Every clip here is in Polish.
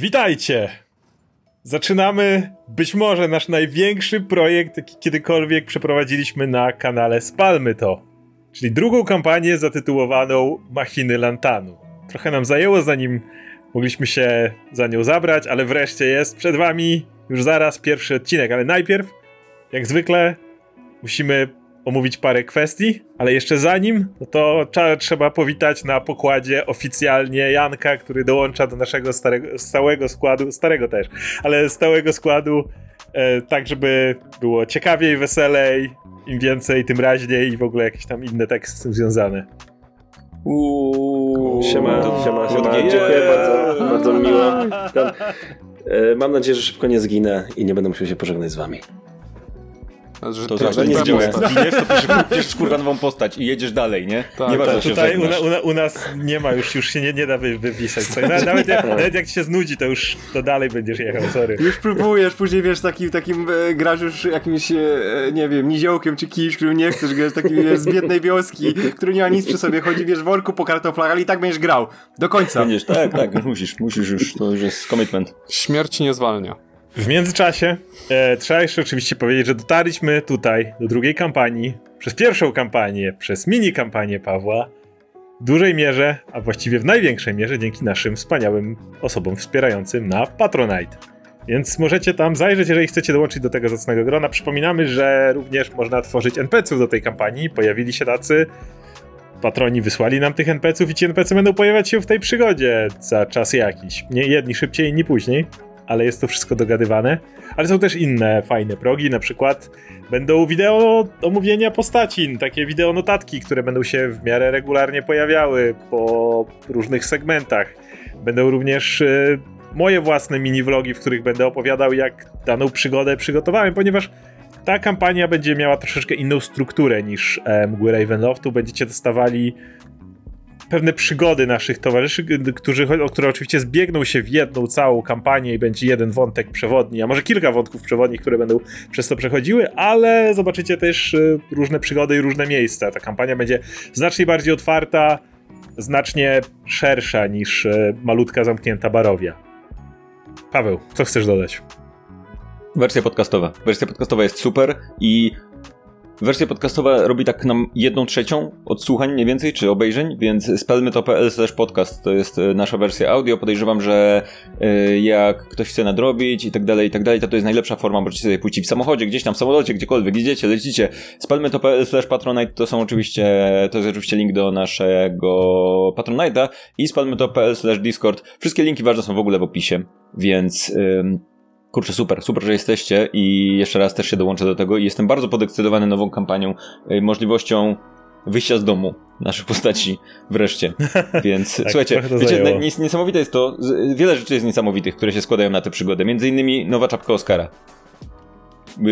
Witajcie! Zaczynamy być może nasz największy projekt, jaki kiedykolwiek przeprowadziliśmy na kanale Spalmy to. Czyli drugą kampanię zatytułowaną Machiny Lantanu. Trochę nam zajęło, zanim mogliśmy się za nią zabrać, ale wreszcie jest przed wami już zaraz pierwszy odcinek, ale najpierw, jak zwykle, musimy omówić parę kwestii, ale jeszcze zanim, no to trzeba powitać na pokładzie oficjalnie Janka, który dołącza do naszego starego, stałego składu, starego też, ale stałego składu, e, tak żeby było ciekawiej, weselej, im więcej, tym raźniej i w ogóle jakieś tam inne teksty z tym związane. Uuu, siema, siema, siema. Dziękuję bardzo, bardzo miło. Tam, e, mam nadzieję, że szybko nie zginę i nie będę musiał się pożegnać z wami. Że to znaczy, nie. Jak zginiesz, to piszesz, piszesz kurwa nową postać i jedziesz dalej, nie? Tak, nie tak. Tutaj u, u, u, nas nie ma już, już się nie, nie da wy, wypisać. Nawet, nawet, jak, nawet jak ci się znudzi, to już to dalej będziesz jechał, sorry. Już próbujesz, później wiesz, takim, takim e, grasz już jakimś, e, nie wiem, niziołkiem czy kimś, którym nie chcesz grać, takim wiesz, z biednej wioski, który nie ma nic przy sobie, chodzi wiesz, w worku po kartoflach, ale i tak będziesz grał. Do końca. Będziesz, tak, tak, musisz, musisz już, to już jest commitment. Śmierć nie zwalnia. W międzyczasie e, trzeba jeszcze oczywiście powiedzieć, że dotarliśmy tutaj do drugiej kampanii, przez pierwszą kampanię, przez mini kampanię Pawła, w dużej mierze, a właściwie w największej mierze dzięki naszym wspaniałym osobom wspierającym na Patronite. Więc możecie tam zajrzeć, jeżeli chcecie dołączyć do tego zacnego grona. Przypominamy, że również można tworzyć NPC-ów do tej kampanii. Pojawili się tacy. Patroni wysłali nam tych NPC-ów i ci NPC będą pojawiać się w tej przygodzie za czas jakiś. Nie jedni szybciej, inni później ale jest to wszystko dogadywane. Ale są też inne fajne progi, na przykład będą wideo omówienia postaci, takie wideo notatki, które będą się w miarę regularnie pojawiały po różnych segmentach. Będą również y, moje własne mini vlogi, w których będę opowiadał, jak daną przygodę przygotowałem, ponieważ ta kampania będzie miała troszeczkę inną strukturę niż e, Mgły Ravenloftu. Będziecie dostawali pewne przygody naszych towarzyszy, którzy, które oczywiście zbiegną się w jedną całą kampanię i będzie jeden wątek przewodni, a może kilka wątków przewodnich, które będą przez to przechodziły, ale zobaczycie też y, różne przygody i różne miejsca. Ta kampania będzie znacznie bardziej otwarta, znacznie szersza niż y, malutka zamknięta barowia. Paweł, co chcesz dodać? Wersja podcastowa. Wersja podcastowa jest super i Wersja podcastowa robi tak nam jedną trzecią odsłuchań mniej więcej, czy obejrzeń, więc spelmy to.pl podcast to jest e, nasza wersja audio. Podejrzewam, że e, jak ktoś chce nadrobić i tak dalej, i tak dalej, to to jest najlepsza forma. Możecie sobie pójść w samochodzie, gdzieś tam w samolocie, gdziekolwiek idziecie, lecicie. Spelmy to.pl patronite to są oczywiście, to jest oczywiście link do naszego patronite'a i spelmy to.pl discord. Wszystkie linki ważne są w ogóle w opisie, więc... Kurczę, super, super, że jesteście i jeszcze raz też się dołączę do tego i jestem bardzo podekscytowany nową kampanią, y, możliwością wyjścia z domu naszych postaci wreszcie. Więc tak, słuchajcie, wiecie, niesamowite jest to, wiele rzeczy jest niesamowitych, które się składają na tę przygodę. Między innymi nowa czapka Oscara.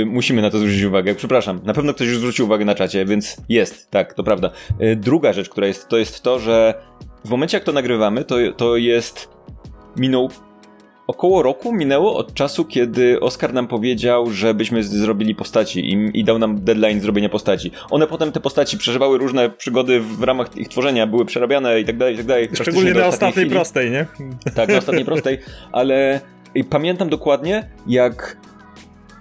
Musimy na to zwrócić uwagę. Przepraszam, na pewno ktoś już zwrócił uwagę na czacie, więc jest, tak, to prawda. Y, druga rzecz, która jest, to jest to, że w momencie jak to nagrywamy, to, to jest minął Około roku minęło od czasu, kiedy Oscar nam powiedział, żebyśmy zrobili postaci i, i, dał nam deadline zrobienia postaci. One potem, te postaci, przeżywały różne przygody w ramach ich tworzenia, były przerabiane i tak dalej, i tak dalej. Szczególnie na ostatniej chwili. prostej, nie? Tak, na ostatniej prostej, ale pamiętam dokładnie, jak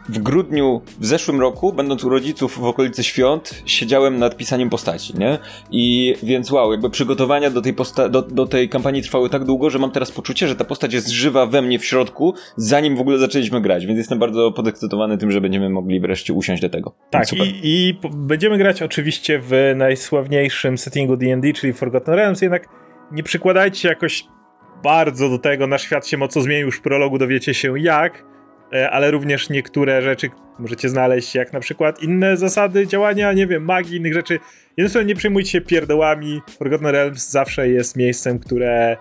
w grudniu w zeszłym roku, będąc u rodziców w okolicy świąt, siedziałem nad pisaniem postaci, nie? I więc wow, jakby przygotowania do tej, posta- do, do tej kampanii trwały tak długo, że mam teraz poczucie, że ta postać jest żywa we mnie w środku, zanim w ogóle zaczęliśmy grać, więc jestem bardzo podekscytowany tym, że będziemy mogli wreszcie usiąść do tego. Tak, i, i będziemy grać oczywiście w najsławniejszym settingu D&D, czyli Forgotten Realms, jednak nie przykładajcie jakoś bardzo do tego, nasz świat się mocno zmienił, już w prologu dowiecie się jak, ale również niektóre rzeczy możecie znaleźć, jak na przykład inne zasady działania, nie wiem, magii, innych rzeczy. Jednym słowem, nie przejmujcie się pierdołami. Forgotten Realms zawsze jest miejscem, które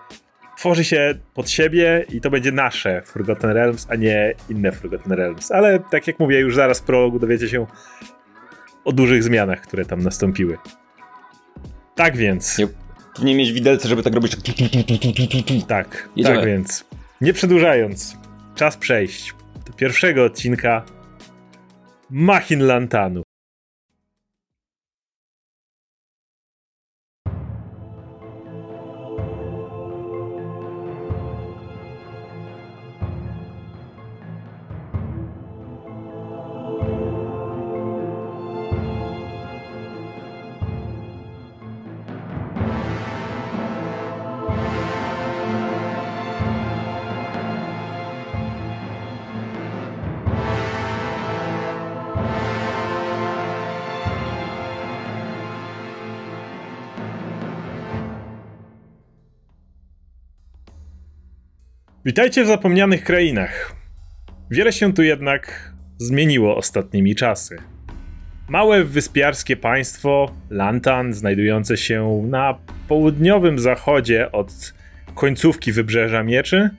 tworzy się pod siebie i to będzie nasze Forgotten Realms, a nie inne Forgotten Realms. Ale tak jak mówię, już zaraz w prologu dowiecie się o dużych zmianach, które tam nastąpiły. Tak więc. Nie, powinien mieć widelce, żeby tak robić. Tak, Jedziemy. tak więc. Nie przedłużając, czas przejść pierwszego odcinka Machin Lantanu. Witajcie w zapomnianych krainach. Wiele się tu jednak zmieniło ostatnimi czasy. Małe wyspiarskie państwo Lantan, znajdujące się na południowym zachodzie od końcówki wybrzeża Mieczy,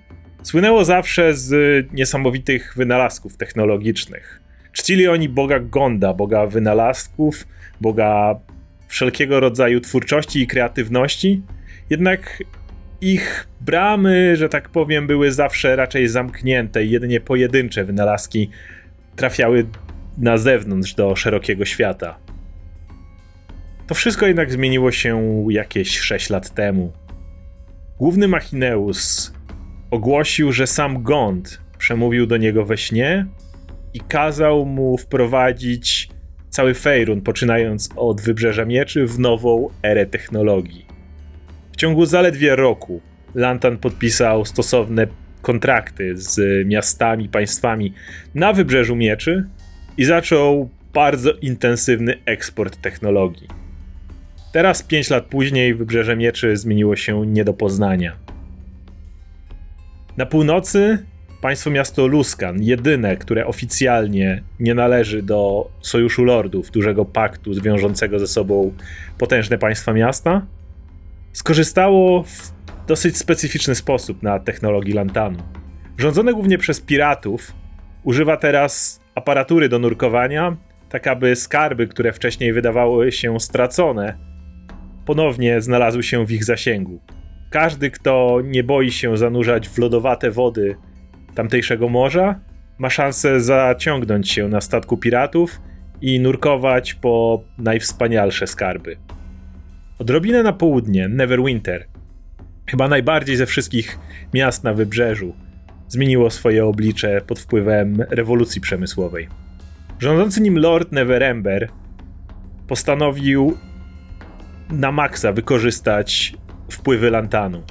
słynęło zawsze z niesamowitych wynalazków technologicznych. Czcili oni boga Gonda, boga wynalazków, boga wszelkiego rodzaju twórczości i kreatywności, jednak ich bramy, że tak powiem, były zawsze raczej zamknięte i jedynie pojedyncze wynalazki trafiały na zewnątrz do szerokiego świata. To wszystko jednak zmieniło się jakieś 6 lat temu. Główny Machineus ogłosił, że sam Gond przemówił do niego we śnie i kazał mu wprowadzić cały Fejrun, poczynając od Wybrzeża Mieczy, w nową erę technologii. W ciągu zaledwie roku Lantan podpisał stosowne kontrakty z miastami, państwami na Wybrzeżu Mieczy i zaczął bardzo intensywny eksport technologii. Teraz, 5 lat później, Wybrzeże Mieczy zmieniło się nie do poznania. Na północy państwo miasto Luskan, jedyne, które oficjalnie nie należy do Sojuszu Lordów, dużego paktu wiążącego ze sobą potężne państwa miasta, skorzystało w dosyć specyficzny sposób na technologii Lantanu. Rządzone głównie przez piratów, używa teraz aparatury do nurkowania, tak aby skarby, które wcześniej wydawały się stracone, ponownie znalazły się w ich zasięgu. Każdy, kto nie boi się zanurzać w lodowate wody tamtejszego morza, ma szansę zaciągnąć się na statku piratów i nurkować po najwspanialsze skarby. Odrobinę na południe, Neverwinter, chyba najbardziej ze wszystkich miast na wybrzeżu, zmieniło swoje oblicze pod wpływem rewolucji przemysłowej. Rządzący nim Lord Neverember postanowił na maksa wykorzystać wpływy Lantanu.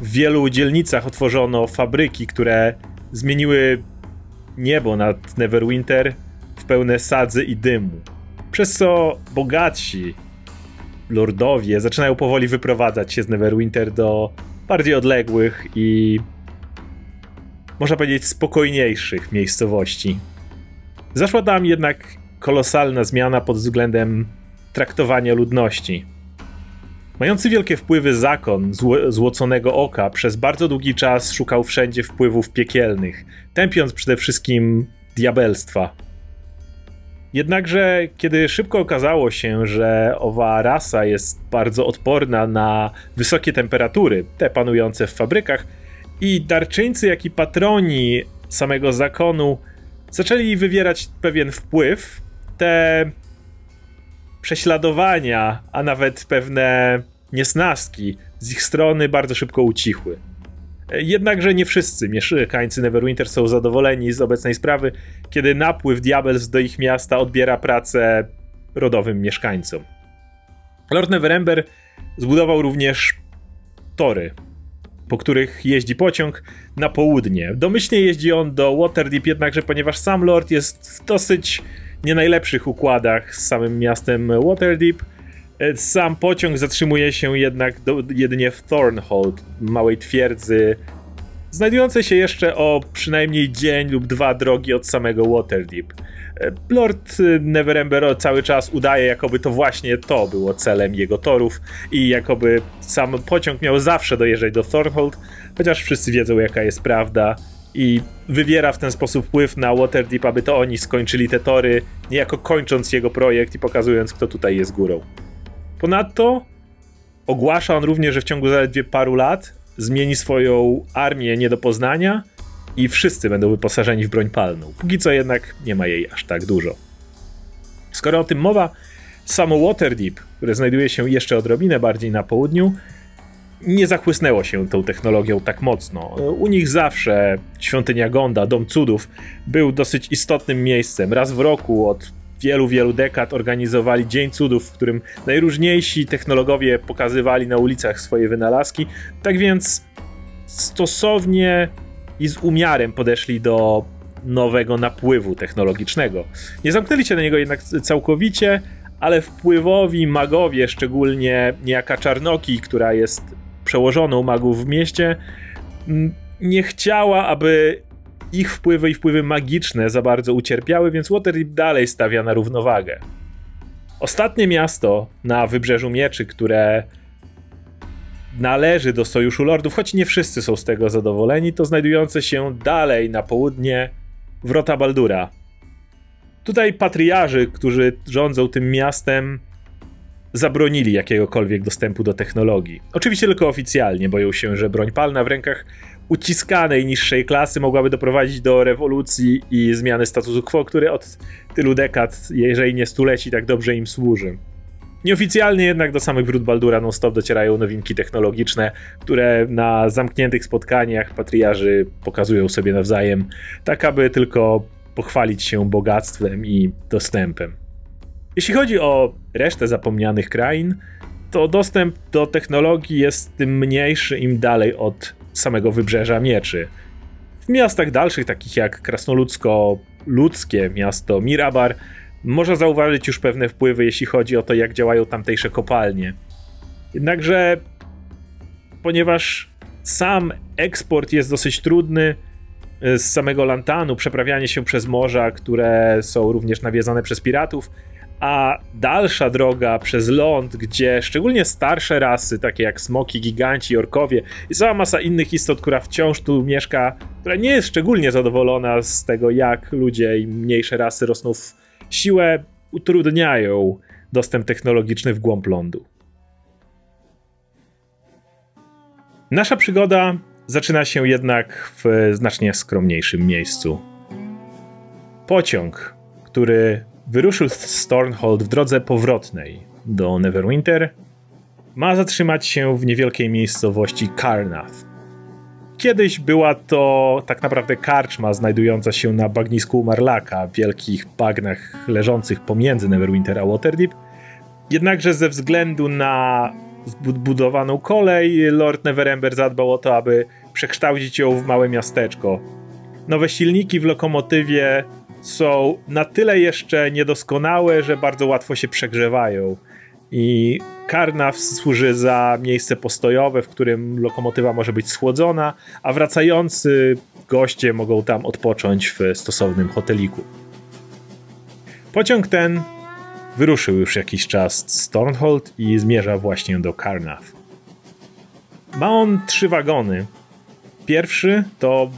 W wielu dzielnicach otworzono fabryki, które zmieniły niebo nad Neverwinter w pełne sadzy i dymu. Przez co bogatsi lordowie zaczynają powoli wyprowadzać się z Neverwinter do bardziej odległych i można powiedzieć spokojniejszych miejscowości. Zaszła tam jednak kolosalna zmiana pod względem traktowania ludności. Mający wielkie wpływy zakon zło złoconego oka przez bardzo długi czas szukał wszędzie wpływów piekielnych, tępiąc przede wszystkim diabelstwa. Jednakże, kiedy szybko okazało się, że owa rasa jest bardzo odporna na wysokie temperatury, te panujące w fabrykach, i darczyńcy, jak i patroni samego zakonu zaczęli wywierać pewien wpływ, te prześladowania, a nawet pewne niesnaski z ich strony bardzo szybko ucichły. Jednakże nie wszyscy mieszkańcy Neverwinter są zadowoleni z obecnej sprawy, kiedy napływ Diabels do ich miasta odbiera pracę rodowym mieszkańcom. Lord Neverember zbudował również tory, po których jeździ pociąg na południe. Domyślnie jeździ on do Waterdeep, jednakże ponieważ sam Lord jest w dosyć nie najlepszych układach z samym miastem Waterdeep, e, sam pociąg zatrzymuje się jednak do, jedynie w Thornhold, małej twierdzy, znajdującej się jeszcze o przynajmniej dzień lub dwa drogi od samego Waterdeep. E, Lord Neverember cały czas udaje, jakoby to właśnie to było celem jego torów i jakoby sam pociąg miał zawsze dojeżdżać do Thornhold, chociaż wszyscy wiedzą, jaka jest prawda i wywiera w ten sposób wpływ na Waterdeep, aby to oni skończyli te tory, niejako kończąc jego projekt i pokazując, kto tutaj jest górą. Ponadto ogłasza on również, że w ciągu zaledwie paru lat zmieni swoją armię nie do poznania i wszyscy będą wyposażeni w broń palną. Póki co jednak nie ma jej aż tak dużo. Skoro o tym mowa, samo Waterdeep, które znajduje się jeszcze odrobinę bardziej na południu, nie zachłysnęło się tą technologią tak mocno. U nich zawsze świątynia Gonda, Dom Cudów, był dosyć istotnym miejscem. Raz w roku od wielu, wielu dekad organizowali Dzień Cudów, w którym najróżniejsi technologowie pokazywali na ulicach swoje wynalazki. Tak więc stosownie i z umiarem podeszli do nowego napływu technologicznego. Nie zamknęli się na niego jednak całkowicie, ale wpływowi magowie, szczególnie niejaka Czarnoki, która jest przełożoną magów w mieście, nie chciała, aby ich wpływy i wpływy magiczne za bardzo ucierpiały, więc Waterdeep dalej stawia na równowagę. Ostatnie miasto na wybrzeżu mieczy, które należy do Sojuszu Lordów, choć nie wszyscy są z tego zadowoleni, to znajdujące się dalej na południe Wrota Baldura. Tutaj patriarzy, którzy rządzą tym miastem, zabronili jakiegokolwiek dostępu do technologii. Oczywiście tylko oficjalnie, boją się, że broń palna w rękach uciskanej niższej klasy mogłaby doprowadzić do rewolucji i zmiany statusu quo, który od tylu dekad, jeżeli nie stuleci, tak dobrze im służy. Nieoficjalnie jednak do samych wrót Baldura non-stop docierają nowinki technologiczne, które na zamkniętych spotkaniach patriarzy pokazują sobie nawzajem, tak aby tylko pochwalić się bogactwem i dostępem. Jeśli chodzi o resztę zapomnianych krain, to dostęp do technologii jest tym mniejszy im dalej od samego wybrzeża mieczy. W miastach dalszych, takich jak krasnoludzko-ludzkie miasto Mirabar, można zauważyć już pewne wpływy, jeśli chodzi o to, jak działają tamtejsze kopalnie. Jednakże, ponieważ sam eksport jest dosyć trudny, z samego Lantanu, przeprawianie się przez morza, które są również nawiedzone przez piratów, a dalsza droga przez ląd, gdzie szczególnie starsze rasy, takie jak smoki, giganci, orkowie i cała masa innych istot, która wciąż tu mieszka, która nie jest szczególnie zadowolona z tego, jak ludzie i mniejsze rasy rosną w siłę, utrudniają dostęp technologiczny w głąb lądu. Nasza przygoda zaczyna się jednak w znacznie skromniejszym miejscu. Pociąg, który wyruszył z Stornhold w drodze powrotnej do Neverwinter, ma zatrzymać się w niewielkiej miejscowości Karnath. Kiedyś była to tak naprawdę karczma znajdująca się na bagnisku Marlaka, wielkich bagnach leżących pomiędzy Neverwinter a Waterdeep. Jednakże ze względu na zbudowaną kolej, Lord Neverember zadbał o to, aby przekształcić ją w małe miasteczko. Nowe silniki w lokomotywie są na tyle jeszcze niedoskonałe, że bardzo łatwo się przegrzewają. I Karnaw służy za miejsce postojowe, w którym lokomotywa może być schłodzona, a wracający goście mogą tam odpocząć w stosownym hoteliku. Pociąg ten wyruszył już jakiś czas z Stornhold i zmierza właśnie do Karnath. Ma on trzy wagony. Pierwszy to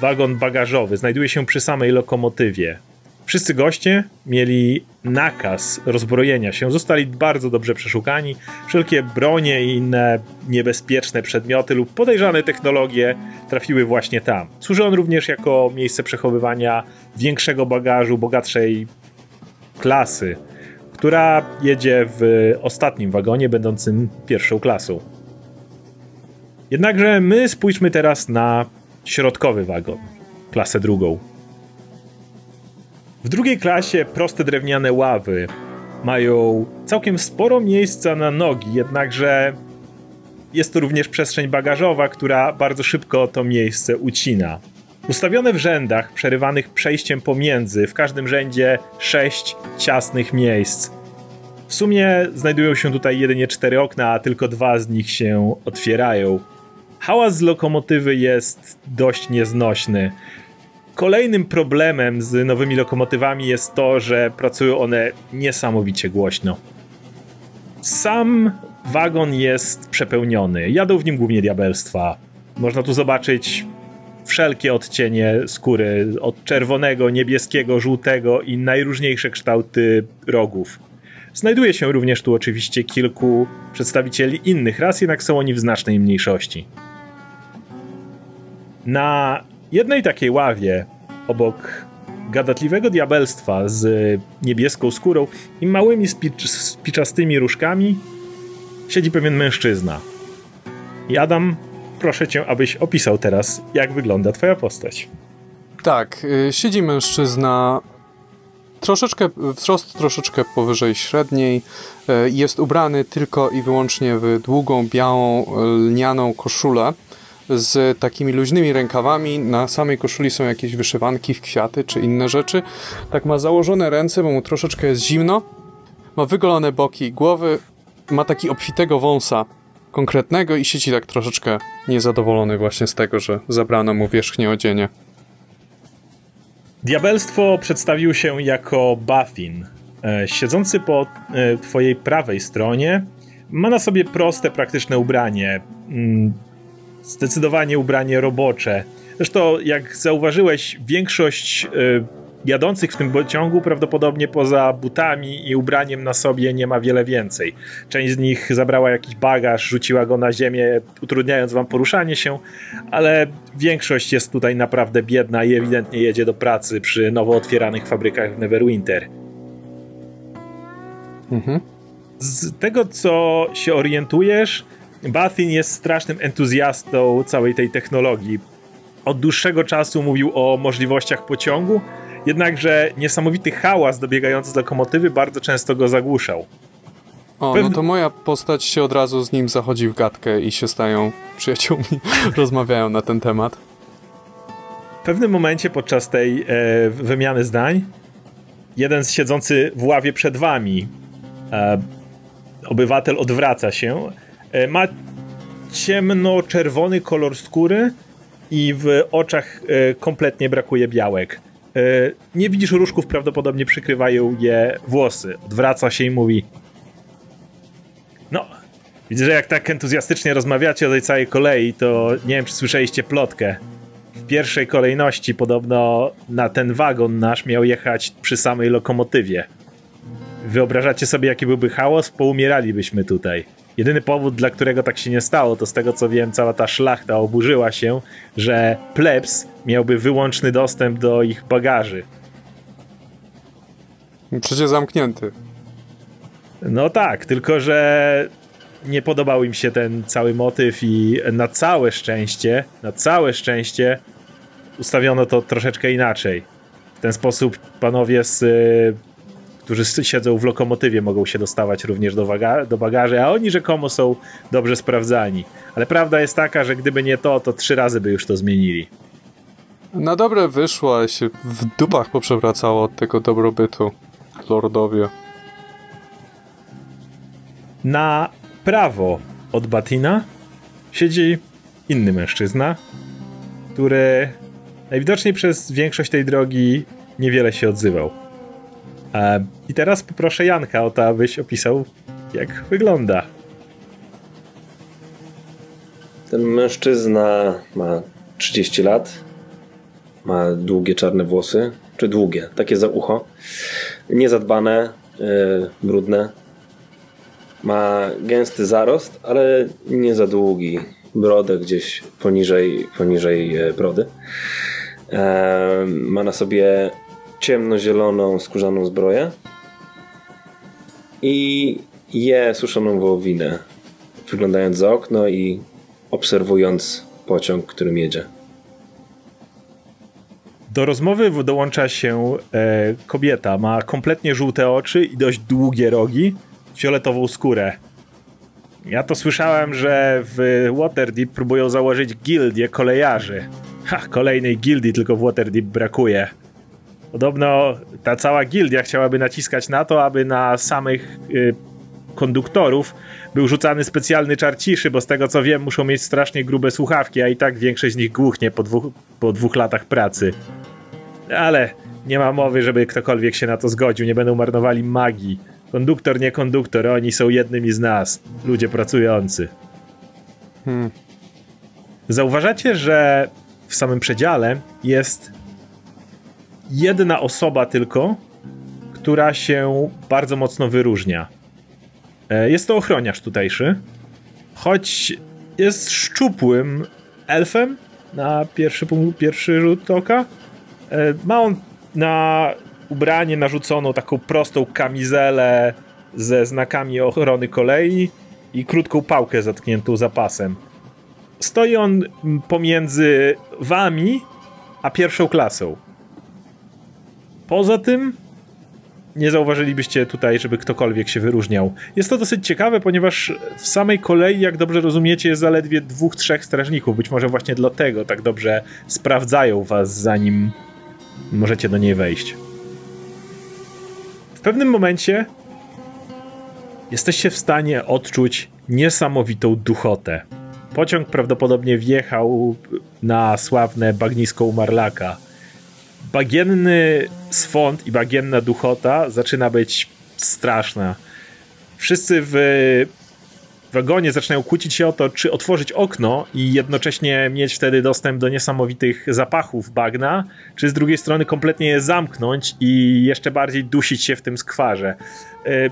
wagon bagażowy, znajduje się przy samej lokomotywie. Wszyscy goście mieli nakaz rozbrojenia się, zostali bardzo dobrze przeszukani. Wszelkie bronie i inne niebezpieczne przedmioty lub podejrzane technologie trafiły właśnie tam. Służy on również jako miejsce przechowywania większego bagażu, bogatszej klasy, która jedzie w ostatnim wagonie, będącym pierwszą klasą. Jednakże my spójrzmy teraz na środkowy wagon, klasę drugą. W drugiej klasie proste drewniane ławy mają całkiem sporo miejsca na nogi, jednakże jest to również przestrzeń bagażowa, która bardzo szybko to miejsce ucina. Ustawione w rzędach, przerywanych przejściem pomiędzy, w każdym rzędzie sześć ciasnych miejsc. W sumie znajdują się tutaj jedynie cztery okna, a tylko dwa z nich się otwierają. Hałas z lokomotywy jest dość nieznośny. Kolejnym problemem z nowymi lokomotywami jest to, że pracują one niesamowicie głośno. Sam wagon jest przepełniony. Jadą w nim głównie diabelstwa. Można tu zobaczyć wszelkie odcienie skóry, od czerwonego, niebieskiego, żółtego i najróżniejsze kształty rogów. Znajduje się również tu oczywiście kilku przedstawicieli innych ras, jednak są oni w znacznej mniejszości. Na jednej takiej ławie, obok gadatliwego diabelstwa z niebieską skórą i małymi spicz spiczastymi różkami, siedzi pewien mężczyzna. I Adam, proszę cię, abyś opisał teraz, jak wygląda twoja postać. Tak, y, siedzi mężczyzna troszeczkę, wzrost troszeczkę powyżej średniej. Y, jest ubrany tylko i wyłącznie w długą, białą, lnianą koszulę z takimi luźnymi rękawami. Na samej koszuli są jakieś wyszywanki w kwiaty czy inne rzeczy. Tak ma założone ręce, bo mu troszeczkę jest zimno. Ma wygolone boki głowy. Ma taki obfitego wąsa, konkretnego i siedzi tak troszeczkę niezadowolony właśnie z tego, że zabrano mu wierzchnie odzienie. Diabelstwo przedstawił się jako Bathin. E, siedzący po e, twojej prawej stronie ma na sobie proste, praktyczne ubranie. Zdecydowanie ubranie robocze. Zresztą, jak zauważyłeś, większość e, jadących w tym pociągu prawdopodobnie poza butami i ubraniem na sobie nie ma wiele więcej. Część z nich zabrała jakiś bagaż, rzuciła go na ziemię, utrudniając wam poruszanie się, ale większość jest tutaj naprawdę biedna i ewidentnie jedzie do pracy przy nowo otwieranych fabrykach w Neverwinter. Mhm. Z tego, co się orientujesz, Bathin jest strasznym entuzjastą całej tej technologii. Od dłuższego czasu mówił o możliwościach pociągu, jednakże niesamowity hałas dobiegający z lokomotywy bardzo często go zagłuszał. O, no to moja postać się od razu z nim zachodzi w gadkę i się stają przyjaciółmi, rozmawiają na ten temat. W pewnym momencie podczas tej e, wymiany zdań jeden z siedzący w ławie przed wami e, obywatel odwraca się. E, ma ciemno-czerwony kolor skóry i w oczach e, kompletnie brakuje białek. E, nie widzisz różków, prawdopodobnie przykrywają je włosy. Odwraca się i mówi: No, widzę, że jak tak entuzjastycznie rozmawiacie o tej całej kolei, to nie wiem, czy słyszeliście plotkę. W pierwszej kolejności podobno na ten wagon nasz miał jechać przy samej lokomotywie. Wyobrażacie sobie, jaki byłby chaos? Poumieralibyśmy tutaj. Jedyny powód, dla którego tak się nie stało, to z tego co wiem, cała ta szlachta oburzyła się, że plebs miałby wyłączny dostęp do ich bagaży. Przecież zamknięty. No tak, tylko że nie podobał im się ten cały motyw i na całe szczęście, na całe szczęście ustawiono to troszeczkę inaczej. W ten sposób panowie, z, y, którzy siedzą w lokomotywie, mogą się dostawać również do, waga- do bagaży, a oni rzekomo są dobrze sprawdzani. Ale prawda jest taka, że gdyby nie to, to trzy razy by już to zmienili. Na dobre wyszło, ale się w dupach poprzewracało od tego dobrobytu. Lordowie. Na prawo od Batina siedzi inny mężczyzna, który najwidoczniej przez większość tej drogi niewiele się odzywał. E, I teraz poproszę Janka o to, abyś opisał, jak wygląda. Ten mężczyzna ma 30 lat, ma długie czarne włosy, czy długie, takie za ucho, niezadbane, yy, brudne. Ma gęsty zarost, ale nie za długi. Brodę gdzieś poniżej, poniżej e, brody. E, ma na sobie ciemnozieloną skórzaną zbroję i je suszoną wołowinę, wyglądając za okno i obserwując pociąg, którym jedzie. Do rozmowy dołącza się e, kobieta. Ma kompletnie żółte oczy i dość długie rogi, fioletową skórę. Ja to słyszałem, że w Waterdeep próbują założyć gildię kolejarzy. Ha, kolejnej gildii tylko w Waterdeep brakuje. Podobno ta cała gildia chciałaby naciskać na to, aby na samych y, konduktorów był rzucany specjalny czar ciszy, bo z tego co wiem muszą mieć strasznie grube słuchawki, a i tak większość z nich głuchnie po dwóch, po dwóch latach pracy. Ale nie ma mowy, żeby ktokolwiek się na to zgodził, nie będą marnowali magii. Konduktor, nie konduktor, oni są jednymi z nas, ludzie pracujący. Hmm. Zauważacie, że w samym przedziale jest jedna osoba tylko, która się bardzo mocno wyróżnia. E, Jest to ochroniarz tutejszy, choć jest szczupłym elfem na pierwszy, pierwszy rzut oka. E, Ma on na ubranie narzuconą taką prostą kamizelę ze znakami ochrony kolei i krótką pałkę zatkniętą zapasem. Stoi on pomiędzy wami a pierwszą klasą. Poza tym nie zauważylibyście tutaj, żeby ktokolwiek się wyróżniał. Jest to dosyć ciekawe, ponieważ w samej kolei, jak dobrze rozumiecie, jest zaledwie dwóch, trzech strażników. Być może właśnie dlatego tak dobrze sprawdzają was, zanim możecie do niej wejść. W pewnym momencie jesteście w stanie odczuć niesamowitą duchotę. Pociąg prawdopodobnie wjechał na sławne bagnisko Umarlaka. Bagienny swąd i bagienna duchota zaczyna być straszna. Wszyscy w wagonie zaczynają kłócić się o to, czy otworzyć okno i jednocześnie mieć wtedy dostęp do niesamowitych zapachów bagna, czy z drugiej strony kompletnie je zamknąć i jeszcze bardziej dusić się w tym skwarze. Y,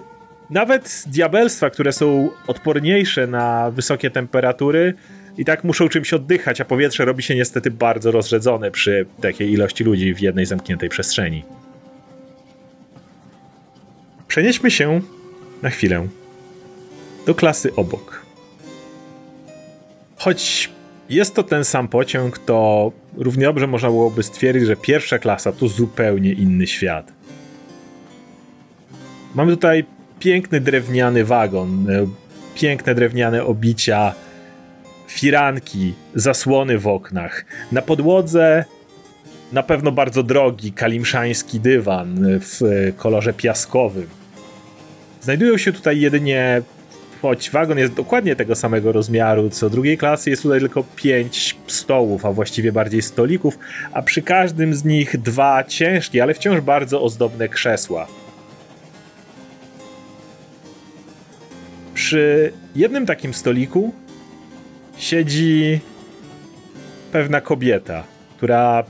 nawet diabelstwa, które są odporniejsze na wysokie temperatury, i tak muszą czymś oddychać, a powietrze robi się niestety bardzo rozrzedzone przy takiej ilości ludzi w jednej zamkniętej przestrzeni. Przenieśmy się na chwilę do klasy obok. Choć jest to ten sam pociąg, to równie dobrze można byłoby stwierdzić, że pierwsza klasa to zupełnie inny świat. Mamy tutaj piękny drewniany wagon, e, piękne drewniane obicia, firanki, zasłony w oknach. Na podłodze na pewno bardzo drogi kalimszański dywan w kolorze piaskowym. Znajdują się tutaj jedynie, choć wagon jest dokładnie tego samego rozmiaru co drugiej klasy, jest tutaj tylko pięć stołów, a właściwie bardziej stolików, a przy każdym z nich dwa ciężkie, ale wciąż bardzo ozdobne krzesła. Przy jednym takim stoliku siedzi pewna kobieta, która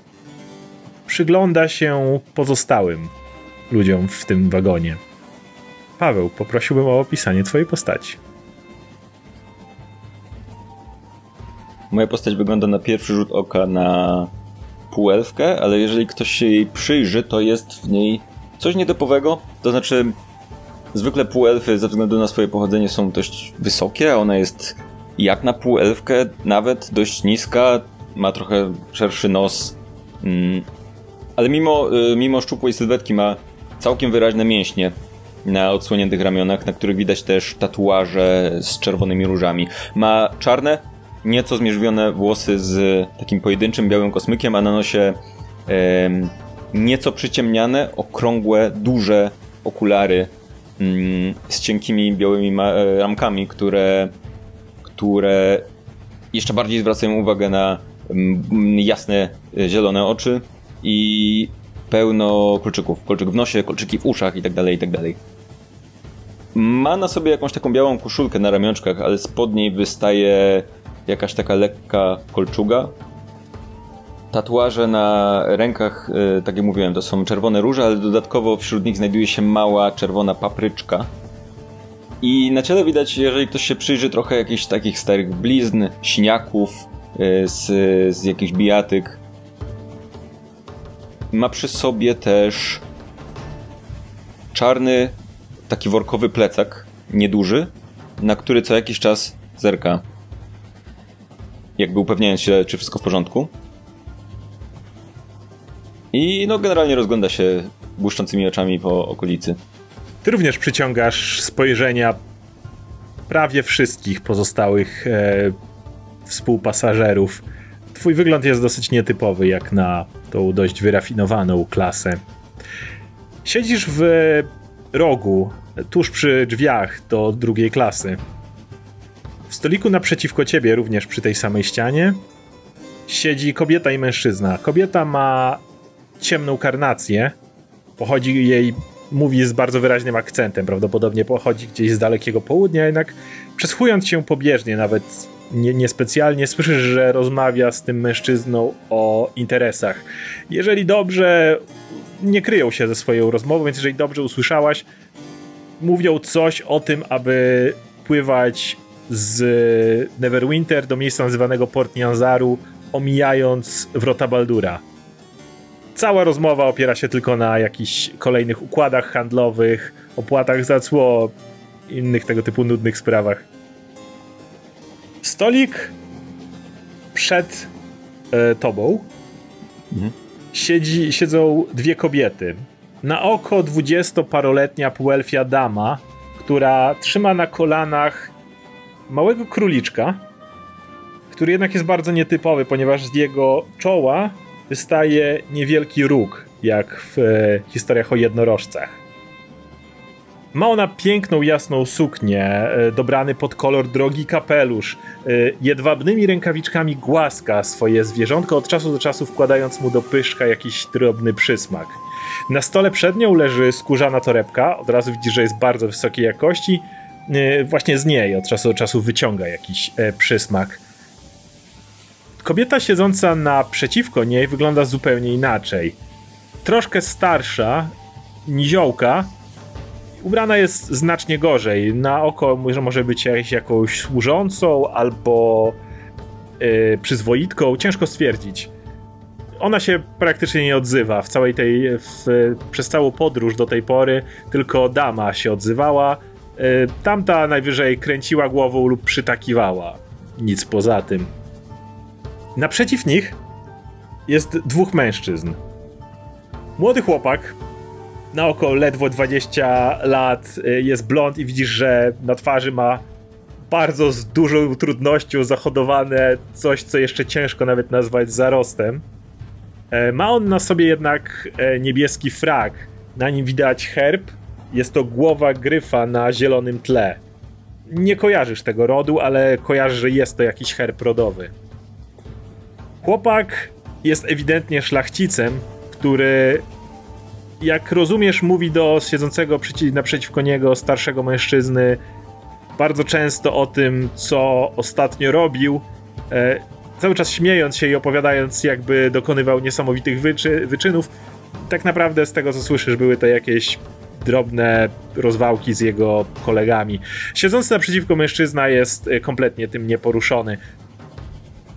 przygląda się pozostałym ludziom w tym wagonie. Paweł, poprosiłbym o opisanie twojej postaci. Moja postać wygląda na pierwszy rzut oka na półelfkę, ale jeżeli ktoś się jej przyjrzy, to jest w niej coś nietypowego. To znaczy, zwykle półelfy ze względu na swoje pochodzenie są dość wysokie, a ona jest jak na półelfkę, nawet dość niska, ma trochę szerszy nos, mm, ale mimo, y, mimo szczupłej sylwetki ma całkiem wyraźne mięśnie na odsłoniętych ramionach, na których widać też tatuaże z czerwonymi różami. Ma czarne, nieco zmierzwione włosy z takim pojedynczym białym kosmykiem, a na nosie nieco przyciemniane, okrągłe, duże okulary mm, z cienkimi białymi e, ramkami, które które jeszcze bardziej zwracają uwagę na mm, jasne, e, zielone oczy i pełno kolczyków. Kolczyk w nosie, kolczyki w uszach itd., itd. Ma na sobie jakąś taką białą koszulkę na ramionczkach, ale spod niej wystaje jakaś taka lekka kolczuga. Tatuaże na rękach, e, tak jak mówiłem, to są czerwone róże, ale dodatkowo wśród nich znajduje się mała czerwona papryczka, i na ciele widać, jeżeli ktoś się przyjrzy, trochę jakichś takich starych blizn, siniaków, y, z, z jakichś bijatyk. Ma przy sobie też czarny, taki workowy plecak, nieduży, na który co jakiś czas zerka. Jakby upewniając się, czy wszystko w porządku. I no, generalnie rozgląda się błyszczącymi oczami po okolicy. Ty również przyciągasz spojrzenia prawie wszystkich pozostałych e, współpasażerów. Twój wygląd jest dosyć nietypowy, jak na tą dość wyrafinowaną klasę. Siedzisz w rogu, tuż przy drzwiach do drugiej klasy. W stoliku naprzeciwko ciebie, również przy tej samej ścianie, siedzi kobieta i mężczyzna. Kobieta ma ciemną karnację. Pochodzi jej mówi z bardzo wyraźnym akcentem, prawdopodobnie pochodzi gdzieś z dalekiego południa, jednak przesłuchując się pobieżnie, nawet nie, niespecjalnie, słyszysz, że rozmawia z tym mężczyzną o interesach. Jeżeli dobrze, nie kryją się ze swoją rozmową, więc jeżeli dobrze usłyszałaś, mówią coś o tym, aby pływać z Neverwinter do miejsca nazywanego Port Nyanzaru, omijając wrota Baldura cała rozmowa opiera się tylko na jakichś kolejnych układach handlowych, opłatach za cło, innych tego typu nudnych sprawach. Stolik przed e, tobą mhm. siedzi, siedzą dwie kobiety. Na oko dwudziestoparoletnia półelfia dama, która trzyma na kolanach małego króliczka, który jednak jest bardzo nietypowy, ponieważ z jego czoła wystaje niewielki róg, jak w e, historiach o jednorożcach. Ma ona piękną, jasną suknię, e, dobrany pod kolor drogi kapelusz. E, jedwabnymi rękawiczkami głaska swoje zwierzątko od czasu do czasu wkładając mu do pyszka jakiś drobny przysmak. Na stole przed nią leży skórzana torebka, od razu widzisz, że jest bardzo wysokiej jakości. E, Właśnie z niej od czasu do czasu wyciąga jakiś e, przysmak. Kobieta siedząca naprzeciwko niej wygląda zupełnie inaczej. Troszkę starsza, niziołka, ubrana jest znacznie gorzej. Na oko może, być jakąś służącą albo yy, przyzwoitką, ciężko stwierdzić. Ona się praktycznie nie odzywa w całej tej, w, przez całą podróż do tej pory, tylko dama się odzywała. Yy, tamta najwyżej kręciła głową lub przytakiwała. Nic poza tym. Naprzeciw nich jest dwóch mężczyzn. Młody chłopak, na oko ledwo 20 lat, y, jest blond i widzisz, że na twarzy ma bardzo z dużą trudnością zahodowane coś, co jeszcze ciężko nawet nazwać zarostem. E, Ma on na sobie jednak e, niebieski frak. Na nim widać herb. Jest to głowa gryfa na zielonym tle. Nie kojarzysz tego rodu, ale kojarzysz, że jest to jakiś herb rodowy. Chłopak jest ewidentnie szlachcicem, który jak rozumiesz, mówi do siedzącego przeci- naprzeciwko niego starszego mężczyzny bardzo często o tym, co ostatnio robił, e, cały czas śmiejąc się i opowiadając, jakby dokonywał niesamowitych wyczy- wyczynów. Tak naprawdę, z tego co słyszysz, były to jakieś drobne rozwałki z jego kolegami. Siedzący naprzeciwko mężczyzna jest e, kompletnie tym nieporuszony.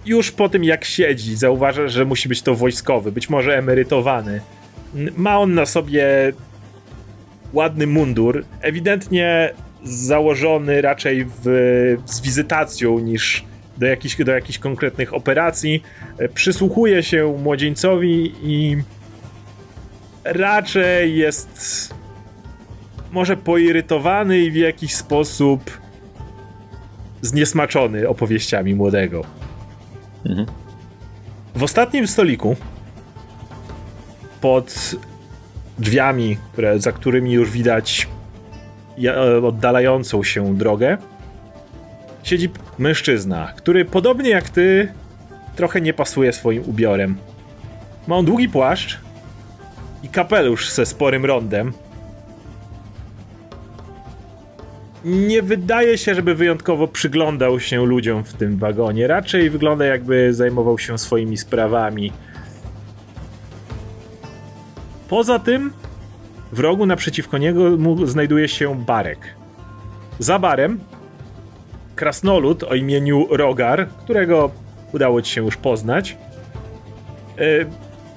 Już po tym, jak siedzi, zauważa, że musi być to wojskowy, być może emerytowany. Ma on na sobie ładny mundur, ewidentnie założony raczej w, z wizytacją niż do jakichś, do jakichś konkretnych operacji. E, Przysłuchuje się młodzieńcowi i raczej jest może poirytowany i w jakiś sposób zniesmaczony opowieściami młodego. W ostatnim stoliku pod drzwiami, które, za którymi już widać e, oddalającą się drogę, siedzi mężczyzna, który podobnie jak ty trochę nie pasuje swoim ubiorem. Ma on długi płaszcz i kapelusz ze sporym rondem. Nie wydaje się, żeby wyjątkowo przyglądał się ludziom w tym wagonie. Raczej wygląda jakby zajmował się swoimi sprawami. Poza tym, w rogu naprzeciwko niego znajduje się barek. Za barem krasnolud o imieniu Rogar, którego udało ci się już poznać, yy,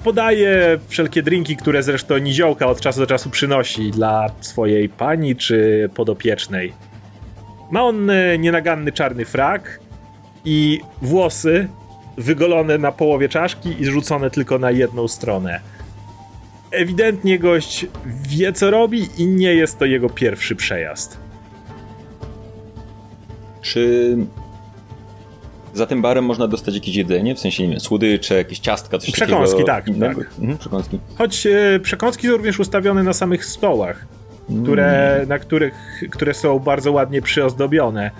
podaje wszelkie drinki, które zresztą Niziołka od czasu do czasu przynosi dla swojej pani czy podopiecznej. Ma on e, nienaganny czarny frak i włosy wygolone na połowie czaszki i zrzucone tylko na jedną stronę. Ewidentnie gość wie co robi i nie jest to jego pierwszy przejazd. Czy za tym barem można dostać jakieś jedzenie? W sensie, nie wiem, słodycze, jakieś ciastka, coś Przekąski, takiego? tak, innego? tak. Mhm, przekąski. Choć e, przekąski są również ustawione na samych stołach, które, na których, które są bardzo ładnie przyozdobione.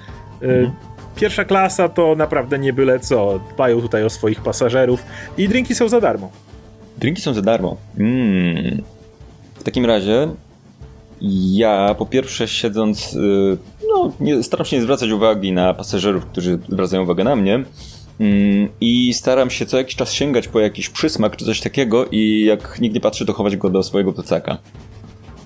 E, Mhm. Pierwsza klasa to naprawdę nie byle co. Dbają tutaj o swoich pasażerów i drinki są za darmo. Drinki są za darmo. Mm. W takim razie ja po pierwsze siedząc, y, no nie, staram się nie zwracać uwagi na pasażerów, którzy zwracają uwagę na mnie mm, i staram się co jakiś czas sięgać po jakiś przysmak czy coś takiego i jak nikt nie patrzy, to chować go do swojego plecaka.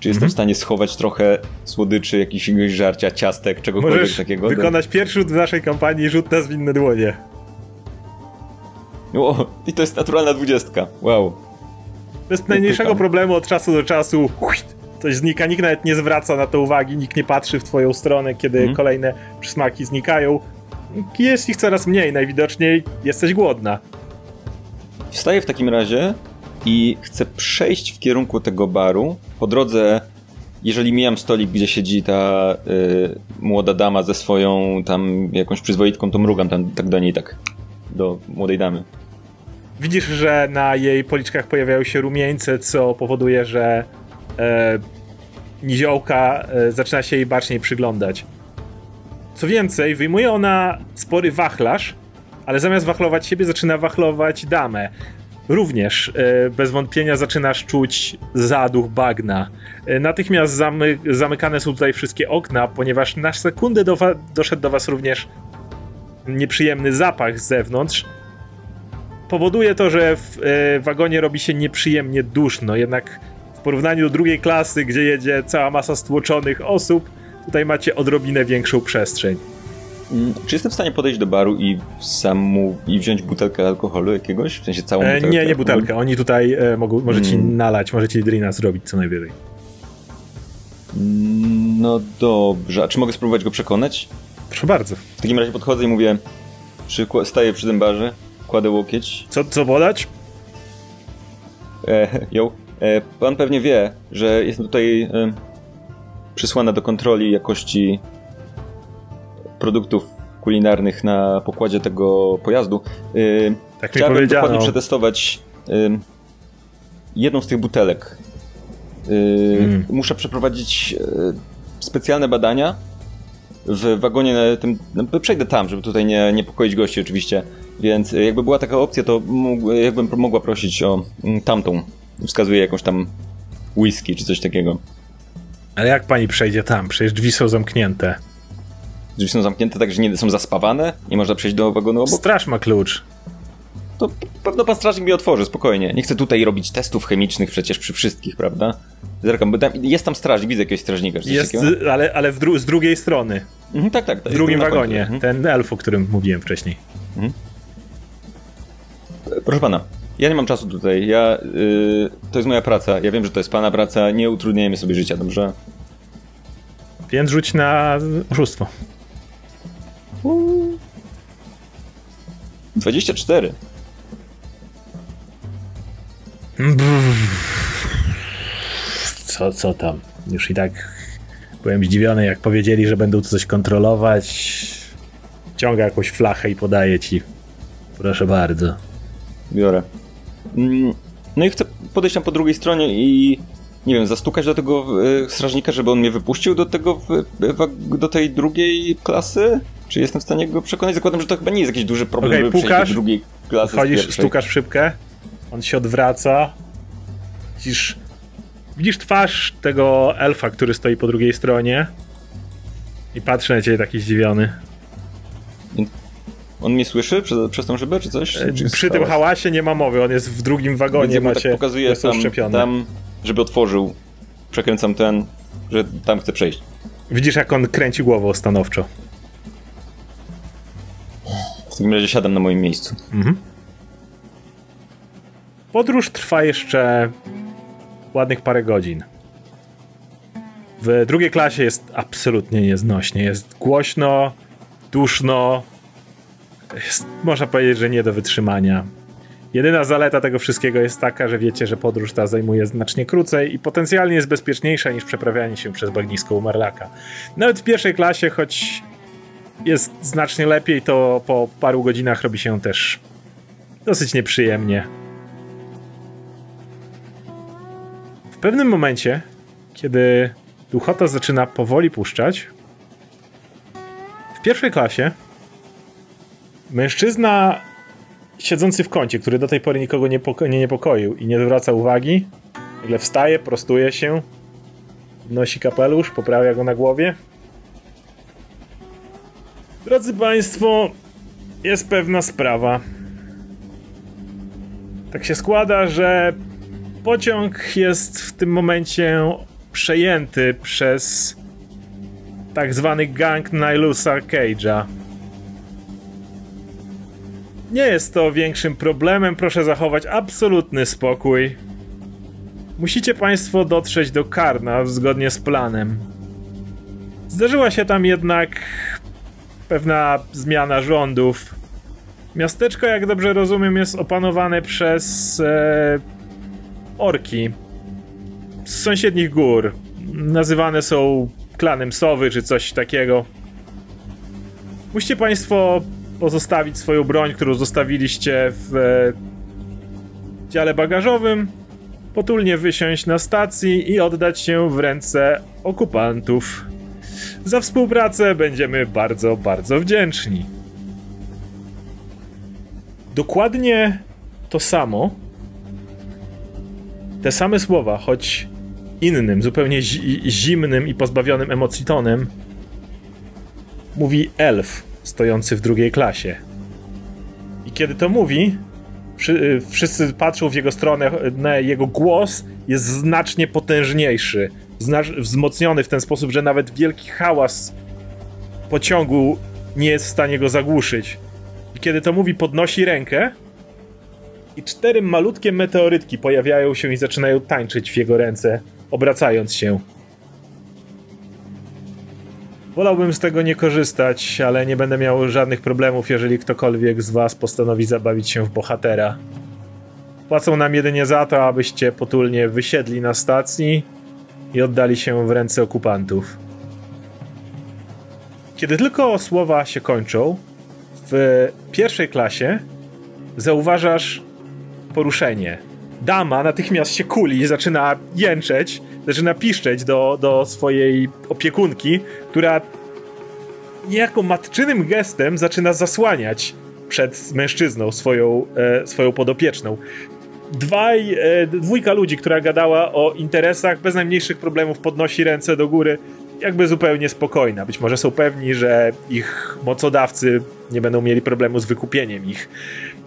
Czy jestem w stanie schować trochę słodyczy, jakiegoś żarcia, ciastek, czegokolwiek Możesz takiego? wykonać pierwszy rzut w naszej kampanii, rzut na zwinne dłonie. O, I to jest naturalna dwudziestka. Wow. Bez najmniejszego problemu od czasu do czasu huit, coś znika, nikt nawet nie zwraca na to uwagi, nikt nie patrzy w twoją stronę, kiedy Mhm. kolejne przysmaki znikają. Jest ich coraz mniej, najwidoczniej jesteś głodna. Wstaję w takim razie i chcę przejść w kierunku tego baru. Po drodze, jeżeli mijam stolik, gdzie siedzi ta y, młoda dama ze swoją tam jakąś przyzwoitką, to mrugam tam tak do niej, tak do młodej damy. Widzisz, że na jej policzkach pojawiają się rumieńce, co powoduje, że e, niziołka e, zaczyna się jej baczniej przyglądać. Co więcej, wyjmuje ona spory wachlarz, ale zamiast wachlować siebie, zaczyna wachlować damę. Również e, bez wątpienia zaczynasz czuć zaduch bagna. E, natychmiast zamy, zamykane są tutaj wszystkie okna, ponieważ na sekundę do doszedł do was również nieprzyjemny zapach z zewnątrz. Powoduje to, że w e, wagonie robi się nieprzyjemnie duszno, jednak porównaniu do drugiej klasy, gdzie jedzie cała masa stłoczonych osób, tutaj macie odrobinę większą przestrzeń. Mm, Czy jestem w stanie podejść do baru i samu i wziąć butelkę alkoholu jakiegoś? W sensie całą E, butelkę? nie, nie butelkę. Oni tutaj e, mogą, może ci Mm. nalać, może ci drina zrobić co najwyżej. Mm, No dobrze, a czy mogę spróbować go przekonać? Proszę bardzo. W takim razie podchodzę i mówię, przykła- staję przy tym barze, kładę łokieć. Co, co podać? E, jo, e, pan pewnie wie, że jestem tutaj e, przysłana do kontroli jakości produktów kulinarnych na pokładzie tego pojazdu. E, Tak mi Chciałbym powiedziano. dokładnie przetestować jedną z tych butelek. Yy, Mm. Muszę przeprowadzić specjalne badania w wagonie na tym. No, przejdę tam, żeby tutaj nie niepokoić gości, oczywiście. Więc jakby była taka opcja, to mógł, jakbym mogła prosić o mm, tamtą. Wskazuję jakąś tam whisky czy coś takiego. Ale jak pani przejdzie tam? Przecież drzwi są zamknięte. Drzwi są zamknięte, tak że nie są zaspawane, nie można przejść do wagonu obok. Straż ma klucz. To pewno pan strażnik mi otworzy, spokojnie. Nie chcę tutaj robić testów chemicznych przecież przy wszystkich, prawda? Zerkam, bo tam, jest tam strażnik, widzę jakiegoś strażnika. Czy coś Jest, takiego? ale, ale dru- z drugiej strony. Mhm, tak, tak. W drugim wagonie. Mhm. Ten elf, o którym mówiłem wcześniej. Proszę pana, ja nie mam czasu tutaj. Ja, y, to jest moja praca. Ja wiem, że to jest pana praca. Nie utrudniajmy sobie życia, dobrze? Więc rzuć na oszustwo. 24. Co, co tam? Już i tak byłem zdziwiony, jak powiedzieli, że będą coś kontrolować. Ciąga jakąś flachę i podaje ci. Proszę bardzo. Biorę. Mm, No i chcę podejść tam po drugiej stronie i nie wiem, zastukać do tego y, strażnika, żeby on mnie wypuścił do tego, w- do tej drugiej klasy? Czy jestem w stanie go przekonać? Zakładam, że to chyba nie jest jakiś duży problem, żeby przejść pukasz, do drugiej klasy z Wchodzisz, pierwszej. stukasz w szybkę, on się odwraca. Widzisz, widzisz twarz tego elfa, który stoi po drugiej stronie. I patrzy na ciebie taki zdziwiony. On mnie słyszy przez, przez tą szybę, czy coś? Czy E, Przy tym hałas? hałasie nie ma mowy, on jest w drugim Więc wagonie, mu macie, tak pokazuję tam, tam, żeby otworzył. Przekręcam ten, że tam chcę przejść. Widzisz, jak on kręci głową stanowczo. W takim razie siadam na moim miejscu. Mhm. Podróż trwa jeszcze ładnych parę godzin. W drugiej klasie jest absolutnie nieznośnie. Jest głośno, duszno. Jest, można powiedzieć, że nie do wytrzymania. Jedyna zaleta tego wszystkiego jest taka, że wiecie, że podróż ta zajmuje znacznie krócej i potencjalnie jest bezpieczniejsza niż przeprawianie się przez bagnisko Umarlaka. Nawet w pierwszej klasie, choć jest znacznie lepiej, to po paru godzinach robi się też dosyć nieprzyjemnie. W pewnym momencie, kiedy duchota zaczyna powoli puszczać, w pierwszej klasie mężczyzna siedzący w kącie, który do tej pory nikogo nie, poko- nie niepokoił i nie zwraca uwagi, nagle wstaje, prostuje się, nosi kapelusz, poprawia go na głowie. Drodzy Państwo, jest pewna sprawa. Tak się składa, że pociąg jest w tym momencie przejęty przez tak zwany gang Nilusa Cage'a. Nie jest to większym problemem, proszę zachować absolutny spokój. Musicie Państwo dotrzeć do Karna zgodnie z planem. Zdarzyła się tam jednak pewna zmiana rządów. Miasteczko, jak dobrze rozumiem, jest opanowane przez e, orki z sąsiednich gór. Nazywane są klanem sowy czy coś takiego. Musicie Państwo pozostawić swoją broń, którą zostawiliście w e, dziale bagażowym. potulnie wysiąść na stacji i oddać się w ręce okupantów. Za współpracę będziemy bardzo, bardzo wdzięczni. Dokładnie to samo, te same słowa, choć innym, zupełnie zi- zimnym i pozbawionym emocji tonem, mówi elf stojący w drugiej klasie. I kiedy to mówi, wszy- wszyscy patrzą w jego stronę, jego głos jest znacznie potężniejszy, wzmocniony w ten sposób, że nawet wielki hałas pociągu nie jest w stanie go zagłuszyć. I kiedy to mówi, podnosi rękę i cztery malutkie meteorytki pojawiają się i zaczynają tańczyć w jego ręce, obracając się. Wolałbym z tego nie korzystać, ale nie będę miał żadnych problemów, jeżeli ktokolwiek z was postanowi zabawić się w bohatera. Płacą nam jedynie za to, abyście potulnie wysiedli na stacji i oddali się w ręce okupantów. Kiedy tylko słowa się kończą, w pierwszej klasie zauważasz poruszenie. Dama natychmiast się kuli i zaczyna jęczeć, zaczyna piszczeć do, do swojej opiekunki, która niejako matczynym gestem zaczyna zasłaniać przed mężczyzną swoją, e, swoją podopieczną. Dwaj, e, dwójka ludzi, która gadała o interesach, bez najmniejszych problemów podnosi ręce do góry, jakby zupełnie spokojna. Być może są pewni, że ich mocodawcy nie będą mieli problemu z wykupieniem ich.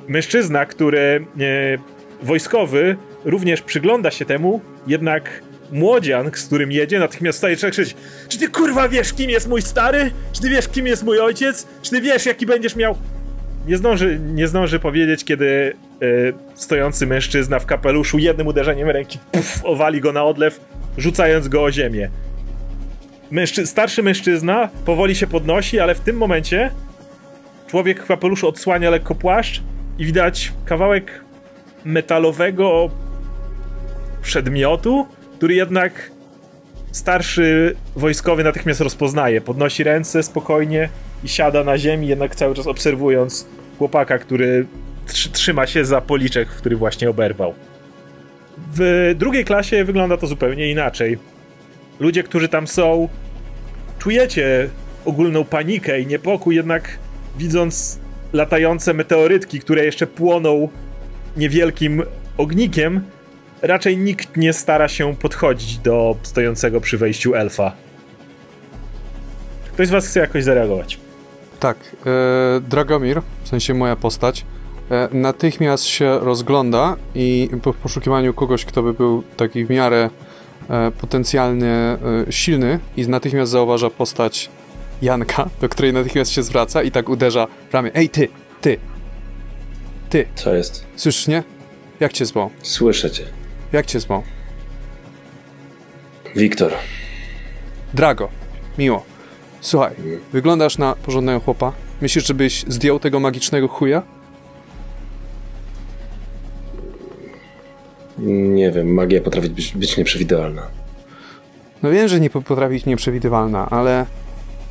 Mężczyzna, który e, wojskowy również przygląda się temu, jednak młodzian, z którym jedzie, natychmiast staje trzeba krzyczeć Czy ty kurwa wiesz, kim jest mój stary? Czy ty wiesz, kim jest mój ojciec? Czy ty wiesz, jaki będziesz miał... Nie zdąży, nie zdąży powiedzieć, kiedy e, stojący mężczyzna w kapeluszu jednym uderzeniem ręki puf, owali go na odlew, rzucając go o ziemię. Mężczy starszy mężczyzna powoli się podnosi, ale w tym momencie człowiek w kapeluszu odsłania lekko płaszcz i widać kawałek metalowego przedmiotu, który jednak starszy wojskowy natychmiast rozpoznaje. Podnosi ręce spokojnie i siada na ziemi, jednak cały czas obserwując chłopaka, który tr trzyma się za policzek, który właśnie oberwał. W drugiej klasie wygląda to zupełnie inaczej. Ludzie, którzy tam są, czujecie ogólną panikę i niepokój, jednak widząc latające meteorytki, które jeszcze płoną niewielkim ognikiem, raczej nikt nie stara się podchodzić do stojącego przy wejściu elfa. Ktoś z was chce jakoś zareagować? Tak, e, Dragomir, w sensie moja postać, e, natychmiast się rozgląda i po- poszukiwaniu kogoś, kto by był taki w miarę e, potencjalnie e, silny i natychmiast zauważa postać Janka, do której natychmiast się zwraca i tak uderza ramię. Ej, ty, ty, ty, Co jest? słyszysz mnie? Jak cię zwał? Słyszę cię. Jak cię zwał? Wiktor. Drago, miło. Słuchaj, wyglądasz na porządnego chłopa. Myślisz, żebyś zdjął tego magicznego chuja? Nie wiem, magia potrafi być, być nieprzewidywalna. No wiem, że nie po- potrafi być nieprzewidywalna, ale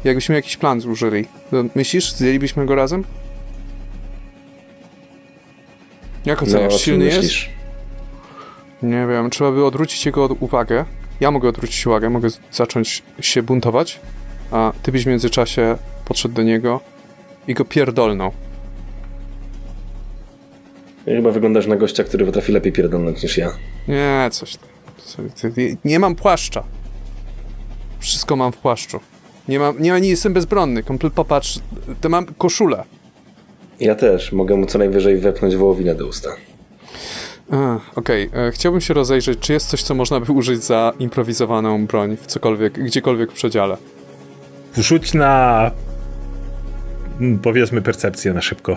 jakbyśmy jakiś plan zużyli, to myślisz, zdjęlibyśmy go razem? Jak No, oceniasz? o czym Silny jest? myślisz? Nie wiem, trzeba by odwrócić jego uwagę. Ja mogę odwrócić uwagę, mogę zacząć się buntować, a ty byś w międzyczasie podszedł do niego i go pierdolnął. Chyba wyglądasz na gościa, który potrafi lepiej pierdolnąć niż ja. Nie, coś tam. Nie mam płaszcza. Wszystko mam w płaszczu. Nie mam, nie, nie jestem bezbronny. Komplet, popatrz, to mam koszulę. Ja też. Mogę mu co najwyżej wepchnąć wołowinę do usta. Okej, e, chciałbym się rozejrzeć, czy jest coś, co można by użyć za improwizowaną broń w cokolwiek, gdziekolwiek w przedziale. Rzuć na. mm, Powiedzmy percepcję na szybko.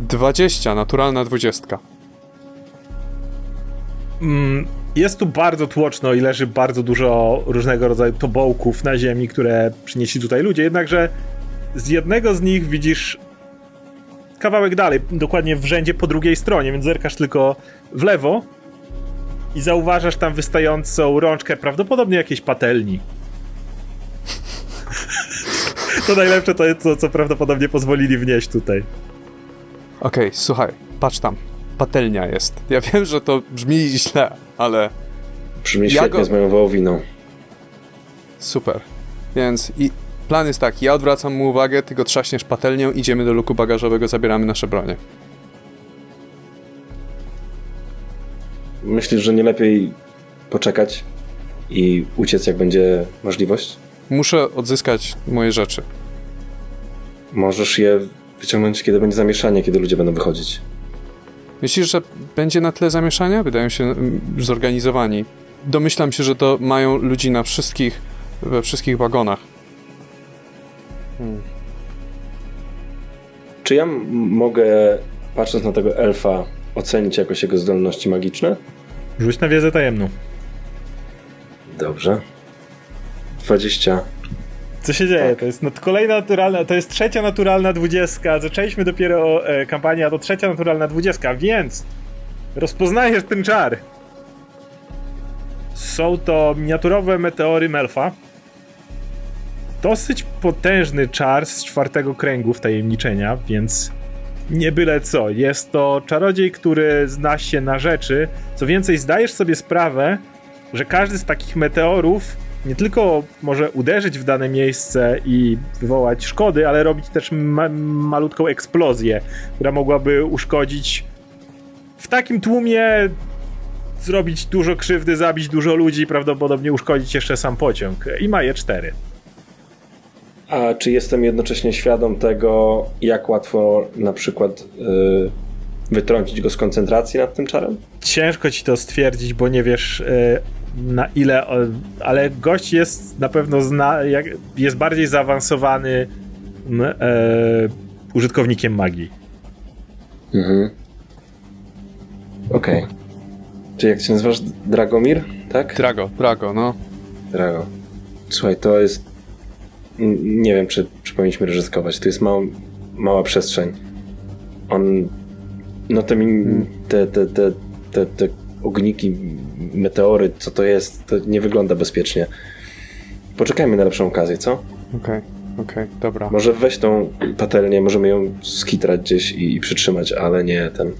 20, naturalna dwudziestka. Mm, Jest tu bardzo tłoczno i leży bardzo dużo różnego rodzaju tobołków na ziemi, które przynieśli tutaj ludzie. Jednakże z jednego z nich widzisz kawałek dalej, dokładnie w rzędzie po drugiej stronie, więc zerkasz tylko w lewo i zauważasz tam wystającą rączkę, prawdopodobnie jakiejś patelni. to najlepsze to jest to, co prawdopodobnie pozwolili wnieść tutaj. Okej, słuchaj, patrz tam. patelnia jest. Ja wiem, że to brzmi źle, ale Brzmi Ja świetnie go- z moją wołowiną. super. Więc i plan jest taki, ja odwracam mu uwagę, ty go trzaśniesz patelnią, idziemy do luku bagażowego, zabieramy nasze bronie. Myślisz, że nie lepiej poczekać i uciec, jak będzie możliwość? Muszę odzyskać moje rzeczy. Możesz je wyciągnąć, kiedy będzie zamieszanie, kiedy ludzie będą wychodzić. Myślisz, że będzie na tyle zamieszania? Wydają się mm, zorganizowani. Domyślam się, że to mają ludzi na wszystkich, we wszystkich wagonach. Czy ja mogę, patrząc na tego elfa, ocenić jakoś jego zdolności magiczne? Rzuć na wiedzę tajemną. Dobrze. 20. Co się dzieje? To jest kolejna naturalna, to jest trzecia naturalna dwudziestka. Zaczęliśmy dopiero e, kampanię, a to trzecia naturalna dwudziestka, więc rozpoznajesz ten czar. Są to miniaturowe meteory Melfa. Dosyć potężny czar z czwartego kręgu wtajemniczenia, więc nie byle co. Jest to czarodziej, który zna się na rzeczy. Co więcej, zdajesz sobie sprawę, że każdy z takich meteorów nie tylko może uderzyć w dane miejsce i wywołać szkody, ale robić też ma malutką eksplozję, która mogłaby uszkodzić w takim tłumie zrobić dużo krzywdy, zabić dużo ludzi prawdopodobnie uszkodzić jeszcze sam pociąg. I ma je cztery. A czy jestem jednocześnie świadom tego, jak łatwo na przykład y, wytrącić go z koncentracji nad tym czarem? Ciężko ci to stwierdzić, bo nie wiesz e, na ile, ale gość jest na pewno zna, jak, jest bardziej zaawansowany e, użytkownikiem magii. Mhm. Okej. Czy jak się nazywasz? Dragomir? Tak? Drago, Drago, no. Drago. Słuchaj, to jest. Nie wiem, czy, czy powinniśmy ryzykować. To jest mała, mała przestrzeń. On. No te, min- te, te, te, te, te ogniki, meteory, co to jest, to nie wygląda bezpiecznie. Poczekajmy na lepszą okazję, co? Okej, okej, dobra. Może weź tą patelnię, możemy ją skitrać gdzieś i, i przytrzymać, ale nie ten.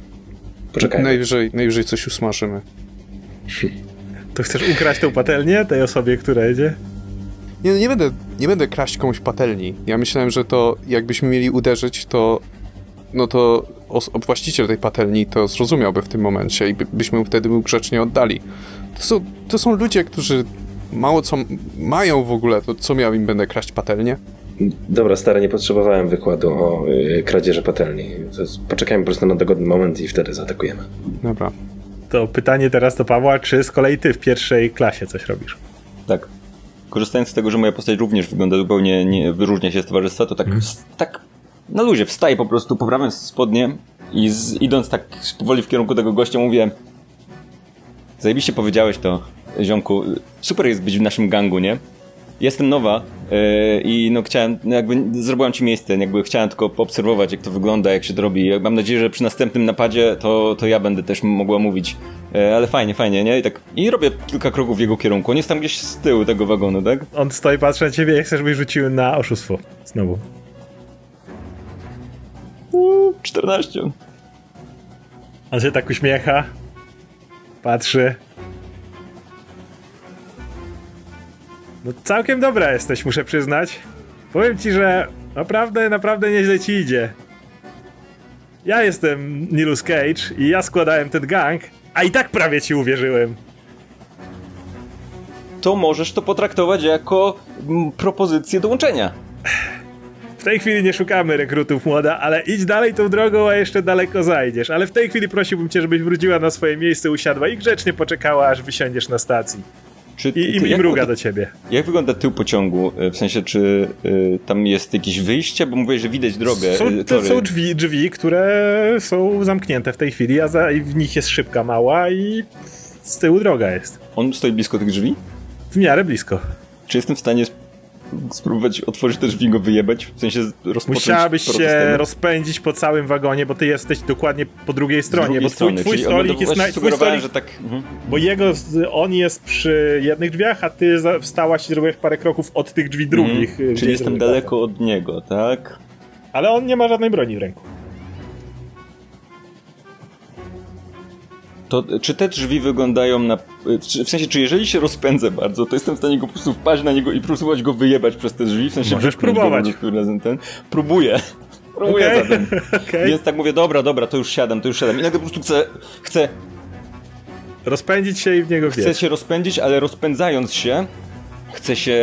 Poczekajmy. Najwyżej, najwyżej coś usmażymy. To chcesz ukraść tą patelnię tej osobie, która jedzie? Nie, no nie będę, nie będę kraść komuś patelni. Ja myślałem, że to jakbyśmy mieli uderzyć, to no to os- właściciel tej patelni to zrozumiałby w tym momencie i by, byśmy wtedy mu grzecznie oddali. To są, to są ludzie, którzy mało co mają w ogóle, to co ja im będę kraść patelnię? Dobra, stary, nie potrzebowałem wykładu o y, kradzieży patelni. Poczekajmy po prostu na dogodny moment i wtedy zaatakujemy. Dobra. To pytanie teraz do Pawła, czy z kolei ty w pierwszej klasie coś robisz? Tak. Korzystając z tego, że moja postać również wygląda zupełnie, nie wyróżnia się z towarzystwa, to tak, s- tak na luzie wstaję po prostu, poprawiam spodnie i z, idąc tak powoli w kierunku tego gościa mówię zajebiście powiedziałeś to, ziomku, super jest być w naszym gangu, nie? Jestem nowa yy, i no chciałem, no jakby zrobiłam ci miejsce, jakby chciałem tylko poobserwować jak to wygląda, jak się to robi. Mam nadzieję, że przy następnym napadzie to, to ja będę też mogła mówić. Yy, ale fajnie, fajnie, nie? I tak, i robię kilka kroków w jego kierunku. On jest tam gdzieś z tyłu tego wagonu, tak? On stoi, patrzy na ciebie i chcesz, żebyś rzucił na oszustwo. Znowu. Uuu, 14. On się tak uśmiecha, patrzy. No całkiem dobra jesteś, muszę przyznać. Powiem ci, że naprawdę, naprawdę nieźle ci idzie. Ja jestem Nilus Cage i ja składałem ten gang, a i tak prawie ci uwierzyłem. To możesz to potraktować jako mm, propozycję dołączenia. W tej chwili nie szukamy rekrutów młoda, ale idź dalej tą drogą, a jeszcze daleko zajdziesz. Ale w tej chwili prosiłbym cię, żebyś wróciła na swoje miejsce, usiadła i grzecznie poczekała, aż wysiądziesz na stacji. Czy, I, i, mruga do ciebie. Jak wygląda tył pociągu? E, W sensie, czy y, tam jest jakieś wyjście? Bo mówię, że widać drogę. Są, y, to są drzwi, drzwi, które są zamknięte w tej chwili, a za, w nich jest szybka mała i z tyłu droga jest. On stoi blisko tych drzwi? W miarę blisko. Czy jestem w stanie spróbować otworzyć te drzwi i go wyjebać? W sensie rozpocząć Musiałabyś się rozpędzić po całym wagonie, bo ty jesteś dokładnie po drugiej stronie, drugiej bo twój, strony, twój stolik jest na, twój stolik, że tak... Mhm. bo jego, on jest przy jednych drzwiach, a ty wstałaś i zrobiłeś parę kroków od tych drzwi drugich. Mhm. y, gdzie Czyli jest jestem daleko od niego, tak? Ale on nie ma żadnej broni w ręku. To czy te drzwi wyglądają na... W sensie, czy jeżeli się rozpędzę bardzo, to jestem w stanie go po prostu wpaść na niego i próbować go wyjebać przez te drzwi? W sensie Możesz próbować. razem ten. Próbuję. Próbuję Okej, zatem. okej. Więc tak mówię, dobra, dobra, to już siadam, to już siadam. I nagle po prostu chcę, chcę, Rozpędzić się i w niego chcę wbiec. się rozpędzić, ale rozpędzając się, chcę się,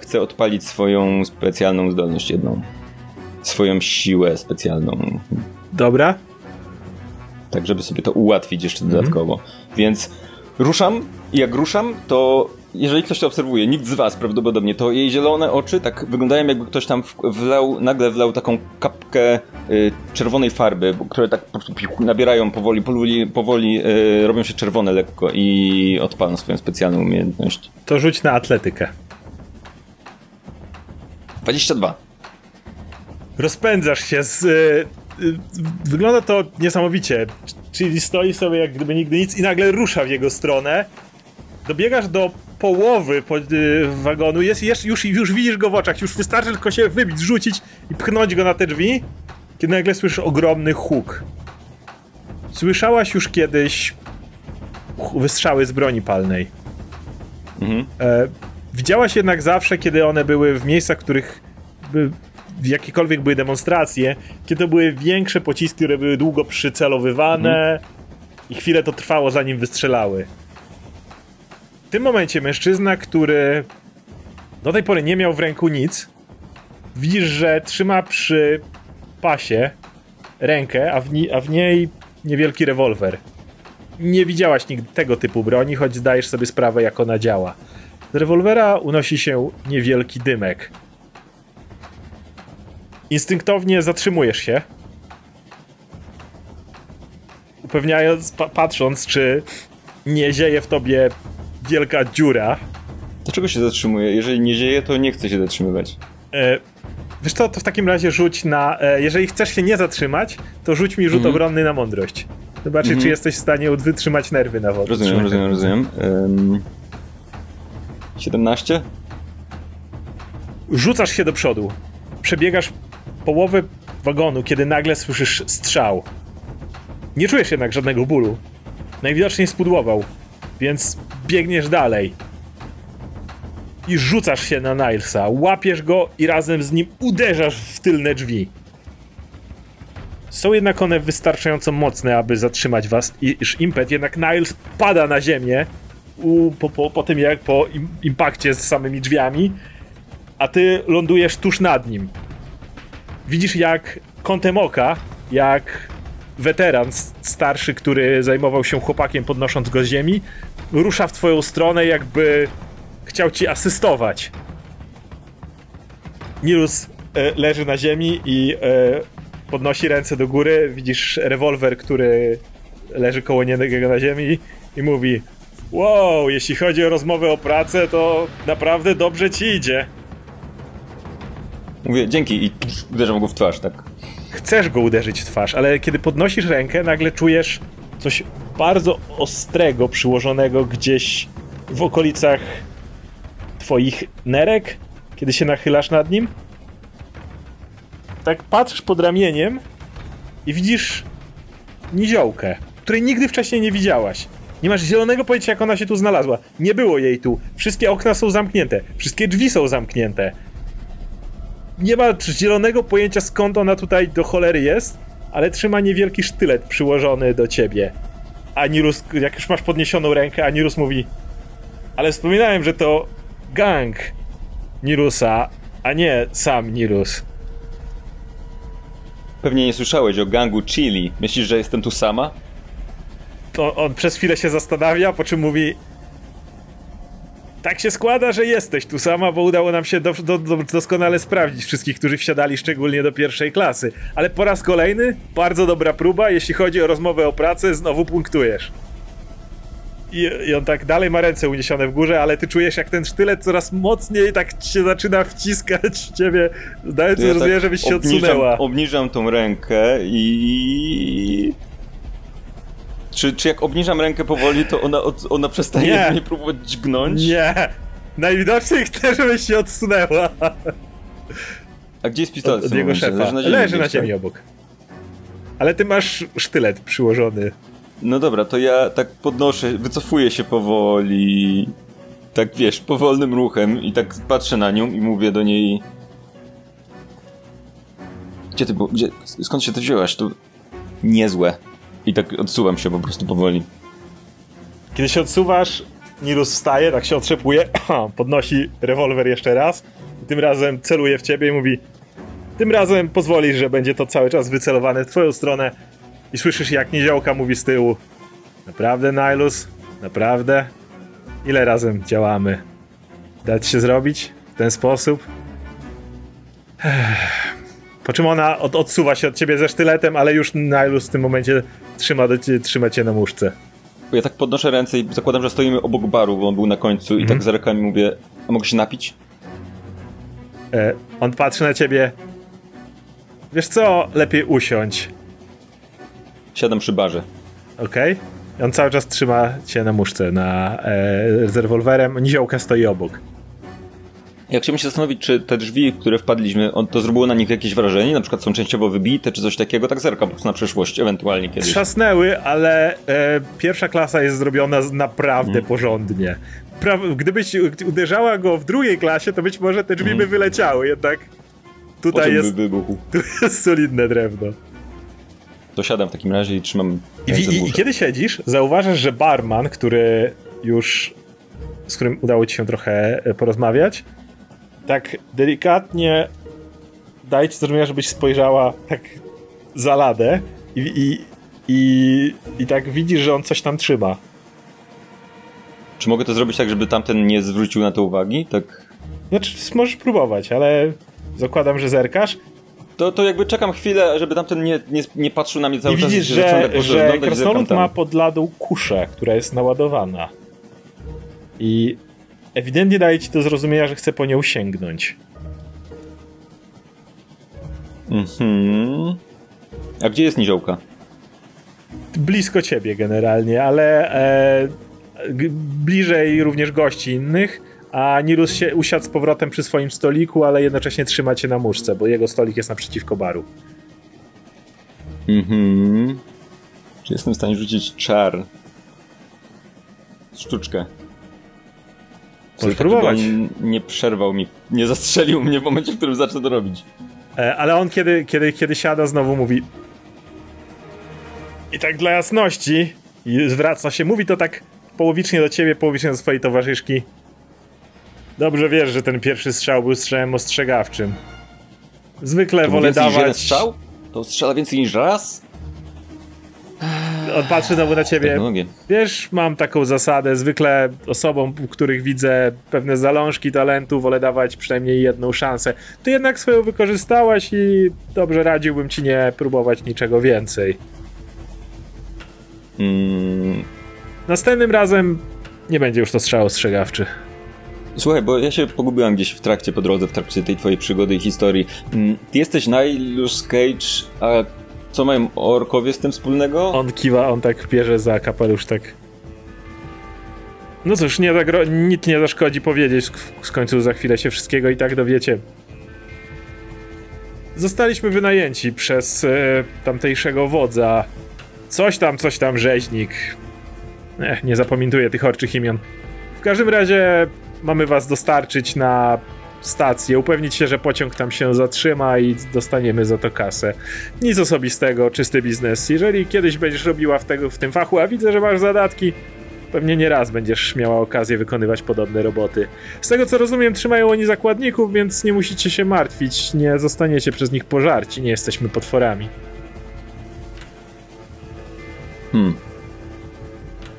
chcę odpalić swoją specjalną zdolność jedną. Swoją siłę specjalną. Dobra. Tak żeby sobie to ułatwić jeszcze dodatkowo. Więc ruszam i jak ruszam, to jeżeli ktoś to obserwuje, nikt z was prawdopodobnie, to jej zielone oczy tak wyglądają jakby ktoś tam wlał, nagle wlał taką kapkę y, czerwonej farby, które tak po prostu nabierają powoli, powoli, powoli y, robią się czerwone lekko i odpalam swoją specjalną umiejętność. To rzuć na atletykę. 22. Rozpędzasz się z... y, wygląda to niesamowicie. Czyli stoi sobie jak gdyby nigdy nic i nagle rusza w jego stronę. Dobiegasz do połowy po, y, wagonu, jest, jest, już, już widzisz go w oczach, już wystarczy tylko się wybić, rzucić i pchnąć go na te drzwi, kiedy nagle słyszysz ogromny huk. Słyszałaś już kiedyś wystrzały z broni palnej. Mhm. E, widziałaś jednak zawsze, kiedy one były w miejscach, w których jakiekolwiek były demonstracje, kiedy to były większe pociski, które były długo przycelowywane i chwilę to trwało, zanim wystrzelały. W tym momencie mężczyzna, który do tej pory nie miał w ręku nic, widzisz, że trzyma przy pasie rękę, a w, a w niej niewielki rewolwer. Nie widziałaś nigdy tego typu broni, choć zdajesz sobie sprawę, jak ona działa. Z rewolwera unosi się niewielki dymek. Instynktownie zatrzymujesz się. Upewniając, pa- patrząc, czy nie zieje w tobie wielka dziura. Dlaczego się zatrzymuję? Jeżeli nie zieje, to nie chcę się zatrzymywać. E, wiesz co, to w takim razie rzuć na... E, jeżeli chcesz się nie zatrzymać, to rzuć mi rzut Mhm. obronny na mądrość. Zobaczyć, Mhm. czy jesteś w stanie wytrzymać nerwy na wodę. Rozumiem, rozumiem, rozumiem. Ym... 17? Rzucasz się do przodu. Przebiegasz połowę wagonu, kiedy nagle słyszysz strzał. Nie czujesz jednak żadnego bólu. Najwidoczniej spudłował, więc biegniesz dalej. I rzucasz się na Nilesa. Łapiesz go i razem z nim uderzasz w tylne drzwi. Są jednak one wystarczająco mocne, aby zatrzymać was, iż impet, jednak Niles pada na ziemię u, po, po, po tym jak po im, impakcie z samymi drzwiami a ty lądujesz tuż nad nim. Widzisz jak kątem oka, jak weteran starszy, który zajmował się chłopakiem podnosząc go z ziemi, rusza w twoją stronę jakby chciał ci asystować. Nilus e, leży na ziemi i e, podnosi ręce do góry, widzisz rewolwer, który leży koło niego na ziemi i mówi Wow, jeśli chodzi o rozmowę o pracę, to naprawdę dobrze ci idzie. Mówię, dzięki i uderzam go w twarz, tak. chcesz go uderzyć w twarz, ale kiedy podnosisz rękę, nagle czujesz coś bardzo ostrego przyłożonego gdzieś w okolicach twoich nerek, kiedy się nachylasz nad nim. Tak patrzysz pod ramieniem i widzisz niziołkę, której nigdy wcześniej nie widziałaś. Nie masz zielonego pojęcia, jak ona się tu znalazła. Nie było jej tu. Wszystkie okna są zamknięte. Wszystkie drzwi są zamknięte nie ma zielonego pojęcia skąd ona tutaj do cholery jest, ale trzyma niewielki sztylet przyłożony do ciebie. A Nirus, jak już masz podniesioną rękę, a Nirus mówi ale wspominałem, że to gang Nirusa, a nie sam Nirus. Pewnie nie słyszałeś o gangu Chili. Myślisz, że jestem tu sama? To on przez chwilę się zastanawia, po czym mówi tak się składa, że jesteś tu sama, bo udało nam się do, do, do, doskonale sprawdzić wszystkich, którzy wsiadali szczególnie do pierwszej klasy. Ale po raz kolejny, bardzo dobra próba, jeśli chodzi o rozmowę o pracę, znowu punktujesz. I, I on tak dalej ma ręce uniesione w górze, ale ty czujesz jak ten sztylet coraz mocniej tak się zaczyna wciskać w ciebie, dając ja zrozumienie, tak żebyś się obniżam, odsunęła. Obniżam tą rękę i... Czy, czy jak obniżam rękę powoli, to ona, ona przestaje Nie. mnie próbować dźgnąć? Nie! Najwidoczniej chcę, żebyś się odsunęła. A gdzie jest pistolet od, od jego szefa. Leży na ziemi, Leży na gdzieś, ziemi tak? obok. Ale ty masz sztylet przyłożony No dobra, to ja tak podnoszę, wycofuję się powoli. Tak wiesz, powolnym ruchem i tak patrzę na nią i mówię do niej. Gdzie ty? Gdzie, skąd się to wzięłaś? To niezłe. I tak odsuwam się po prostu powoli. Kiedy się odsuwasz, Nilus wstaje, tak się otrzepuje, podnosi rewolwer jeszcze raz. I tym razem celuje w ciebie i mówi: Tym razem pozwolisz, że będzie to cały czas wycelowane w twoją stronę. I słyszysz, jak niziołka mówi z tyłu: Naprawdę, Nilus? Naprawdę? Ile razem działamy? Dać się zrobić w ten sposób? Ech. Po czym ona od, odsuwa się od ciebie ze sztyletem, ale już Nilus w tym momencie trzyma, do, cie- trzyma cię na muszce. Ja tak podnoszę ręce i zakładam, że stoimy obok baru, bo on był na końcu i Mhm. tak zerkam i mówię, a mogę się napić? E, on patrzy na ciebie. Wiesz co? Lepiej usiądź, Siadam przy barze. okej? I On cały czas trzyma cię na muszce, na, e, z rewolwerem. Niziołka stoi obok. Ja chciałbym się zastanowić, czy te drzwi, w które wpadliśmy, to zrobiło na nich jakieś wrażenie, na przykład są częściowo wybite, czy coś takiego, tak zerkam po prostu na przyszłość, ewentualnie kiedyś. Trzasnęły, ale e, pierwsza klasa jest zrobiona naprawdę Mm. porządnie. Pra, gdybyś uderzała go w drugiej klasie, to być może te drzwi Mm. by wyleciały, jednak tutaj jest, by tu jest solidne drewno. To siadam w takim razie i trzymam I, i, I kiedy siedzisz, zauważasz, że barman, który już z którym udało ci się trochę e, porozmawiać, tak delikatnie daje ci zrozumienia, żebyś spojrzała tak za ladę i, i, i, i tak widzisz, że on coś tam trzyma. Czy mogę to zrobić tak, żeby tamten nie zwrócił na to uwagi? Tak. Znaczy, możesz próbować, ale zakładam, że zerkasz To, to jakby czekam chwilę, żeby tamten nie, nie, nie patrzył na mnie cały i czas. widzisz, że, tak że krasnolud ma pod ladą kuszę, która jest naładowana. I ewidentnie daje ci do zrozumienia, że chce po nią sięgnąć. Mhm. A gdzie jest niziołka? blisko ciebie generalnie, ale e, bliżej również gości innych, a Nilus się usiadł z powrotem przy swoim stoliku, ale jednocześnie trzyma cię na muszce, bo jego stolik jest naprzeciwko baru. Mhm. Czy jestem w stanie rzucić czar? Sztuczkę. Żeby próbować. nie przerwał mi, nie zastrzelił mnie w momencie, w którym zacznę to robić. E, ale on kiedy, kiedy, kiedy siada znowu mówi i tak dla jasności i zwraca się, mówi to tak połowicznie do ciebie, połowicznie do swojej towarzyszki. Dobrze wiesz, że ten pierwszy strzał był strzałem ostrzegawczym. Zwykle To wolę więcej niż jeden dawać... strzał? To strzela więcej niż raz? On patrzy znowu na ciebie. Technologię. Wiesz, mam taką zasadę, zwykle osobom, u których widzę pewne zalążki talentu, wolę dawać przynajmniej jedną szansę. Ty jednak swoją wykorzystałaś i dobrze radziłbym ci nie próbować niczego więcej. Mm, Następnym razem nie będzie już to strzał ostrzegawczy. Słuchaj, bo ja się pogubiłem gdzieś w trakcie, po drodze, w trakcie tej twojej przygody i historii. Mm, Ty jesteś Nihilus Cage, a co mają orkowie z tym wspólnego? On kiwa, on tak bierze za kapelusz, tak... No cóż, nie zagro- nic nie zaszkodzi powiedzieć, w końcu za chwilę się wszystkiego i tak dowiecie. Zostaliśmy wynajęci przez e, tamtejszego wodza. Coś tam, coś tam, rzeźnik. Ech, nie zapamiętuję tych orczych imion. W każdym razie mamy was dostarczyć na stację, upewnić się, że pociąg tam się zatrzyma i dostaniemy za to kasę. Nic osobistego, czysty biznes. Jeżeli kiedyś będziesz robiła w, tego, w tym fachu, a widzę, że masz zadatki, pewnie nie raz będziesz miała okazję wykonywać podobne roboty. Z tego co rozumiem, trzymają oni zakładników, więc nie musicie się martwić, nie zostaniecie przez nich pożarci, nie jesteśmy potworami. Hmm.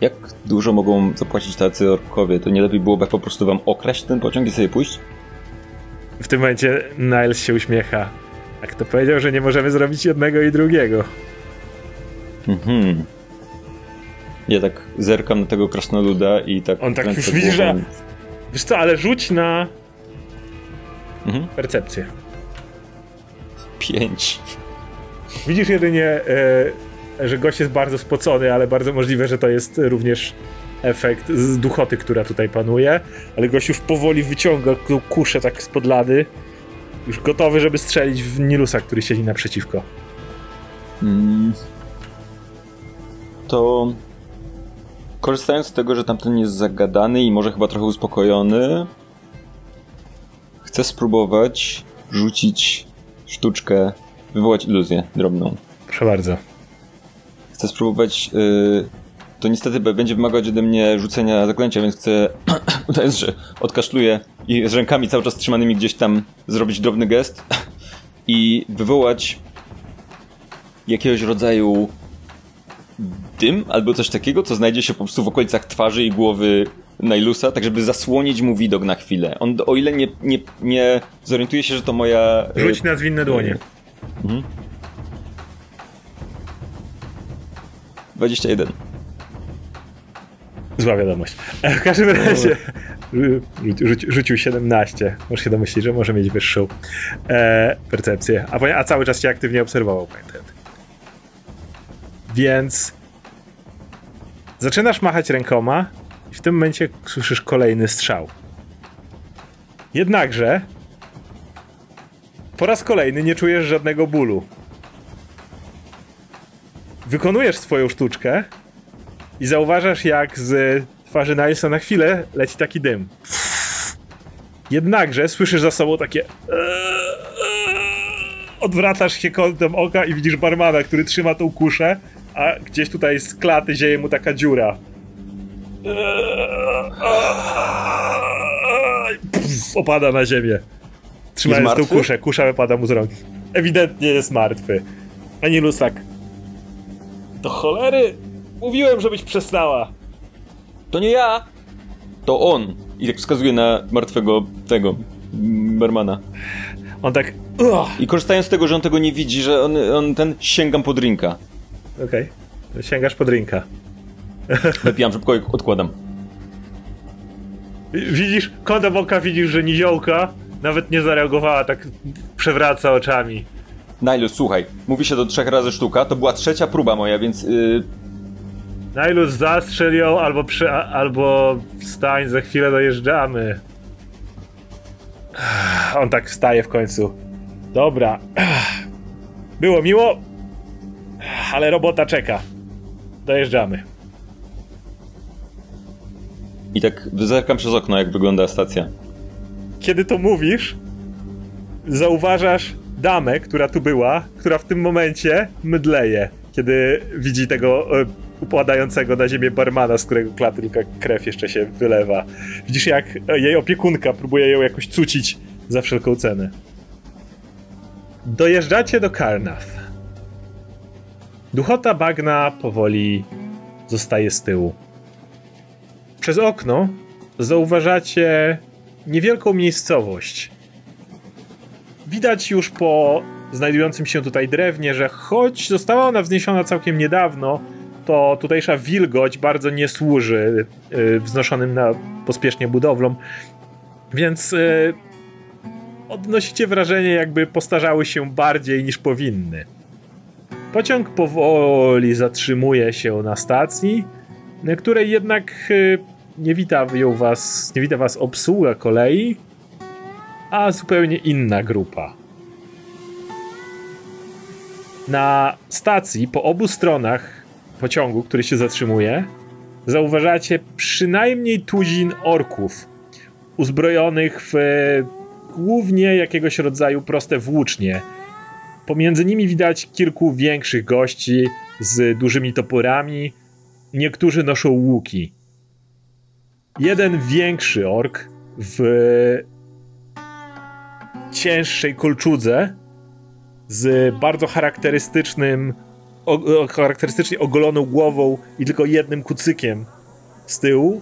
Jak dużo mogą zapłacić tacy orkowie? To nie lepiej byłoby po prostu wam okraść ten pociąg i sobie pójść? W tym momencie Niles się uśmiecha. A kto powiedział, że nie możemy zrobić jednego i drugiego? Mhm. Ja tak zerkam na tego krasnoluda i tak... On tak już widzi, że-. Wiesz co, ale rzuć na Mhm. percepcję. Pięć. Widzisz jedynie, e, że gość jest bardzo spocony, ale bardzo możliwe, że to jest również efekt z duchoty, która tutaj panuje. Ale gość już powoli wyciąga kuszę tak spod lady. Już gotowy, żeby strzelić w Nilusa, który siedzi naprzeciwko. Mm. to korzystając z tego, że tamten jest zagadany i może chyba trochę uspokojony, chcę spróbować rzucić sztuczkę, wywołać iluzję drobną. Proszę bardzo. Chcę spróbować. Yy, to niestety będzie wymagać ode mnie rzucenia zaklęcia, więc chcę. udając, że odkaszluję i z rękami cały czas trzymanymi gdzieś tam zrobić drobny gest i wywołać jakiegoś rodzaju dym albo coś takiego, co znajdzie się po prostu w okolicach twarzy i głowy Nailusa, tak żeby zasłonić mu widok na chwilę. On, o ile nie, nie, nie zorientuje się, że to moja... y, Rzuć na zwinne dłonie. 21. Zła wiadomość. E, W każdym razie rzuci, rzucił 17. Możesz się domyślić, że może mieć wyższą e, percepcję. A, a cały czas cię aktywnie obserwował, pamiętaj. Więc zaczynasz machać rękoma i w tym momencie słyszysz kolejny strzał. Jednakże po raz kolejny nie czujesz żadnego bólu. Wykonujesz swoją sztuczkę i zauważasz, jak z twarzy Nilesa na chwilę leci taki dym. Jednakże słyszysz za sobą takie. Odwracasz się kątem oka i widzisz barmana, który trzyma tą kuszę, a gdzieś tutaj z klaty zieje mu taka dziura. Pff, opada na ziemię. Trzymając tą kuszę, kusza wypada mu z rąk. Ewidentnie jest martwy. Anilus tak. Do cholery! Mówiłem, żebyś przestała. To nie ja! To on! I tak wskazuje na martwego tego barmana. On tak. Ugh. I korzystając z tego, że on tego nie widzi, że on, on ten sięgam po drinka. Okej. Sięgasz po drinka. Wypijam szybko i odkładam. Widzisz, kątem oka widzisz, że niziołka nawet nie zareagowała, tak przewraca oczami. Nilus, słuchaj, mówi się do trzech razy sztuka, to była trzecia próba moja, więc yy, Nailus zastrzel ją, albo, przy, a- albo wstań, za chwilę dojeżdżamy. On tak wstaje w końcu. Dobra. Było miło, ale robota czeka. Dojeżdżamy. i tak zerkam przez okno, jak wygląda stacja. kiedy to mówisz, zauważasz damę, która tu była, która w tym momencie mydleje, kiedy widzi tego e, upadającego na ziemię barmana, z którego klaty tylko krew jeszcze się wylewa. Widzisz, jak e, jej opiekunka próbuje ją jakoś cucić za wszelką cenę. Dojeżdżacie do Karnath. Duchota bagna powoli zostaje z tyłu. Przez okno zauważacie niewielką miejscowość. Widać już po znajdującym się tutaj drewnie, że choć została ona wzniesiona całkiem niedawno, to tutejsza wilgoć bardzo nie służy y, wznoszonym na pospiesznie budowlom. Więc y, odnosicie wrażenie, jakby postarzały się bardziej niż powinny. Pociąg powoli zatrzymuje się na stacji, na której jednak y, nie wita was, nie wita was obsługa kolei, a zupełnie inna grupa. Na stacji po obu stronach pociągu, który się zatrzymuje, zauważacie przynajmniej tuzin orków, uzbrojonych w e, głównie jakiegoś rodzaju proste włócznie. Pomiędzy nimi widać kilku większych gości z dużymi toporami, niektórzy noszą łuki. Jeden większy ork w cięższej kolczudze z bardzo charakterystycznym o, charakterystycznie ogoloną głową i tylko jednym kucykiem z tyłu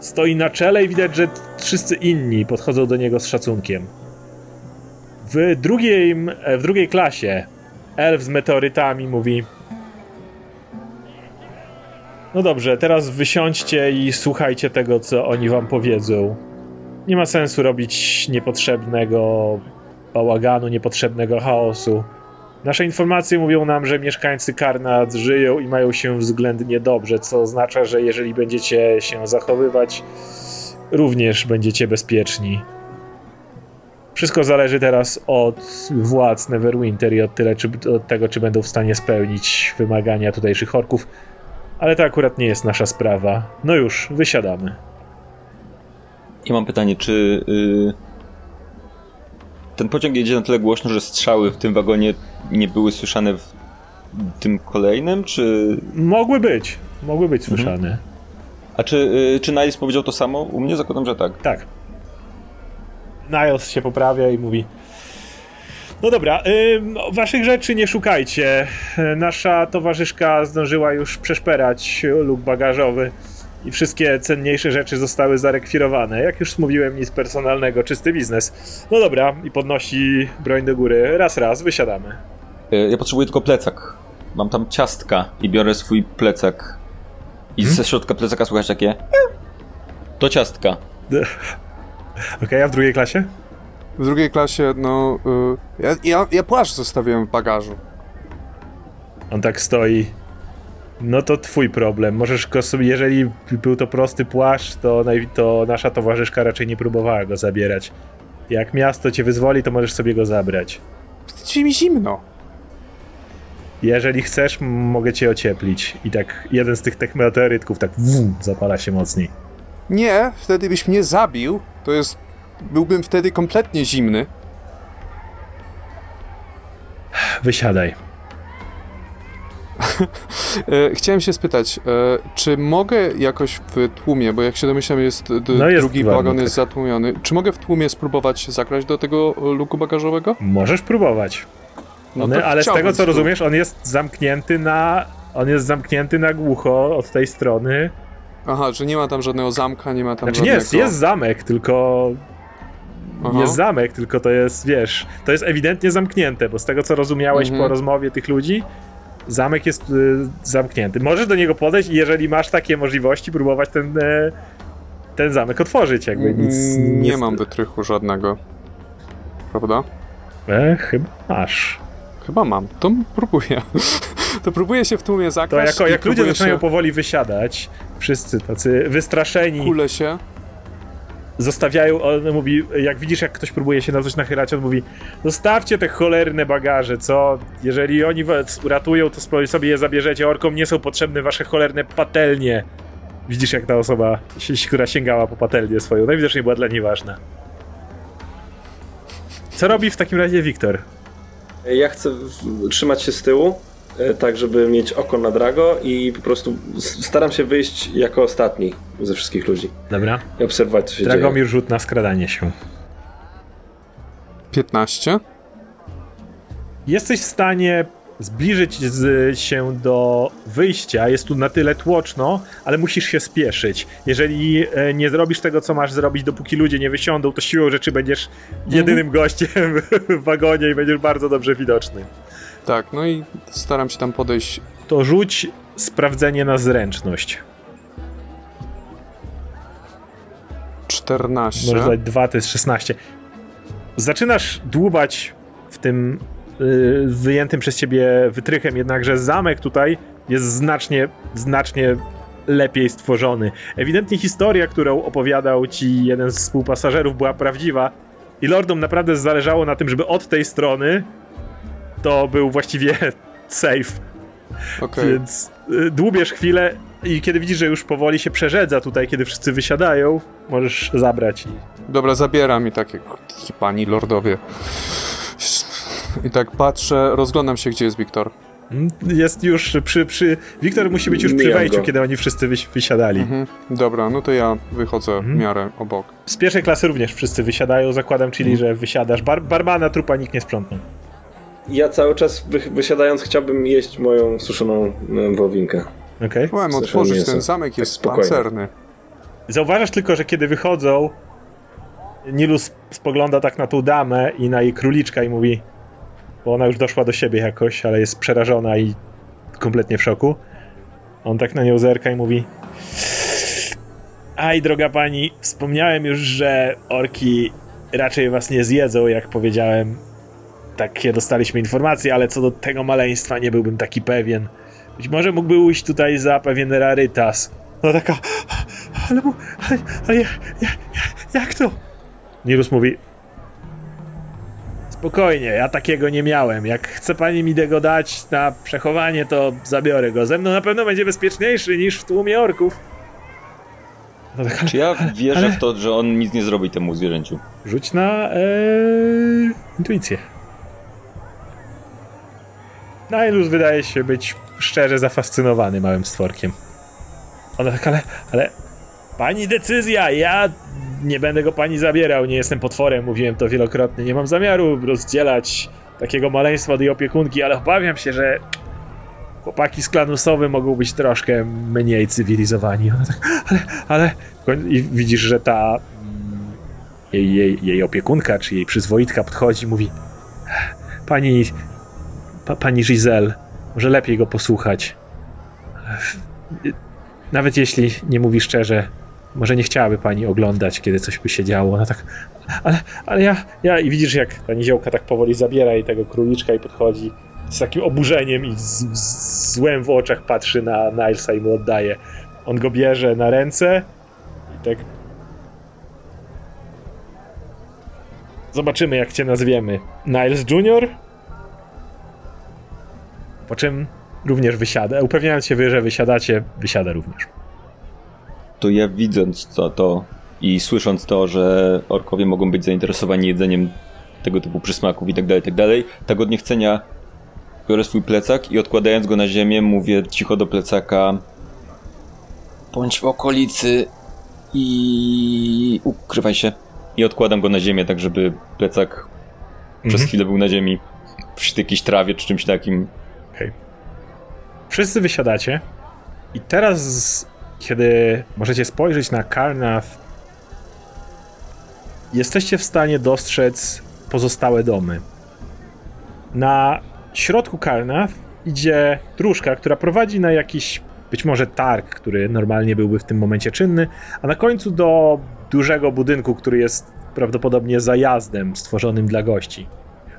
stoi na czele i widać, że wszyscy inni podchodzą do niego z szacunkiem. W drugiej, w drugiej klasie elf z meteorytami mówi no dobrze, teraz wysiądźcie i słuchajcie tego, co oni wam powiedzą. Nie ma sensu robić niepotrzebnego bałaganu, niepotrzebnego chaosu. Nasze informacje mówią nam, że mieszkańcy Karnat żyją i mają się względnie dobrze, co oznacza, że jeżeli będziecie się zachowywać, również będziecie bezpieczni. Wszystko zależy teraz od władz Neverwinter i od, tyle, czy, od tego, czy będą w stanie spełnić wymagania tutejszych orków. Ale to akurat nie jest nasza sprawa. No już, wysiadamy. I mam pytanie, czy y, ten pociąg jedzie na tyle głośno, że strzały w tym wagonie nie były słyszane w tym kolejnym, czy... Mogły być, mogły być słyszane. A czy, y, czy Niles powiedział to samo? U mnie zakładam, że tak. Tak. Niles się poprawia i mówi: No dobra, ym, waszych rzeczy nie szukajcie. Nasza towarzyszka zdążyła już przeszperać luk bagażowy i wszystkie cenniejsze rzeczy zostały zarekwirowane. Jak już mówiłem, nic personalnego, czysty biznes. No dobra, i podnosi broń do góry. Raz, raz, wysiadamy. Y, ja potrzebuję tylko plecak. Mam tam ciastka i biorę swój plecak. I ze środka plecaka słychać takie... To ciastka. Okej, a w drugiej klasie? W drugiej klasie, no... Y, ja, ja, ja płaszcz zostawiłem w bagażu. On tak stoi. No to twój problem. Możesz go sobie, jeżeli był to prosty płaszcz, to, to nasza towarzyszka raczej nie próbowała go zabierać. Jak miasto cię wyzwoli, to możesz sobie go zabrać. Ci mi zimno. Jeżeli chcesz, mogę cię ocieplić. I tak jeden z tych techmeteorytków tak wum, zapala się mocniej. Nie, wtedy byś mnie zabił. To jest... Byłbym wtedy kompletnie zimny. Wysiadaj. E, chciałem się spytać, e, czy mogę jakoś w tłumie, bo jak się domyślam jest, No jest drugi wagon, tak. jest zatłumiony, czy mogę w tłumie spróbować zakraść do tego e, luku bagażowego? Możesz próbować. No to ale z tego co rozumiesz, on jest zamknięty na. On jest zamknięty na głucho od tej strony. Aha, że nie ma tam żadnego zamka, nie ma tam Znaczy nie, żadnego... jest, jest zamek, tylko Aha. jest zamek, tylko to jest, wiesz, to jest ewidentnie zamknięte, bo z tego co rozumiałeś Mhm. po rozmowie tych ludzi, zamek jest y, zamknięty. Możesz do niego podejść i jeżeli masz takie możliwości, próbować ten, e, ten zamek otworzyć, jakby nic. Mm, Nie nic- mam wytrychu żadnego. Prawda? E, chyba masz. Chyba mam. To próbuję. to próbuję się w tłumie To zakraść jako, i jak ludzie zaczynają się... powoli wysiadać, wszyscy tacy wystraszeni, Kulę się. Zostawiają, on mówi, jak widzisz, jak ktoś próbuje się na coś nachylać, on mówi, zostawcie te cholerne bagaże, co? Jeżeli oni was uratują, to sobie je zabierzecie, orkom nie są potrzebne wasze cholerne patelnie. Widzisz, jak ta osoba, która sięgała po patelnię swoją, najwidoczniej była dla niej ważna. Co robi w takim razie Wiktor? Ja chcę trzymać się z tyłu, tak żeby mieć oko na Drago i po prostu staram się wyjść jako ostatni ze wszystkich ludzi Dobra. i obserwować, co się dzieje. Dragomir rzut na skradanie się. 15. Jesteś w stanie zbliżyć z, się do wyjścia. Jest tu na tyle tłoczno, ale musisz się spieszyć. Jeżeli e, nie zrobisz tego, co masz zrobić, dopóki ludzie nie wysiądą, to siłą rzeczy będziesz jedynym gościem w wagonie i będziesz bardzo dobrze widoczny. Tak, no i staram się tam podejść. To rzuć sprawdzenie na zręczność. 14. Możesz dać 2, to jest 16. Zaczynasz dłubać w tym y, wyjętym przez ciebie wytrychem, jednakże zamek tutaj jest znacznie, znacznie lepiej stworzony. Ewidentnie historia, którą opowiadał ci jeden z współpasażerów była prawdziwa i lordom naprawdę zależało na tym, żeby od tej strony to był właściwie safe. Okej. Więc y, dłubiesz chwilę i kiedy widzisz, że już powoli się przerzedza tutaj, kiedy wszyscy wysiadają, możesz zabrać. i- Dobra, zabieram i takie, ci pani lordowie. I tak patrzę, rozglądam się, gdzie jest Wiktor. Mm, Jest już przy, przy... Wiktor musi być już przy wejściu, kiedy oni wszyscy wysiadali. Mhm. Dobra, no to ja wychodzę Mhm. w miarę obok. Z pierwszej klasy również wszyscy wysiadają, zakładam, czyli że wysiadasz. Bar barmana trupa nikt nie sprzątnął. Ja cały czas wy, wysiadając chciałbym jeść moją suszoną wołowinkę. Okej. Chciałem Słyszę otworzyć mięso. ten zamek, jest spokojnie. pancerny. Zauważasz tylko, że kiedy wychodzą, Nilus spogląda tak na tą damę i na jej króliczka i mówi, bo ona już doszła do siebie jakoś, ale jest przerażona i kompletnie w szoku. On tak na nią zerka i mówi Aj, droga pani, wspomniałem już, że orki raczej was nie zjedzą, jak powiedziałem. Takie dostaliśmy informacje, ale co do tego maleństwa nie byłbym taki pewien. Być może mógłby ujść tutaj za pewien rarytas. No taka, ale, mu, ale, ale ja, ja, ja, jak to? Nilus mówi, Spokojnie, ja takiego nie miałem. Jak chce pani mi tego dać na przechowanie, to zabiorę go. Ze mną na pewno będzie bezpieczniejszy niż w tłumie orków. No tak, Czy ja wierzę ale- w to, że on nic nie zrobi temu zwierzęciu? Rzuć na e, intuicję. Nailus wydaje się być szczerze zafascynowany małym stworkiem. Ona tak, ale, ale pani decyzja, ja nie będę go pani zabierał, nie jestem potworem, mówiłem to wielokrotnie, nie mam zamiaru rozdzielać takiego maleństwa jej opiekunki, ale obawiam się, że chłopaki z klanu Sowy mogą być troszkę mniej cywilizowani. Ona tak, ale, ale... I widzisz, że ta jej, jej, jej opiekunka, czy jej przyzwoitka podchodzi i mówi Pani, pa, pani Giselle, może lepiej go posłuchać. Nawet jeśli nie mówi szczerze, może nie chciałaby pani oglądać, kiedy coś by się działo. Ona tak, ale, ale ja, ja... I widzisz, jak ta niziołka tak powoli zabiera jej tego króliczka i podchodzi z takim oburzeniem i z, z złem w oczach patrzy na Nilesa i mu oddaje. On go bierze na ręce i tak Zobaczymy, jak cię nazwiemy. Niles Junior? Po czym również wysiada. Upewniając się, że wysiadacie, wysiada również. To ja widząc to, to i słysząc to, że orkowie mogą być zainteresowani jedzeniem tego typu przysmaków i tak dalej, tak dalej, tak od niechcenia biorę swój plecak i odkładając go na ziemię mówię cicho do plecaka bądź w okolicy i ukrywaj się. I odkładam go na ziemię, tak żeby plecak przez Mhm. chwilę był na ziemi przy jakiejś trawie czy czymś takim. Wszyscy wysiadacie i teraz, kiedy możecie spojrzeć na Karnath, jesteście w stanie dostrzec pozostałe domy. Na środku Karnath idzie dróżka, która prowadzi na jakiś być może targ, który normalnie byłby w tym momencie czynny, a na końcu do dużego budynku, który jest prawdopodobnie zajazdem stworzonym dla gości.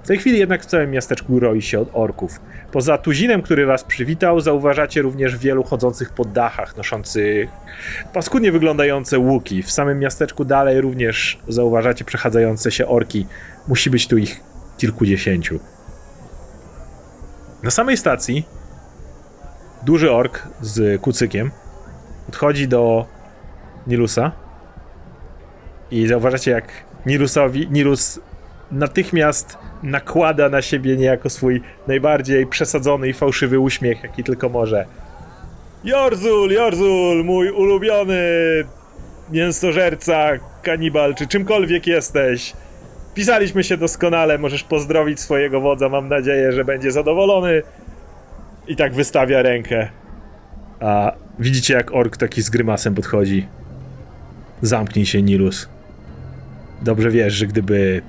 W tej chwili jednak w całym miasteczku roi się od orków. Poza tuzinem, który was przywitał, zauważacie również wielu chodzących po dachach, noszących paskudnie wyglądające łuki. W samym miasteczku dalej również zauważacie przechadzające się orki. Musi być tu ich kilkudziesięciu. Na samej stacji duży ork z kucykiem podchodzi do Nilusa i zauważacie jak Nilusowi, Nilus natychmiast nakłada na siebie niejako swój najbardziej przesadzony i fałszywy uśmiech, jaki tylko może. Jorzul, Jorzul, mój ulubiony mięsożerca, kanibal, czy czymkolwiek jesteś. Pisaliśmy się doskonale, możesz pozdrowić swojego wodza, mam nadzieję, że będzie zadowolony. I tak wystawia rękę. A widzicie, jak ork taki z grymasem podchodzi. Zamknij się, Nilus. Dobrze wiesz, że gdyby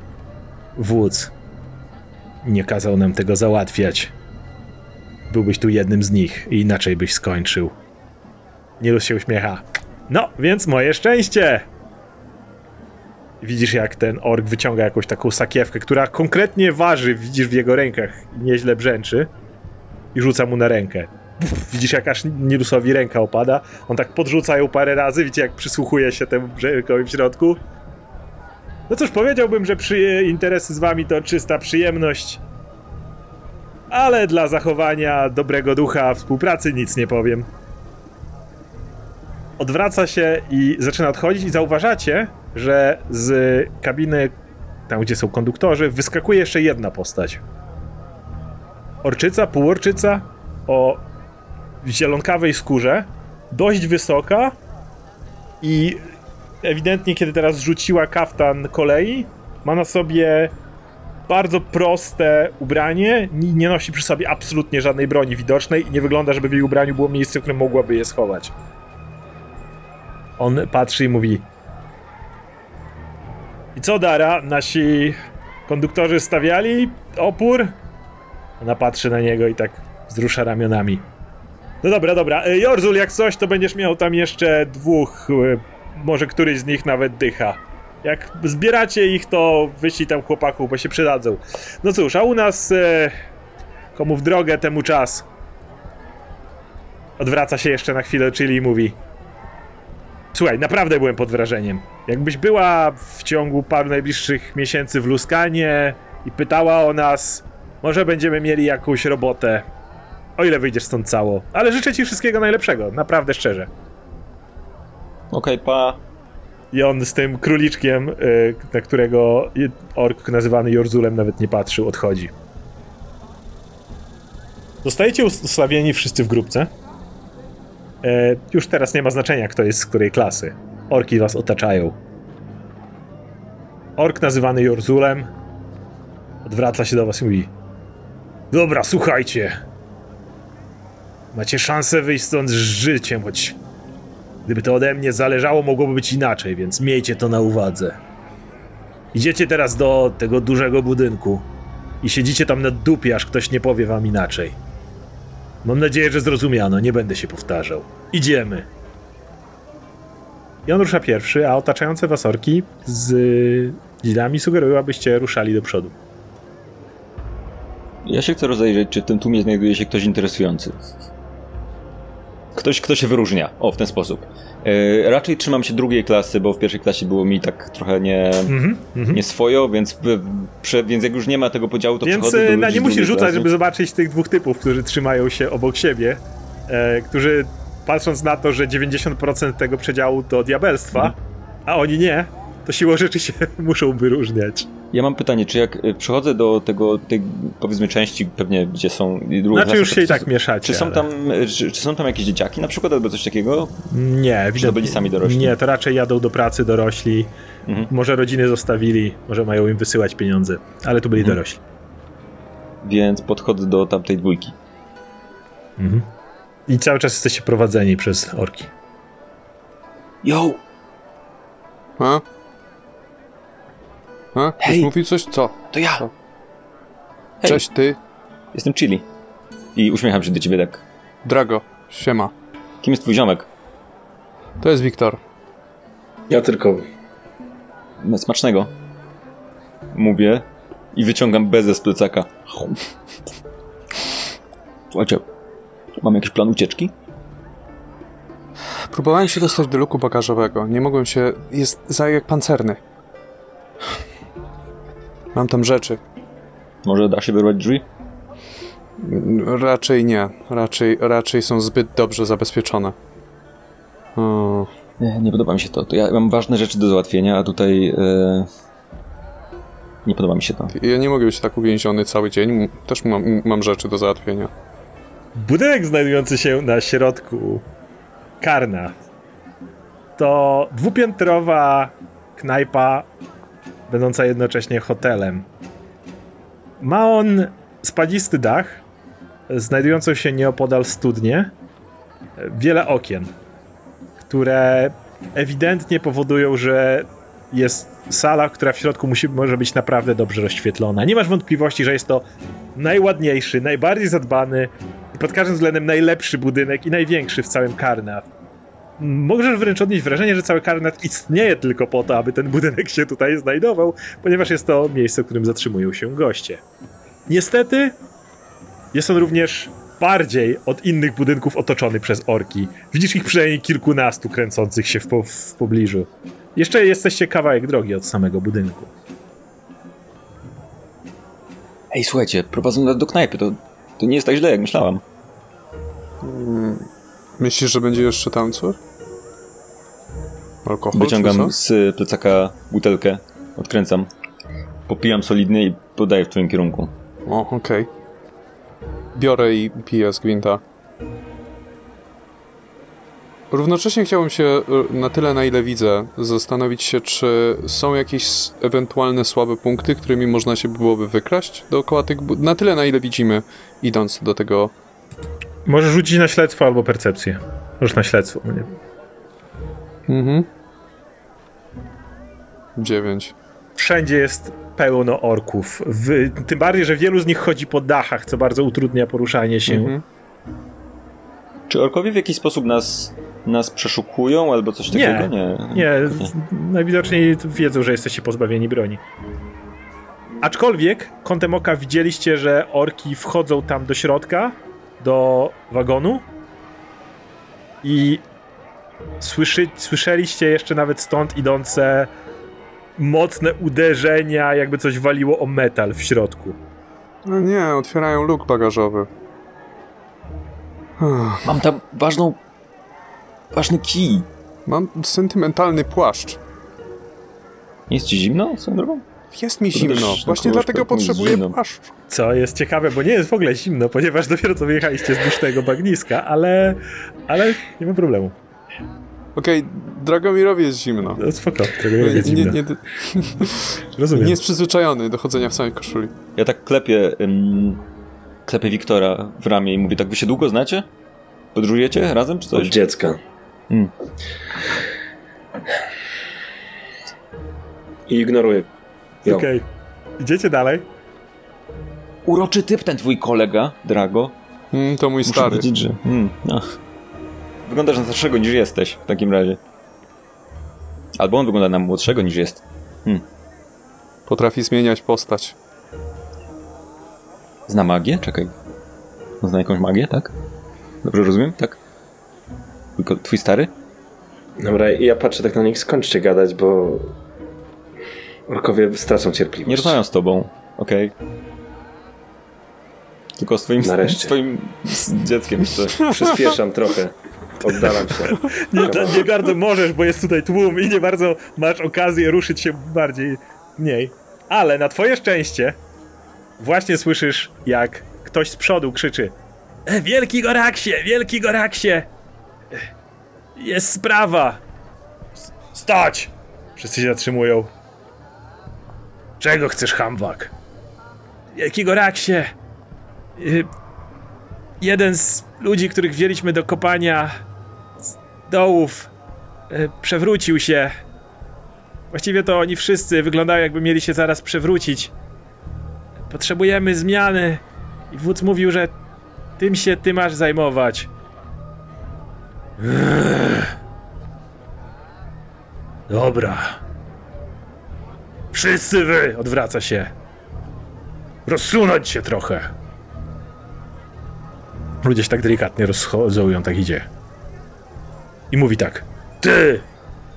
wódz nie kazał nam tego załatwiać, byłbyś tu jednym z nich i inaczej byś skończył. Nilus się uśmiecha. No, więc moje szczęście! Widzisz, jak ten ork wyciąga jakąś taką sakiewkę, która konkretnie waży, widzisz w jego rękach, nieźle brzęczy i rzuca mu na rękę. Widzisz, jak aż Nilusowi ręka opada. On tak podrzuca ją parę razy, widzicie, jak przysłuchuje się temu brzękowi w środku. No cóż, powiedziałbym, że przy interesy z wami to czysta przyjemność. Ale dla zachowania dobrego ducha współpracy nic nie powiem. Odwraca się i zaczyna odchodzić i zauważacie, że z kabiny, tam gdzie są konduktorzy, wyskakuje jeszcze jedna postać. Orczyca, półorczyca o zielonkawej skórze, dość wysoka i ewidentnie, kiedy teraz rzuciła kaftan kolei, ma na sobie bardzo proste ubranie, ni- nie nosi przy sobie absolutnie żadnej broni widocznej i nie wygląda, żeby w jej ubraniu było miejsce, w którym mogłaby je schować. On patrzy i mówi I co Dara, nasi konduktorzy stawiali opór? Ona patrzy na niego i tak wzrusza ramionami. No dobra, dobra. E, Jorzul, jak coś, to będziesz miał tam jeszcze dwóch. Może któryś z nich nawet dycha. Jak zbieracie ich, to wyślij tam chłopaków, bo się przydadzą. No cóż, a u nas e, komu w drogę, temu czas. Odwraca się jeszcze na chwilę, czyli mówi. Słuchaj, naprawdę byłem pod wrażeniem. Jakbyś była w ciągu paru najbliższych miesięcy w Luskanie, i pytała o nas, może będziemy mieli jakąś robotę, o ile wyjdziesz stąd cało. Ale życzę ci wszystkiego najlepszego, naprawdę szczerze. Okej, pa. I on z tym króliczkiem, y, na którego ork nazywany Jorzulem nawet nie patrzył, odchodzi. Zostajecie ustawieni wszyscy w grupce. E, już teraz nie ma znaczenia, kto jest z której klasy. Orki was otaczają. Ork nazywany Jorzulem odwraca się do was i mówi Dobra, słuchajcie. Macie szansę wyjść stąd z życiem, choć Gdyby to ode mnie zależało, mogłoby być inaczej, więc miejcie to na uwadze. Idziecie teraz do tego dużego budynku i siedzicie tam na dupie, aż ktoś nie powie wam inaczej. Mam nadzieję, że zrozumiano, nie będę się powtarzał. Idziemy. I on rusza pierwszy, a otaczające was orki z dzidami sugerują, abyście ruszali do przodu. Ja się chcę rozejrzeć, czy w tym tłumie znajduje się ktoś interesujący. Ktoś, kto się wyróżnia. O, w ten sposób. Yy, raczej trzymam się drugiej klasy, bo w pierwszej klasie było mi tak trochę nie, Mhm, mhm. nie swojo, więc, prze, więc jak już nie ma tego podziału, to Więc przechodzę do e, na, ludzi nie musisz rzucać, klasy. żeby zobaczyć tych dwóch typów, którzy trzymają się obok siebie, e, którzy patrząc na to, że 90% tego przedziału to diabelstwa, Mhm. a oni nie, to siłą rzeczy się muszą wyróżniać. Ja mam pytanie, czy jak y, przychodzę do tego, tej powiedzmy części pewnie, gdzie są i druga Znaczy już to się i czy- tak mieszacie. Czy są, ale- tam, y, czy, czy są tam jakieś dzieciaki na przykład, albo coś takiego? Nie, Czy to ewidentnie- byli sami dorośli? Nie, to raczej jadą do pracy dorośli, Mhm. może rodziny zostawili, może mają im wysyłać pieniądze, ale to byli Mhm. dorośli. Więc podchodzę do tamtej dwójki. Mhm. I cały czas jesteście prowadzeni przez orki. Yo! A? A? Ktoś Hej! mówił coś? Co? To ja! Co? Hej. Cześć, ty. Jestem Chili. I uśmiecham się do ciebie tak. Drago. Siema. Kim jest twój ziomek? To jest Wiktor. Ja tylko Smacznego. Mówię i wyciągam bezę z plecaka. Słuchajcie, mam jakiś plan ucieczki? Próbowałem się dostać do luku bagażowego. Nie mogłem się... Jest zajek pancerny. Mam tam rzeczy. Może da się wyrwać drzwi? Raczej nie. Raczej, raczej są zbyt dobrze zabezpieczone. O, Nie, nie podoba mi się to. to ja mam ważne rzeczy do załatwienia, a tutaj... E... Nie podoba mi się to. ja nie mogę być tak uwięziony cały dzień. Też mam, mam rzeczy do załatwienia. Budynek znajdujący się na środku Karna to dwupiętrowa knajpa, będąca jednocześnie hotelem. Ma on spadzisty dach, znajdującą się nieopodal studnię, wiele okien, które ewidentnie powodują, że jest sala, która w środku musi, może być naprawdę dobrze rozświetlona. Nie masz wątpliwości, że jest to najładniejszy, najbardziej zadbany i pod każdym względem najlepszy budynek i największy w całym Karnat. Możesz wręcz odnieść wrażenie, że cały Karnat istnieje tylko po to, aby ten budynek się tutaj znajdował, ponieważ jest to miejsce, w którym zatrzymują się goście. Niestety, jest on również bardziej od innych budynków otoczony przez orki. Widzisz ich przynajmniej kilkunastu kręcących się w, po, w pobliżu. Jeszcze jesteście kawałek drogi od samego budynku. Ej, słuchajcie, prowadzą nas do knajpy, to, to nie jest tak źle, jak myślałam. Myślisz, że będzie jeszcze tam coś? Alkohol Wyciągam co? z plecaka butelkę, odkręcam, popijam solidnie i podaję w twoim kierunku. O, okej. Biorę i piję z gwinta. Równocześnie chciałbym się y, na tyle, na ile widzę, zastanowić się, czy są jakieś ewentualne słabe punkty, którymi można się byłoby wykraść dookoła tych... Na tyle, na ile widzimy, idąc do tego... Możesz rzucić na śledztwo albo percepcję. Możesz na śledztwo. Nie. Mhm. Dziewięć. Wszędzie jest pełno orków. W, tym bardziej, że wielu z nich chodzi po dachach, co bardzo utrudnia poruszanie się. Mhm. Czy orkowie w jakiś sposób nas, nas przeszukują albo coś Nie. takiego? Nie. Nie, z- najwidoczniej wiedzą, że jesteście pozbawieni broni. Aczkolwiek kątem oka widzieliście, że orki wchodzą tam do środka, do wagonu i słyszy, słyszeliście jeszcze nawet stąd idące mocne uderzenia, jakby coś waliło o metal w środku. No nie, otwierają luk bagażowy. Mam tam ważną... ważny kij. Mam sentymentalny płaszcz. Jest ci zimno swoją drogą? Jest mi zimno, też właśnie dlatego potrzebuję zimno. płaszczu. Co jest ciekawe, bo nie jest w ogóle zimno, ponieważ dopiero co wyjechaliście z dusznego bagniska, ale, ale nie ma problemu. Okej, Dragomirowi jest zimno. No, spoko, nie jest Nie, zimno. nie, Rozumiem. nie jest przyzwyczajony do chodzenia w samej koszuli. Ja tak klepię... Ym, klepię Wiktora w ramię i mówię, tak wy się długo znacie? Podróżujecie razem czy Od coś? dziecka. Mm. I ignoruję. Okej. Idziecie dalej? Uroczy typ ten twój kolega, Drago. Mm, to mój Muszę stary. powiedzieć, że... Mm, no. Wyglądasz na starszego niż jesteś w takim razie. Albo on wygląda na młodszego niż jest. Potrafi zmieniać postać. Zna magię? Czekaj. On zna jakąś magię, tak? Dobrze rozumiem? Tak? Tylko twój stary? Dobra, i ja patrzę tak na nich, skończcie gadać, bo orkowie stracą cierpliwość. Nie rozmawiam z tobą, okej. Tylko z twoim, Nareszcie. swoim z dzieckiem jeszcze. Przyspieszam trochę. Oddalam się. Nie, nie bardzo możesz, bo jest tutaj tłum i nie bardzo masz okazję ruszyć się bardziej mniej. Ale na twoje szczęście właśnie słyszysz, jak ktoś z przodu krzyczy e, Wielki Goraksie, Wielki Goraksie! Jest sprawa! Stać! Wszyscy się zatrzymują. Czego chcesz, Hamwak? Wielki Goraksie! Y, jeden z ludzi, których wzięliśmy do kopania z dołów, y, przewrócił się. Właściwie to oni wszyscy wyglądają, jakby mieli się zaraz przewrócić. Potrzebujemy zmiany. I wódz mówił, że tym się ty masz zajmować. Dobra. Wszyscy wy! Odwraca się. Rozsunąć się trochę. Ludzie się tak delikatnie rozchodzą i on tak idzie. I mówi tak. Ty!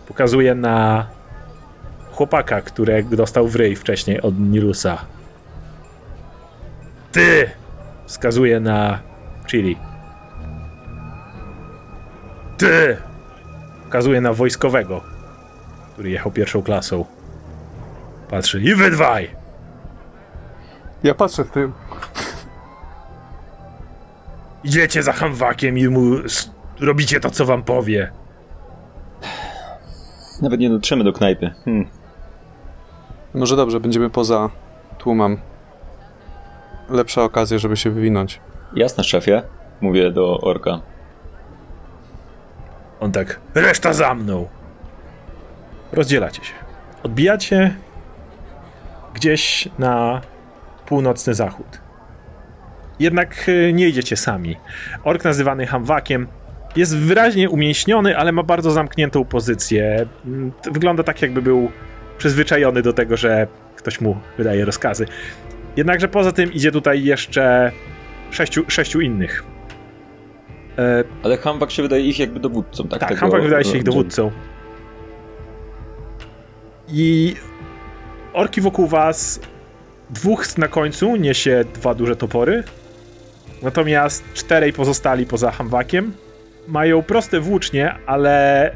Pokazuje na chłopaka, którego dostał w ryj wcześniej od Nilusa. Ty! Wskazuje na Chili. Ty! Wskazuje na wojskowego, który jechał pierwszą klasą. Patrzy. I wy dwaj! Ja patrzę w tym. Idziecie za hamwakiem i mu robicie to, co wam powie. Nawet nie dotrzemy do knajpy. Hmm. Może dobrze, będziemy poza tłumem. Lepsza okazja, żeby się wywinąć. Jasne, szefie. Mówię do orka. On tak, reszta za mną. Rozdzielacie się. Odbijacie gdzieś na północny zachód. Jednak y, nie idziecie sami. Ork nazywany Hamwakiem jest wyraźnie umięśniony, ale ma bardzo zamkniętą pozycję. Mm, Wygląda tak, jakby był przyzwyczajony do tego, że ktoś mu wydaje rozkazy. Jednakże poza tym idzie tutaj jeszcze sześciu, sześciu innych. E, Ale Hamwak się wydaje ich jakby dowódcą, tak? tak, Tego- Hamwak wydaje się ich dowódcą. I orki wokół was, dwóch na końcu niesie dwa duże topory, natomiast czterej pozostali poza Hamwakiem mają proste włócznie, ale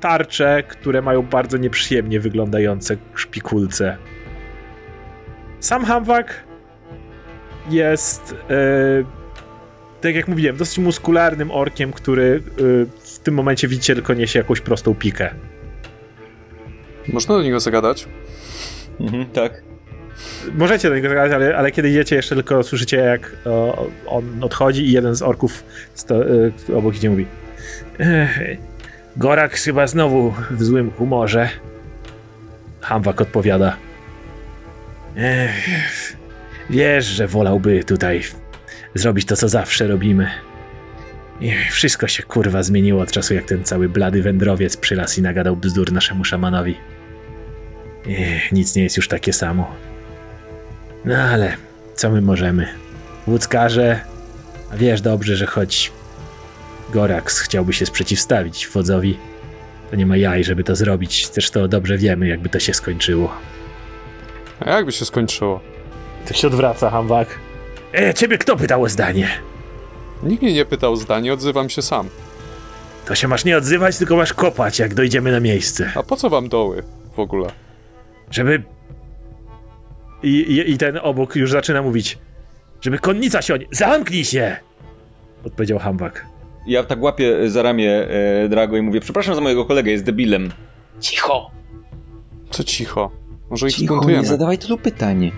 tarcze, które mają bardzo nieprzyjemnie wyglądające szpikulce. Sam Hamwak jest, e, tak jak mówiłem, dosyć muskularnym orkiem, który e, w tym momencie widzicie tylko niesie jakąś prostą pikę. Można do niego zagadać? Mhm, tak. Możecie do niego zagadać, ale, ale kiedy idziecie, jeszcze tylko słyszycie, jak o, on odchodzi i jeden z orków sto, y, obok idzie mówi "Ech, Gorak chyba znowu w złym humorze. Hamwak odpowiada Ech, Wiesz, że wolałby tutaj zrobić to, co zawsze robimy. Ech, Wszystko się kurwa zmieniło od czasu, jak ten cały blady wędrowiec przylasł i nagadał bzdur naszemu szamanowi. Ech, Nic nie jest już takie samo. No ale co my możemy? Łódzkarze, a wiesz dobrze, że choć Gorax chciałby się sprzeciwstawić wodzowi, To nie ma jaj, żeby to zrobić. Też to dobrze wiemy, jakby to się skończyło. A jakby się skończyło? To się odwraca, Hambak. E, ciebie kto pytał o zdanie? Nikt mnie nie pytał zdanie, odzywam się sam. To się masz nie odzywać, tylko masz kopać, jak dojdziemy na miejsce. A po co wam doły w ogóle? Żeby... I, i, I ten obok już zaczyna mówić, żeby konnica się... Zamknij się! Odpowiedział Hambak. Ja tak łapię za ramię e, Drago i mówię, przepraszam za mojego kolegę, jest debilem. Cicho! Co cicho? Może ich Cicho, nie zadawaj tylu pytań.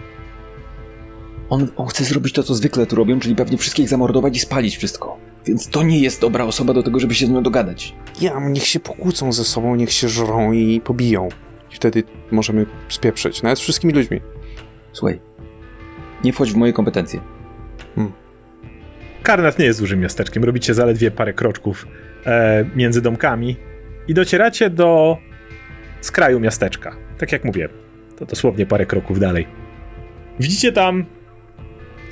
On, on chce zrobić to, co zwykle tu robią, czyli pewnie wszystkich zamordować i spalić wszystko. Więc to nie jest dobra osoba do tego, żeby się z nią dogadać. Ja, niech się pokłócą ze sobą, niech się żrą i pobiją. I wtedy możemy spieprzyć, nawet z wszystkimi ludźmi. Słuchaj, nie wchodź w moje kompetencje. Karnat nie jest dużym miasteczkiem, robicie zaledwie parę kroczków e, między domkami i docieracie do skraju miasteczka. Tak jak mówię, to dosłownie parę kroków dalej. Widzicie tam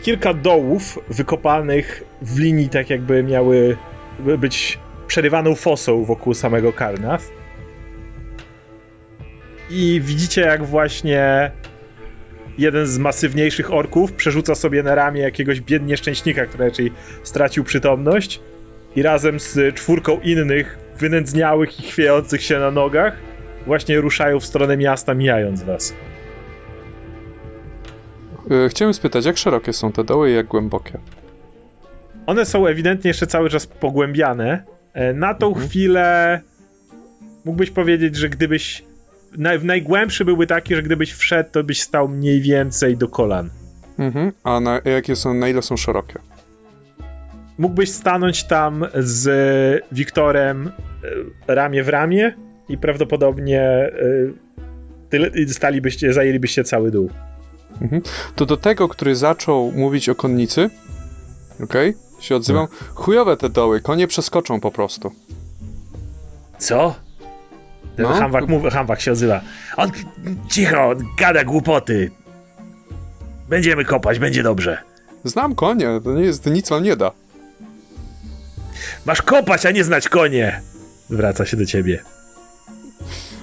kilka dołów wykopanych w linii, tak jakby miały by być przerywaną fosą wokół samego Karnath. I widzicie, jak właśnie jeden z masywniejszych orków przerzuca sobie na ramię jakiegoś bied nieszczęśnika, który raczej stracił przytomność i razem z czwórką innych wynędzniałych i chwiejących się na nogach właśnie ruszają w stronę miasta, mijając was. E, Chciałem spytać, jak szerokie są te doły i jak głębokie? One są ewidentnie jeszcze cały czas pogłębiane. E, Na tą chwilę mógłbyś powiedzieć, że gdybyś. Naj, najgłębszy byłby taki, że gdybyś wszedł, to byś stał mniej więcej do kolan. Mhm. A na, jakie są, na ile są szerokie? Mógłbyś stanąć tam z Wiktorem e, ramię w ramię i prawdopodobnie e, tyle, stalibyście, zajęlibyście cały dół. Mhm. To do tego, który zaczął mówić o konnicy, okej, się odzywam, chujowe te doły, konie przeskoczą po prostu. Co? Ten No. Hamwak, mów, Hamwak się odzywa. On cicho, on gada głupoty. Będziemy kopać, będzie dobrze. Znam konie, to nie jest, nic wam nie da. Masz kopać, a nie znać konie! Zwraca się do ciebie.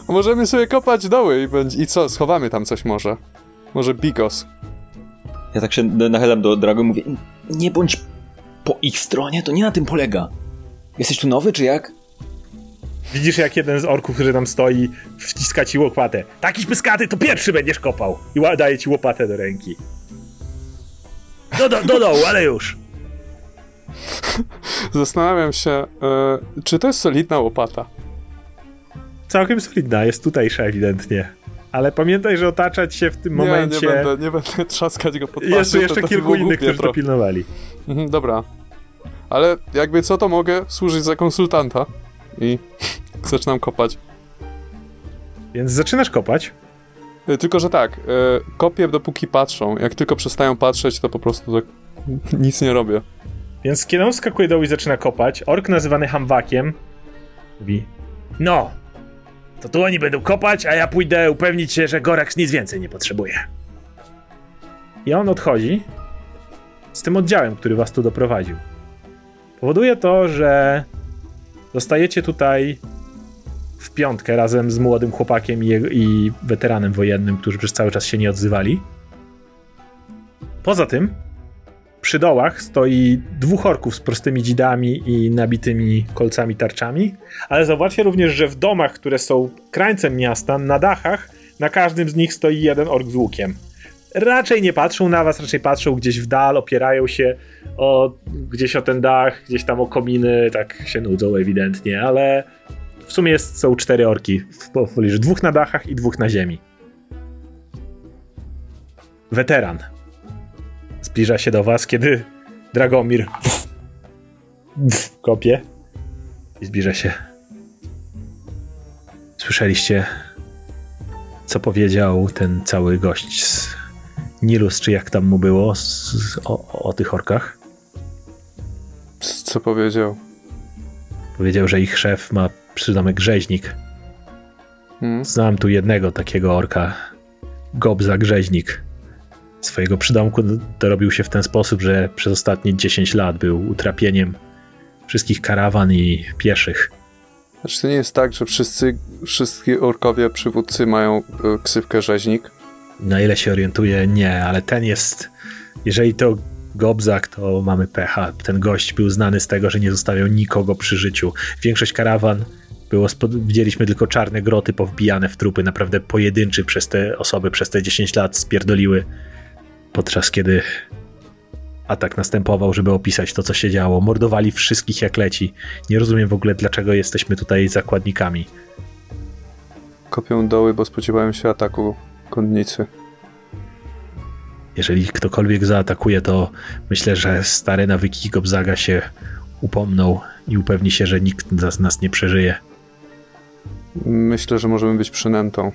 Możemy sobie kopać doły i, będzie, i co, schowamy tam coś może. Może bigos. Ja tak się nachylam do Drago i mówię, nie bądź po ich stronie, to nie na tym polega. Jesteś tu nowy, czy jak? Widzisz, jak jeden z orków, który tam stoi, wciska ci łopatę. Takiś pyskaty, to pierwszy będziesz kopał! I daje ci łopatę do ręki. Do, do, do dołu, ale już! Zastanawiam się, e, czy to jest solidna łopata? Całkiem solidna, jest tutejsza ewidentnie. Ale pamiętaj, że otaczać się w tym momencie... Nie, nie będę, nie będę trzaskać go po twarzy. Jeszcze, jeszcze kilku innych, którzy to pilnowali. Mhm, dobra. Ale jakby co, to mogę służyć za konsultanta. I zaczynam kopać. Więc zaczynasz kopać. E, Tylko, że tak, e, kopię dopóki patrzą. Jak tylko przestają patrzeć, to po prostu tak nic nie robię. Więc kiedy on skakuje dołu i zaczyna kopać, ork nazywany Hamwakiem mówi No, to tu oni będą kopać, a ja pójdę upewnić się, że Gorax nic więcej nie potrzebuje. I on odchodzi z tym oddziałem, który was tu doprowadził. Powoduje to, że zostajecie tutaj w piątkę razem z młodym chłopakiem i, i weteranem wojennym, którzy przez cały czas się nie odzywali. Poza tym, przy dołach stoi dwóch orków z prostymi dzidami i nabitymi kolcami tarczami, ale zauważcie również, że w domach, które są krańcem miasta, na dachach, na każdym z nich stoi jeden ork z łukiem. Raczej nie patrzą na was, raczej patrzą gdzieś w dal, opierają się o, gdzieś o ten dach, gdzieś tam o kominy, tak się nudzą ewidentnie, ale w sumie jest, są cztery orki w pobliżu, dwóch na dachach i dwóch na ziemi. Weteran zbliża się do was, kiedy Dragomir kopie i zbliża się. Słyszeliście, co powiedział ten cały gość z Nilus, czy jak tam mu było, z, z, o, o tych orkach? Co powiedział? Powiedział, że ich szef ma przydomek rzeźnik. Hmm? Znam tu jednego takiego orka, Gobza Grzeźnik. Swojego przydomku dorobił się w ten sposób, że przez ostatnie 10 lat był utrapieniem wszystkich karawan i pieszych. Znaczy to nie jest tak, że wszyscy, orkowie przywódcy mają e, ksywkę rzeźnik. Na ile się orientuję, nie, ale ten jest. Jeżeli to Gobzak, to mamy pecha. Ten gość był znany z tego, że nie zostawiał nikogo przy życiu. Większość karawan było, widzieliśmy tylko czarne groty powbijane w trupy, naprawdę pojedynczy przez te osoby przez te 10 lat spierdoliły. Podczas kiedy atak następował, żeby opisać to, co się działo. Mordowali wszystkich jak leci. Nie rozumiem w ogóle, dlaczego jesteśmy tutaj zakładnikami. Kopią doły, bo spodziewają się ataku konnicy. Jeżeli ktokolwiek zaatakuje, to myślę, że stare nawyki Gobzaga się upomną i upewni się, że nikt z nas nie przeżyje. Myślę, że możemy być przynętą.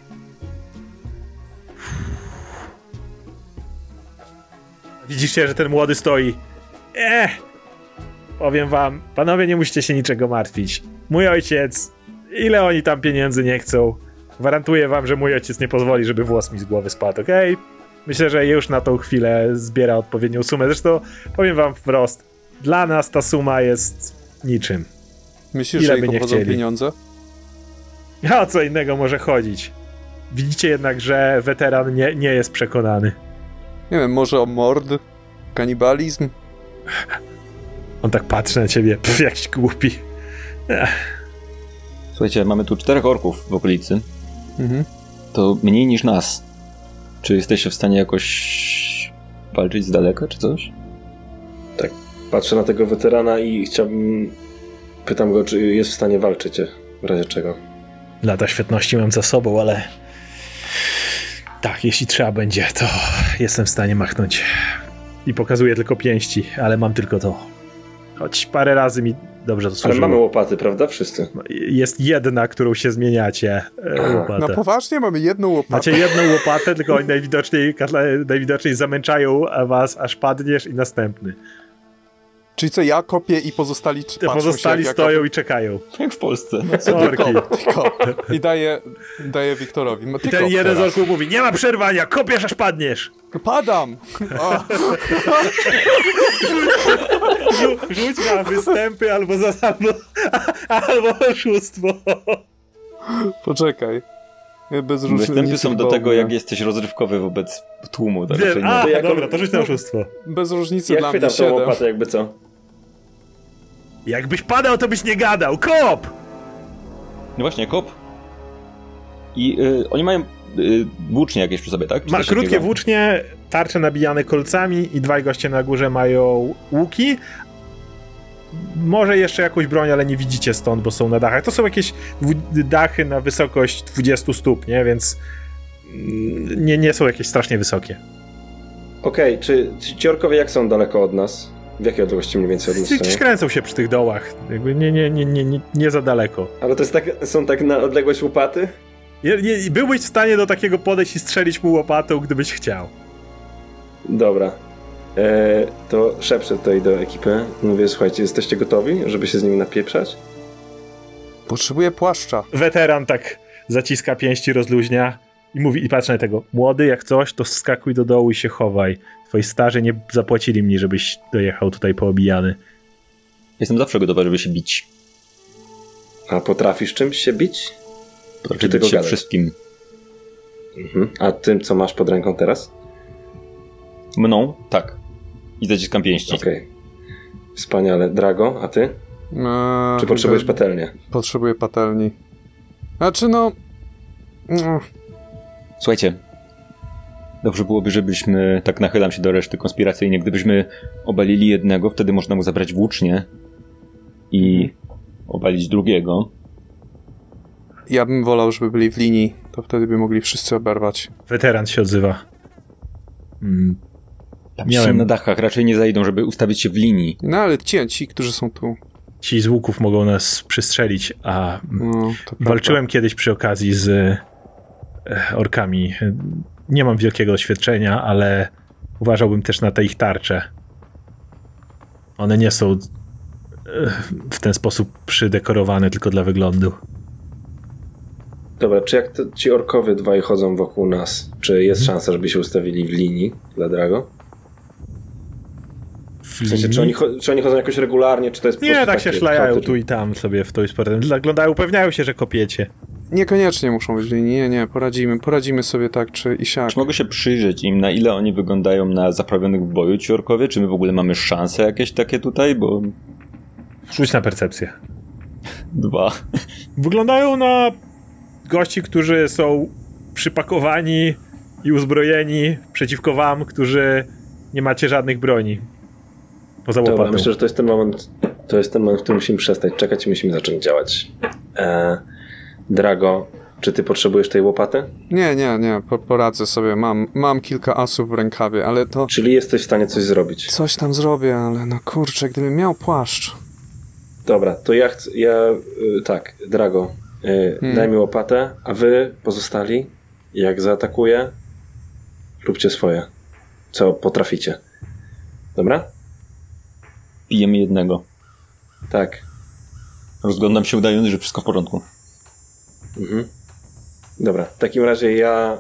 Widzicie, że ten młody stoi. Eh! Powiem wam, panowie, nie musicie się niczego martwić. Mój ojciec, ile oni tam pieniędzy nie chcą, gwarantuję wam, że mój ojciec nie pozwoli, żeby włos mi z głowy spadł, okej? Myślę, że już na tą chwilę zbiera odpowiednią sumę. Zresztą powiem wam wprost, dla nas ta suma jest niczym. Myślisz, Ile że by nie chcieli? pieniądze? A o co innego może chodzić? Widzicie jednak, że weteran nie, nie jest przekonany. Nie wiem, może o mord? Kanibalizm? On tak patrzy na ciebie, pff, jakiś głupi. Słuchajcie, mamy tu czterech orków w okolicy. Mhm. To mniej niż nas. Czy jesteście w stanie jakoś walczyć z daleka, czy coś? Patrzę na tego weterana i chciałbym... Pytam go, czy jest w stanie walczyć, w razie czego. Lata świetności mam za sobą, ale tak, jeśli trzeba będzie, to jestem w stanie machnąć. I pokazuję tylko pięści, ale mam tylko to. Choć parę razy mi dobrze to Ale służyło. mamy łopaty, prawda? Wszyscy. Jest jedna, którą się zmieniacie. e, Aha. Na Łopatę. poważnie mamy jedną łopatę. Macie jedną łopatę, tylko oni najwidoczniej, najwidoczniej zamęczają was, aż padniesz i następny. Czyli co, ja kopię i pozostali Te patrzą pozostali się, jak stoją i czekają. Jak w Polsce. Sorki. Ja kopię. Tylko. I daję, daję Wiktorowi. No, ty I ten kop jeden z orków mówi, nie ma przerwania, kopiesz aż padniesz. Padam! O, Rzu- Rzuć na występy albo za albo, albo oszustwo. poczekaj. Bez różnicy. Występy są do tego, jak jesteś rozrywkowy wobec tłumu. To raczej Wiem, nie. a, To jako- dobra, to rzuć na oszustwo. Bez różnicy Ja dla mnie chwytam tą 7. łopatę, jakby co. Jakbyś padał, to byś nie gadał. Kop! No właśnie, kop. I y, oni mają y, włócznie jakieś przy sobie, tak? Czy Ma krótkie takiego? włócznie, tarcze nabijane kolcami i dwaj goście na górze mają łuki. Może jeszcze jakąś broń, ale nie widzicie stąd, bo są na dachach. To są jakieś dachy na wysokość 20 stóp, nie? Więc mm, nie, nie są jakieś strasznie wysokie. Okej, czy ci ci orkowie jak są daleko od nas? W jakiej odległości mniej więcej od nas Gdzieś stoją? kręcą się przy tych dołach. Jakby nie, nie, nie, nie, nie, nie za daleko. Ale to jest tak, są tak na odległość łopaty? Nie, nie, byłbyś w stanie do takiego podejść i strzelić mu łopatą, gdybyś chciał. Dobra. E, to szepczę tutaj do ekipy. Mówię, słuchajcie, jesteście gotowi, żeby się z nimi napieprzać? Potrzebuję płaszcza. Weteran tak zaciska pięści, rozluźnia i mówi, i patrzy na tego. Młody, jak coś, to wskakuj do dołu i się chowaj. Twoi starzy nie zapłacili mi, żebyś dojechał tutaj poobijany. Jestem zawsze gotowy, żeby się bić. A potrafisz czymś się bić? Potrafię tylko bić się gadać? wszystkim. Mhm. A tym, co masz pod ręką teraz? Mną? Tak. I zaciskam pięści. Okej. Wspaniale. Drago, a ty? Eee, Czy potrzebujesz patelnię? Potrzebuję patelni. Znaczy no... mm, Słuchajcie. Dobrze byłoby, żebyśmy, tak nachylam się do reszty konspiracyjnie, gdybyśmy obalili jednego, wtedy można mu zabrać włócznie i obalić drugiego. Ja bym wolał, żeby byli w linii. To wtedy by mogli wszyscy oberwać. Weteran się odzywa. Mm, Tam Miałem- na dachach, raczej nie zajdą, żeby ustawić się w linii. No ale ci, ci którzy są tu. ci z łuków mogą nas przystrzelić, a No, to prawda. walczyłem kiedyś przy okazji z e, orkami. Nie mam wielkiego doświadczenia, ale uważałbym też na te ich tarcze. One nie są e, w ten sposób przydekorowane tylko dla wyglądu. Dobra, czy jak to, ci orkowie dwaj chodzą wokół nas, czy jest szansa, żeby się ustawili w linii dla Drago? W sensie, czy oni, czy oni chodzą jakoś regularnie, czy to jest Nie, tak się szlajają tu i tam sobie w to i z powrotem. Upewniają się, że kopiecie. Niekoniecznie muszą być linii, nie, nie, poradzimy, poradzimy sobie tak czy i siak. Czy mogę się przyjrzeć im, na ile oni wyglądają na zaprawionych w boju ci orkowie? Czy my w ogóle mamy szanse jakieś takie tutaj? Bo Rzuć na percepcję. dwa. Wyglądają na gości, którzy są przypakowani i uzbrojeni przeciwko wam, którzy nie macie żadnych broni. Poza Dobra, łopatą. myślę, że to jest ten moment, to jest ten moment, w którym musimy przestać czekać i musimy zacząć działać. E, Drago, czy ty potrzebujesz tej łopaty? Nie, nie, nie, po, poradzę sobie, mam, mam kilka asów w rękawie, ale to Czyli jesteś w stanie coś zrobić? coś tam zrobię, ale no kurczę, gdybym miał płaszcz. Dobra, to ja chcę, ja, y, tak, Drago, y, Hmm. daj mi łopatę, a wy pozostali, jak zaatakuję, róbcie swoje, co potraficie. Dobra? Pijemy jednego. Tak. Rozglądam się udając, że wszystko w porządku. Mhm. Dobra, w takim razie ja,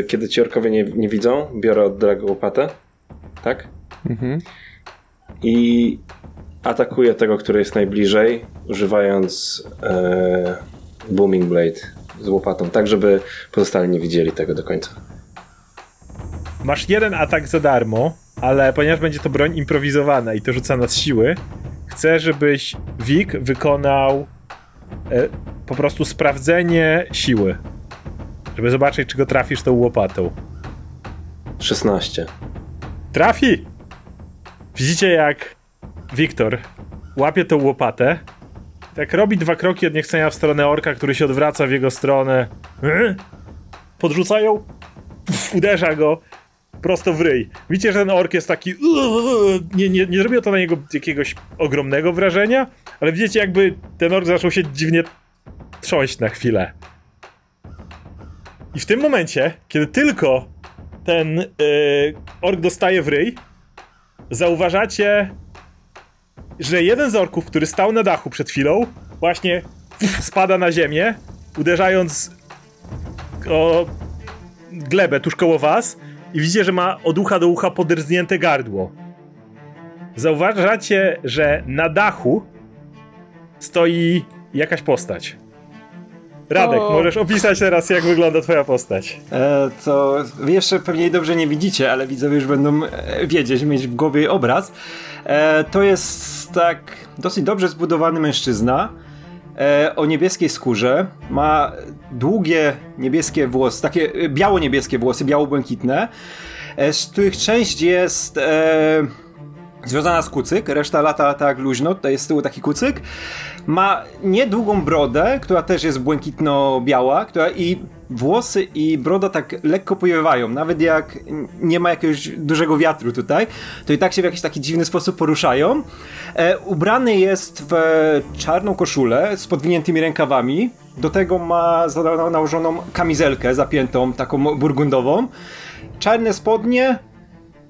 y, kiedy ci orkowie nie, nie widzą, biorę od Drago łopatę, tak? Mhm. I atakuję tego, który jest najbliżej, używając e, Booming Blade z łopatą, tak żeby pozostali nie widzieli tego do końca. Masz jeden atak za darmo, ale ponieważ będzie to broń improwizowana i to rzucana z siły, chcę, żebyś Wik wykonał e, po prostu sprawdzenie siły. Żeby zobaczyć, czy go trafisz tą łopatą. 16. Trafi! Widzicie, jak Wiktor łapie tą łopatę, tak robi dwa kroki od niechcenia w stronę orka, który się odwraca w jego stronę. Yy? Podrzucają, uderza go prosto w ryj. Widzicie, że ten ork jest taki. Nie, nie, nie zrobiło to na niego jakiegoś ogromnego wrażenia, ale widzicie, jakby ten ork zaczął się dziwnie trząść na chwilę. I w tym momencie, kiedy tylko ten yy, ork dostaje w ryj, zauważacie, że jeden z orków, który stał na dachu przed chwilą, właśnie spada na ziemię, uderzając o glebę tuż koło was i widzicie, że ma od ucha do ucha podrznięte gardło. Zauważacie, że na dachu stoi jakaś postać. Radek, O. możesz opisać teraz, jak wygląda twoja postać. E, to wy jeszcze pewnie dobrze nie widzicie, ale widzowie już będą e, wiedzieć, mieć w głowie obraz. E, to jest tak dosyć dobrze zbudowany mężczyzna e, o niebieskiej skórze. Ma długie niebieskie włosy, takie e, biało-niebieskie włosy, biało-błękitne, e, z których część jest e, związana z kucyk, reszta lata tak luźno, tutaj jest z tyłu taki kucyk. Ma niedługą brodę, która też jest błękitno-biała, która i włosy i broda tak lekko powiewają, nawet jak nie ma jakiegoś dużego wiatru tutaj, to i tak się w jakiś taki dziwny sposób poruszają. E, ubrany jest w czarną koszulę z podwiniętymi rękawami, do tego ma nałożoną kamizelkę zapiętą, taką burgundową, czarne spodnie,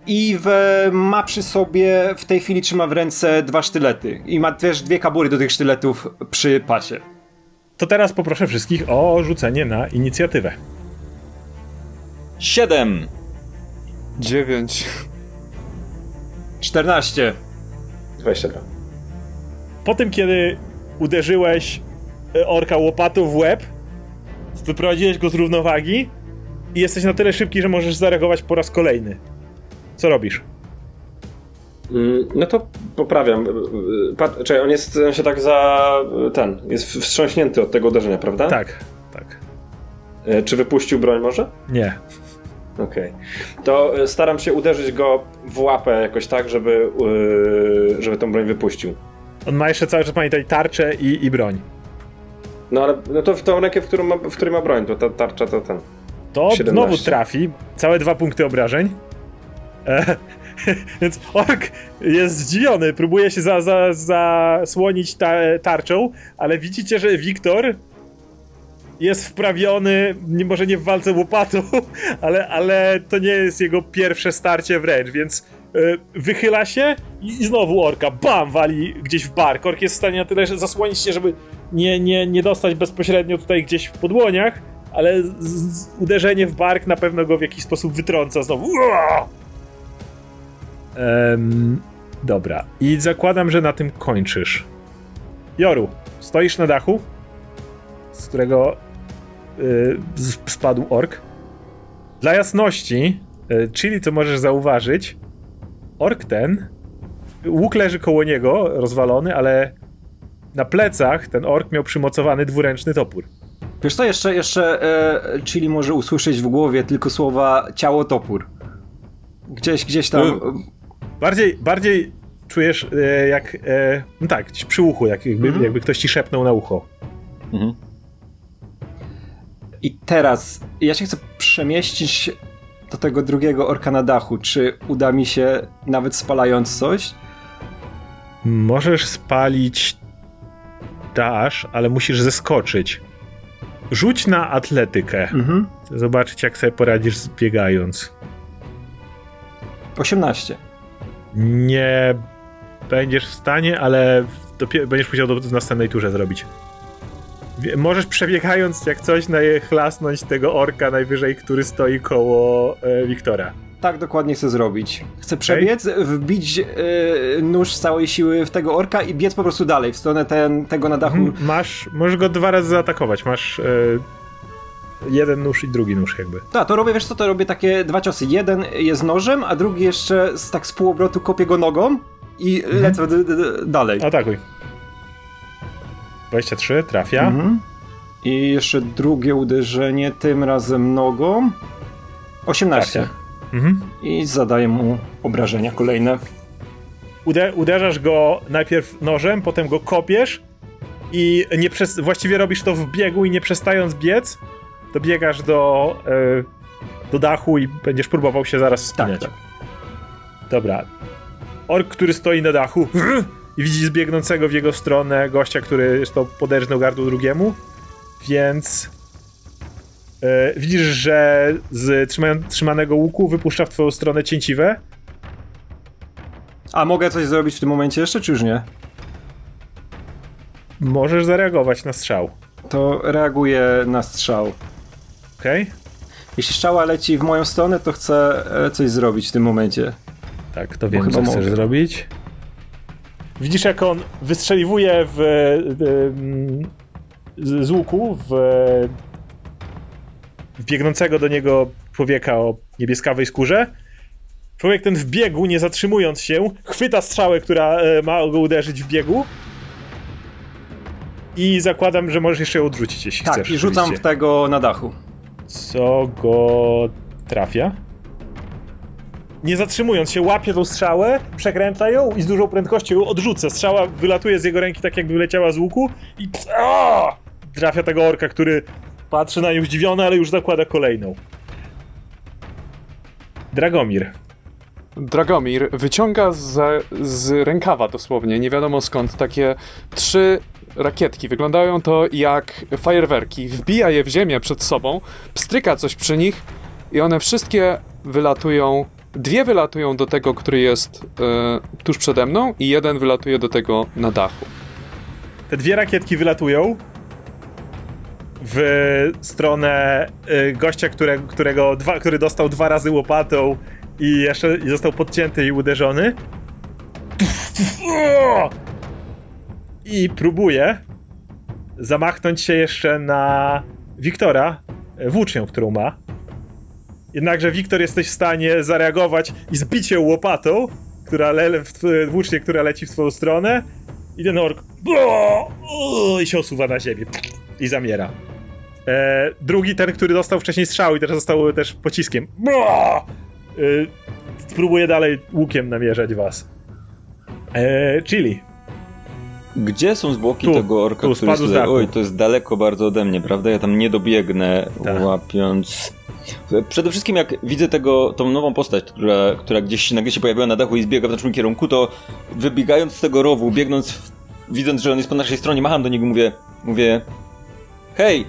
i w, ma przy sobie, w tej chwili trzyma w ręce dwa sztylety. I ma też dwie kabury do tych sztyletów przy pasie. To teraz poproszę wszystkich o rzucenie na inicjatywę. Siedem! Dziewięć. 14. 22. Po tym, kiedy uderzyłeś e, orka łopatą w łeb, wyprowadziłeś go z równowagi i jesteś na tyle szybki, że możesz zareagować po raz kolejny. Co robisz? Mm, No to poprawiam. Pat, czekaj, on jest on się tak za ten, jest wstrząśnięty od tego uderzenia, prawda? Tak, tak. E, Czy wypuścił broń może? Nie. Okej. To e, staram się uderzyć go w łapę jakoś tak, żeby, e, żeby tą broń wypuścił. On ma jeszcze cały czas, pamiętaj, tarczę i, i broń. No ale no to w tą rękę, w, którą ma, w której ma broń, to ta tarcza to ten. To 17. znowu trafi. Całe dwa punkty obrażeń. E, więc ork jest zdziwiony, próbuje się za, za, zasłonić ta, tarczą, ale widzicie, że Wiktor jest wprawiony, nie, może nie w walce łopatą, ale, ale to nie jest jego pierwsze starcie wręcz, więc e, wychyla się i, i znowu orka, bam, wali gdzieś w bark. Ork jest w stanie na tyle że zasłonić się, żeby nie, nie, nie dostać bezpośrednio tutaj gdzieś w podłoniach, ale z, z, uderzenie w bark na pewno go w jakiś sposób wytrąca znowu. Em, Dobra, i zakładam, że na tym kończysz. Joru, stoisz na dachu, z którego y, spadł ork. Dla jasności, y, czyli co możesz zauważyć, ork ten, łuk leży koło niego, rozwalony, ale na plecach ten ork miał przymocowany dwuręczny topór. Wiesz co, jeszcze, jeszcze e, Chili może usłyszeć w głowie tylko słowa ciało topór. Gdzieś, gdzieś tam... Y- Bardziej, bardziej czujesz e, jak, e, no tak, przy uchu, jak, jakby, Mhm. jakby ktoś ci szepnął na ucho. Mhm. I teraz ja się chcę przemieścić do tego drugiego orka na dachu. Czy uda mi się, nawet spalając coś? Możesz spalić dasz, ale musisz zeskoczyć. Rzuć na atletykę. Mhm. Chcę zobaczyć, jak sobie poradzisz biegając. 18. Nie będziesz w stanie, ale będziesz musiał to w następnej turze zrobić. Możesz przebiegając jak coś chlasnąć tego orka najwyżej, który stoi koło e, Wiktora. Tak dokładnie chcę zrobić. Chcę przebiec, wbić e, nóż z całej siły w tego orka i biec po prostu dalej, w stronę ten, tego na dachu. Mhm, Masz, możesz go dwa razy zaatakować. Masz e, jeden nóż i drugi nóż jakby. Tak, to robię, wiesz co, to robię takie dwa ciosy. Jeden jest nożem, a drugi jeszcze z, tak z półobrotu kopię go nogą i lecę d- d- dalej. Atakuj. 23, trafia. Mhm. I jeszcze drugie uderzenie, tym razem nogą. 18. Trafia. Mhm. I zadaję mu obrażenia kolejne. Ude- uderzasz go najpierw nożem, potem go kopiesz i nie przez- właściwie robisz to w biegu i nie przestając biec, dobiegasz do, e, do dachu i będziesz próbował się zaraz Tak, wspinać. tak. Dobra. Ork, który stoi na dachu i widzi zbiegnącego w jego stronę gościa, który zresztą poderżnął gardło drugiemu, więc e, widzisz, że z trzymają, trzymanego łuku wypuszcza w twoją stronę cięciwe. A mogę coś zrobić w tym momencie jeszcze, czy już nie? Możesz zareagować na strzał. To reaguję na strzał. Okej? Jeśli strzała leci w moją stronę, to chcę e, coś zrobić w tym momencie. Tak, to wiem, co chcesz mogę. zrobić. Widzisz, jak on wystrzeliwuje w, w, mm, z z łuku w, w biegnącego do niego człowieka o niebieskawej skórze. Człowiek ten w biegu, nie zatrzymując się, chwyta strzałę, która e, ma go uderzyć w biegu. I zakładam, że możesz jeszcze ją odrzucić, jeśli Tak, chcesz. i rzucam w tego na dachu. Co go trafia? Nie zatrzymując się, łapie tą strzałę, przekręca ją i z dużą prędkością ją odrzuca. Strzała wylatuje z jego ręki tak, jakby wyleciała z łuku i Aaaa! trafia tego orka, który patrzy na nią zdziwiony, ale już zakłada kolejną. Dragomir. Dragomir wyciąga z, z rękawa dosłownie, nie wiadomo skąd, takie trzy rakietki. Wyglądają to jak fajerwerki. Wbija je w ziemię przed sobą, pstryka coś przy nich i one wszystkie wylatują. Dwie wylatują do tego, który jest e, tuż przede mną, i jeden wylatuje do tego na dachu. Te dwie rakietki wylatują w stronę y, gościa, które, którego dwa, który dostał dwa razy łopatą i jeszcze i został podcięty i uderzony. I próbuje zamachnąć się jeszcze na Wiktora y, włócznią, którą ma. Jednakże Wiktor jesteś w stanie zareagować i zbić ją łopatą, która le, włócznie, która leci w twoją stronę. I ten ork i się osuwa na ziemię i zamiera. E, drugi, ten, który dostał wcześniej strzał i teraz został też pociskiem. E, spróbuję dalej łukiem namierzać was. E, Chili. Gdzie są zwłoki Tu, tego orka, tu, który jest tutaj? Oj, to jest daleko bardzo ode mnie, prawda? Ja tam nie dobiegnę, Tak. łapiąc... Przede wszystkim jak widzę tego, tą nową postać, która, która gdzieś nagle się pojawiła na dachu i zbiega w naszym kierunku, to wybiegając z tego rowu, biegnąc, w, widząc, że on jest po naszej stronie, macham do niego i mówię, mówię, hej,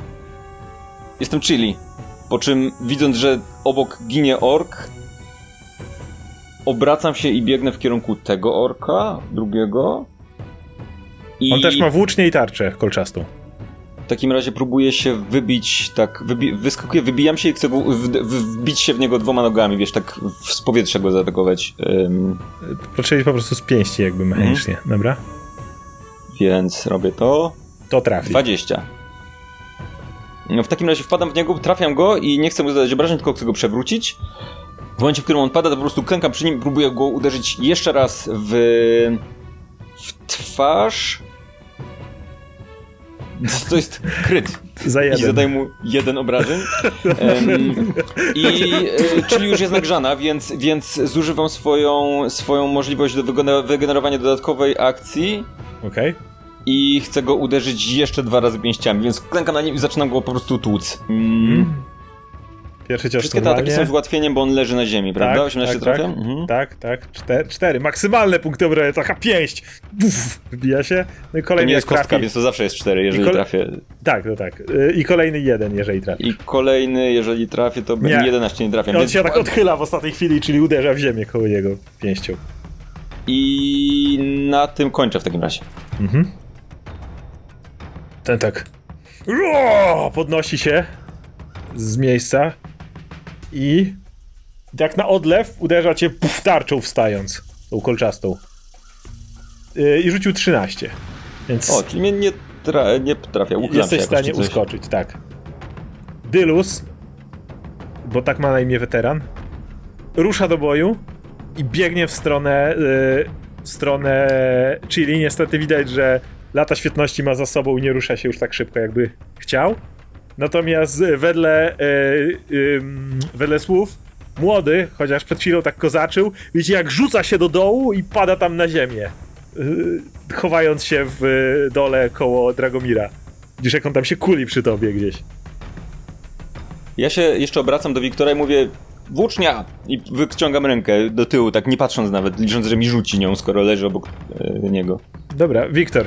jestem Chili. Po czym widząc, że obok ginie ork, obracam się i biegnę w kierunku tego orka, drugiego. I... On też ma włócznie i tarczę kolczastą. takim razie próbuję się wybić, tak, wybi wyskakuję, wybijam się i chcę w wbić się w niego dwoma nogami, wiesz, tak w, z powietrza go zaatakować. Um, Poczęli po prostu z pięści jakby mechanicznie, Mhm. dobra? więc robię to. To trafi. 20. No w takim razie wpadam w niego, trafiam go i nie chcę mu zadać obrażeń, tylko chcę go przewrócić. W momencie, w którym on pada, to po prostu klękam przy nim próbuję go uderzyć jeszcze raz w... w twarz. To jest kryt. Za I jeden. zadaję mu jeden obrażeń. Em, I e, czyli już jest nagrzana, więc, więc zużywam swoją, swoją możliwość do wygenerowania dodatkowej akcji Okej. i chcę go uderzyć jeszcze dwa razy pięściami, więc klękam na nim i zaczynam go po prostu tłuc. Mm. Pierwszy cios Wszystkie te ataki normalnie. są z ułatwieniem, bo on leży na ziemi, prawda? 18 tak, trafiam? Tak, Mhm. tak, tak. Cztery, cztery. Maksymalne punkty obrony, taka pięść. Buf, wybija się. No i To kolejny nie jest kostka, trafi. więc to zawsze jest 4, jeżeli I kole- trafię. Tak, to tak. Y, I kolejny jeden, jeżeli trafi. I kolejny, jeżeli trafię, to będzie Nie. 11 nie trafiam. On Więc... się tak odchyla w ostatniej chwili, czyli uderza w ziemię koło niego pięścią. I na tym kończę w takim razie. Ten tak. Ro! Podnosi się z miejsca i jak na odlew uderza cię puf, tarczą wstając, tą kolczastą. Yy, I rzucił 13. Więc O, czyli mnie nie, tra nie trafia, uchylam jesteś w stanie uskoczyć, tak. Dylus, bo tak ma na imię weteran, rusza do boju i biegnie w stronę, yy, w stronę Chili. Niestety widać, że lata świetności ma za sobą i nie rusza się już tak szybko, jakby chciał. Natomiast wedle, yy, ym, wedle słów, młody, chociaż przed chwilą tak kozaczył, widzicie jak rzuca się do dołu i pada tam na ziemię, yy, chowając się w y, dole koło Dragomira. Widzisz jak on tam się kuli przy tobie gdzieś. Ja się jeszcze obracam do Wiktora i mówię włócznia! I wyciągam rękę do tyłu, tak nie patrząc nawet, licząc, że mi rzuci nią, skoro leży obok e, niego. Dobra, Wiktor.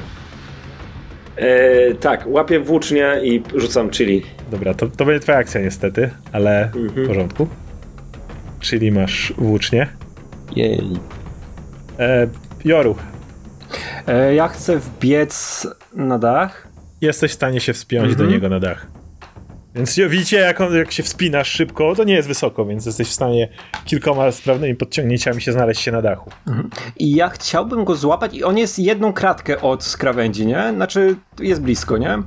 E, tak, łapię włócznię i rzucam chili. Dobra, to, to będzie twoja akcja niestety, ale w porządku. Czyli masz włócznie. Jej. E, Joru, E, ja chcę wbiec na dach. jesteś w stanie się wspiąć do niego na dach. Więc widzicie, jak, on, jak się wspinasz szybko, to nie jest wysoko, więc jesteś w stanie kilkoma sprawnymi podciągnięciami się znaleźć się na dachu. I ja chciałbym go złapać i on jest jedną kratkę od krawędzi, nie? Znaczy, jest blisko, nie?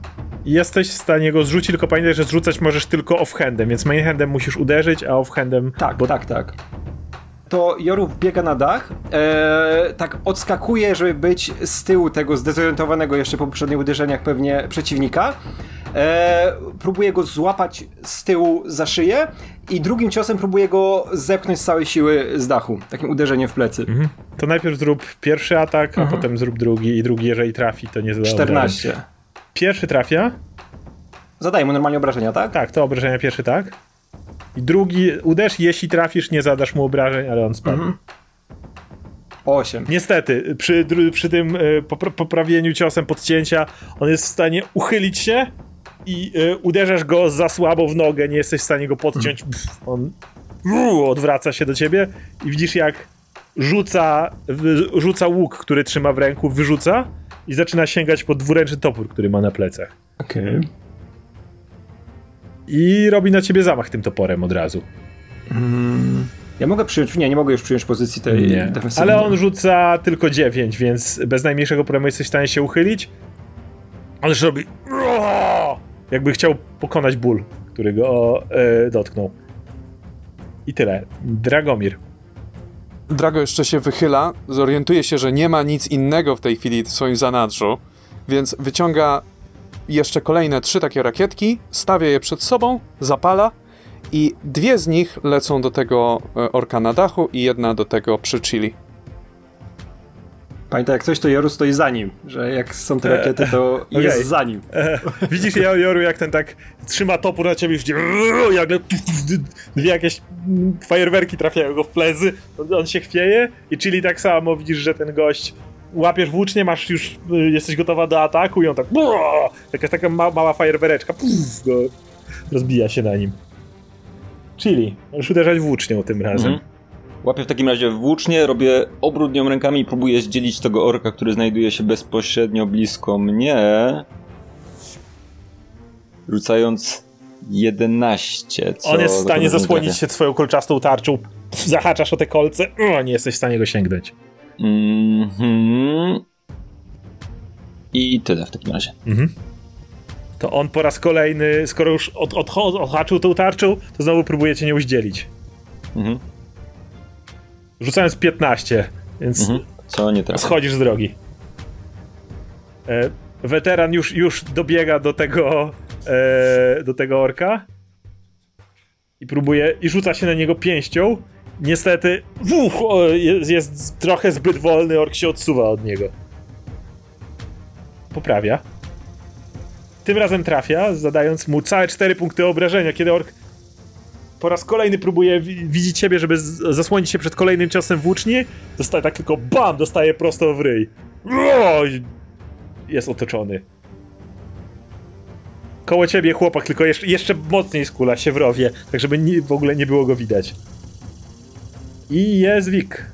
Jesteś w stanie go zrzucić, tylko pamiętaj, że zrzucać możesz tylko offhandem, więc mainhandem musisz uderzyć, a offhandem... Tak, tak, tak. To Jorów biega na dach, e, tak odskakuje, żeby być z tyłu tego zdezorientowanego jeszcze po poprzednich uderzeniach pewnie przeciwnika. E, próbuje go złapać z tyłu za szyję i drugim ciosem próbuje go zepchnąć z całej siły z dachu, takim uderzeniem w plecy. Mhm. To najpierw zrób pierwszy atak, a potem zrób drugi i drugi, jeżeli trafi, to nie zada obrażeń. 14. Pierwszy trafia, Zadaję mu normalnie obrażenia, tak? tak, to obrażenia pierwszy tak. I drugi uderz, jeśli trafisz, nie zadasz mu obrażeń, ale on spadł. Mhm. 8. Niestety, przy, przy tym e, popra- poprawieniu ciosem podcięcia, on jest w stanie uchylić się i e, uderzasz go za słabo w nogę, nie jesteś w stanie go podciąć. Pff, on odwraca się do ciebie i widzisz jak rzuca, rzuca łuk, który trzyma w ręku, wyrzuca i zaczyna sięgać po dwuręczny topór, który ma na plecach. Okej. I robi na ciebie zamach tym toporem od razu. Ja mogę przyjąć, nie, nie mogę już przyjąć pozycji tej Nie. defensywnej. Ale on rzuca tylko 9, więc bez najmniejszego problemu jesteś w stanie się uchylić. Już robi. Jakby chciał pokonać ból, który go e, dotknął. I tyle. Dragomir. Drago jeszcze się wychyla, zorientuje się, że nie ma nic innego w tej chwili w swoim zanadrzu, więc wyciąga jeszcze kolejne trzy takie rakietki, stawia je przed sobą, zapala i dwie z nich lecą do tego e, orka na dachu i jedna do tego przy chili. Pamiętaj, jak coś to Jorus stoi za nim, że jak są te rakiety, to okej. jest za nim. E, widzisz Joru, jak ten tak trzyma topór na ciebie już i nagle dwie jakieś mm, fajerwerki trafiają go w plecy, on, się chwieje i czyli tak samo widzisz, że ten gość łapiesz włócznie, masz już, y, jesteś gotowa do ataku i on tak jakaś taka ma, mała fajerwereczka puf, go rozbija się na nim. Czyli możesz uderzać włócznią tym razem. Mhm. Łapię w takim razie włócznie, robię obrót nią rękami i próbuję zdzielić tego orka, który znajduje się bezpośrednio blisko mnie. rzucając 11. Co On jest w stanie zasłonić trafia. się swoją kolczastą tarczą. Zahaczasz o te kolce, o, nie jesteś w stanie go sięgnąć. Mhm. I tyle w takim razie. To on po raz kolejny, skoro już od, odhaczył tą tarczą, to znowu próbuje cię nie uździelić. Mhm. Rzucając 15, więc Mhm. Co nie trafia. schodzisz z drogi. E, weteran już, już dobiega do tego e, do tego orka i próbuje, i rzuca się na niego pięścią. Niestety, wuch, jest, jest trochę zbyt wolny, ork się odsuwa od niego. Poprawia. Tym razem trafia, zadając mu całe 4 punkty obrażenia, kiedy ork po raz kolejny próbuje wi- widzieć siebie, żeby zasłonić się przed kolejnym ciosem włóczni. Dostaje tak tylko BAM! Dostaje prosto w ryj. Jest otoczony. Koło ciebie chłopak, tylko jeszcze, jeszcze mocniej skula się w rowie, tak żeby w ogóle nie było go widać. I jest Wik.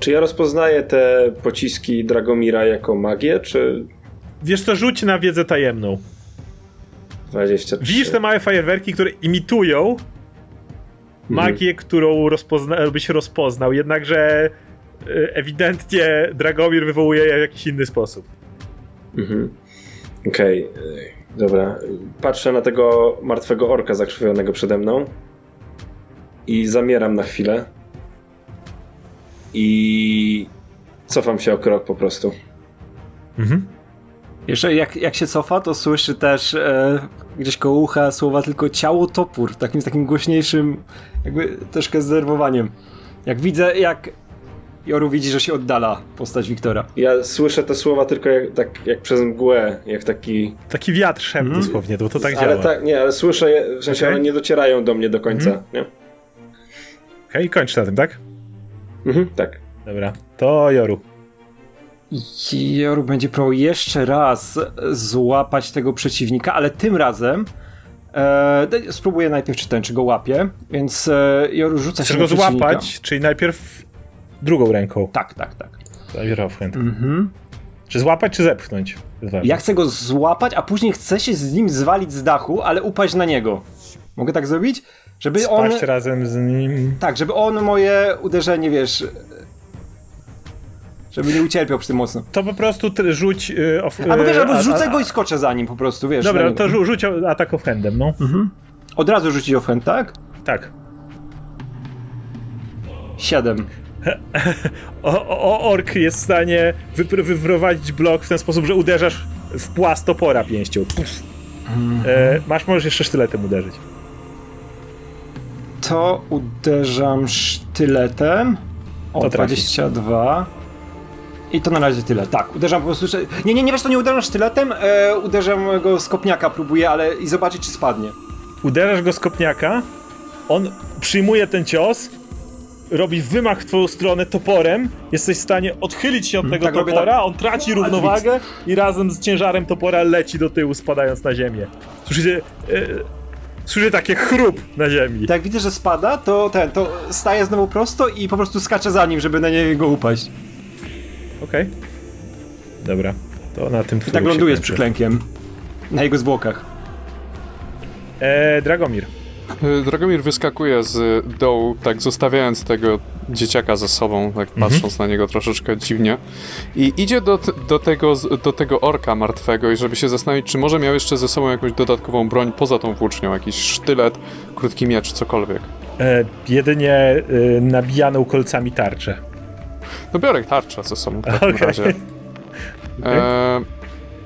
Czy ja rozpoznaję te pociski Dragomira jako magię, czy Wiesz co, rzuć na wiedzę tajemną. 23? Widzisz te małe fajerwerki, które imitują magię, którą rozpozna- byś rozpoznał, jednakże e, ewidentnie Dragomir wywołuje je w jakiś inny sposób. Mhm. Okej, y, dobra. Patrzę na tego martwego orka zakrzywionego przede mną i zamieram na chwilę i cofam się o krok po prostu. Mhm. Jeszcze jak, jak się cofa, to słyszy też e, gdzieś koło ucha słowa tylko ciało topór, takim z takim głośniejszym, jakby troszkę zdenerwowaniem. Jak widzę, jak Joru widzi, że się oddala postać Wiktora. Ja słyszę te słowa tylko jak, tak jak przez mgłę, jak taki... Taki wiatr szep dosłownie, to, to tak ale działa. tak, nie, ale słyszę, je, w sensie Okej. one nie docierają do mnie do końca, Mhm. nie? Okej, kończ na tym, tak? Mhm, tak. Dobra, to Joru. Joru będzie próbował jeszcze raz złapać tego przeciwnika, ale tym razem e, spróbuję najpierw czy ten, czy go łapie, więc e, Joru rzuca Chcesz się go złapać, czyli najpierw drugą ręką. Tak, tak, tak. Najpierw. Mhm. Czy złapać, czy zepchnąć? Ja chcę go złapać, a później chcę się z nim zwalić z dachu, ale upaść na niego. Mogę tak zrobić? Żeby on. Spaść razem z nim. Tak, żeby on moje uderzenie, wiesz. Żeby nie ucierpiał przy tym mocno. To po prostu rzuć y, off, Albo wiesz, y, albo a- zrzucę a- go i skoczę za nim po prostu, wiesz. Dobra, to rzu- rzuć atak offhandem, no. Od razu rzucić offhand, tak? Tak. 7. O, o, ork jest w stanie wypr- wyprowadzić blok w ten sposób, że uderzasz w płas topora pięścią. Puf. E, masz, możesz jeszcze sztyletem uderzyć. To uderzam sztyletem. O, To trafi. 22. I to na razie tyle. Tak, uderzam po prostu. Nie, nie, nie wiesz, to nie uderzam sztyletem, e, uderzam go z kopniaka, próbuję, ale i zobaczyć, czy spadnie. Uderzasz go z kopniaka, on przyjmuje ten cios, robi wymach w twoją stronę toporem, jesteś w stanie odchylić się od tego tak topora, tak. on traci równowagę i razem z ciężarem topora leci do tyłu, spadając na ziemię. Słyszycie, e, słyszycie takie chrup na ziemi. Tak widzę, że spada, to ten, to staję znowu prosto i po prostu skaczę za nim, żeby na niego upaść. Okej. Dobra, to na tym I twój tak się ląduję z przyklękiem. Na jego zwłokach. E, Dragomir. Y, Dragomir wyskakuje z dołu, tak zostawiając tego dzieciaka ze sobą, tak patrząc na niego troszeczkę dziwnie. I idzie do, do, tego, do tego orka martwego i żeby się zastanowić, czy może miał jeszcze ze sobą jakąś dodatkową broń poza tą włócznią, jakiś sztylet, krótki miecz, cokolwiek. E, jedynie e, nabijaną kolcami tarczę. No biorę tarczę ze sobą w takim Okej. razie. E,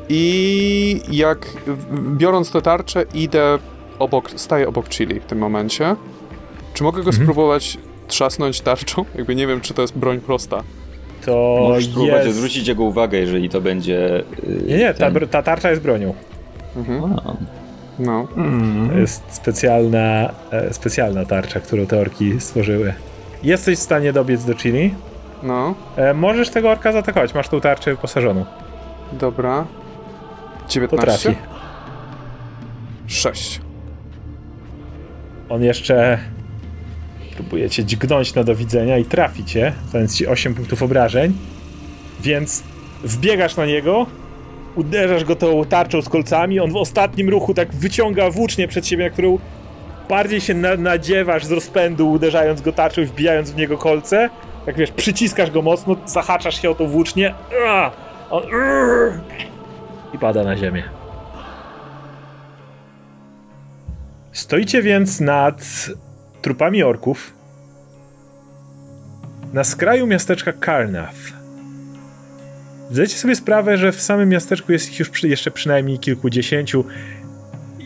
I jak biorąc tę tarczę, idę obok, staję obok Chili w tym momencie. Czy mogę go Mhm. spróbować trzasnąć tarczą? Jakby nie wiem, czy to jest broń prosta. To Możesz spróbować jest... odwrócić jego uwagę, jeżeli to będzie. Yy, Nie, nie, ta, ta tarcza jest bronią. A, No. To jest specjalna, e, specjalna tarcza, którą te orki stworzyły. Jesteś w stanie dobiec do Chili. No, E, możesz tego orka zaatakować, masz tą tarczę wyposażoną. dobra. To 19? trafi. 6. On jeszcze próbuje cię dźgnąć na do widzenia i trafi cię, dając ci 8 punktów obrażeń. Więc wbiegasz na niego uderzasz go tą tarczą z kolcami, on w ostatnim ruchu tak wyciąga włócznię przed siebie, na którą bardziej się na, nadziewasz z rozpędu, uderzając go tarczą i wbijając w niego kolce. Tak wiesz, przyciskasz go mocno, zahaczasz się o tą włócznię. Ua! On! I pada na ziemię. Stoicie więc nad trupami orków na skraju miasteczka Karnath. Zdajecie sobie sprawę, że w samym miasteczku jest ich już przy, jeszcze przynajmniej kilkudziesięciu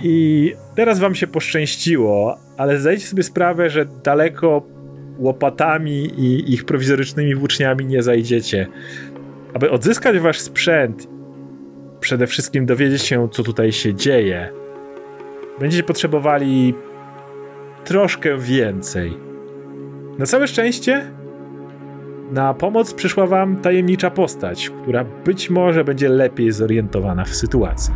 i teraz wam się poszczęściło, ale zdajecie sobie sprawę, że daleko łopatami i ich prowizorycznymi włóczniami nie zajdziecie. Aby odzyskać wasz sprzęt, przede wszystkim dowiedzieć się, co tutaj się dzieje, będziecie potrzebowali troszkę więcej. Na całe szczęście na pomoc przyszła wam tajemnicza postać, która być może będzie lepiej zorientowana w sytuacji.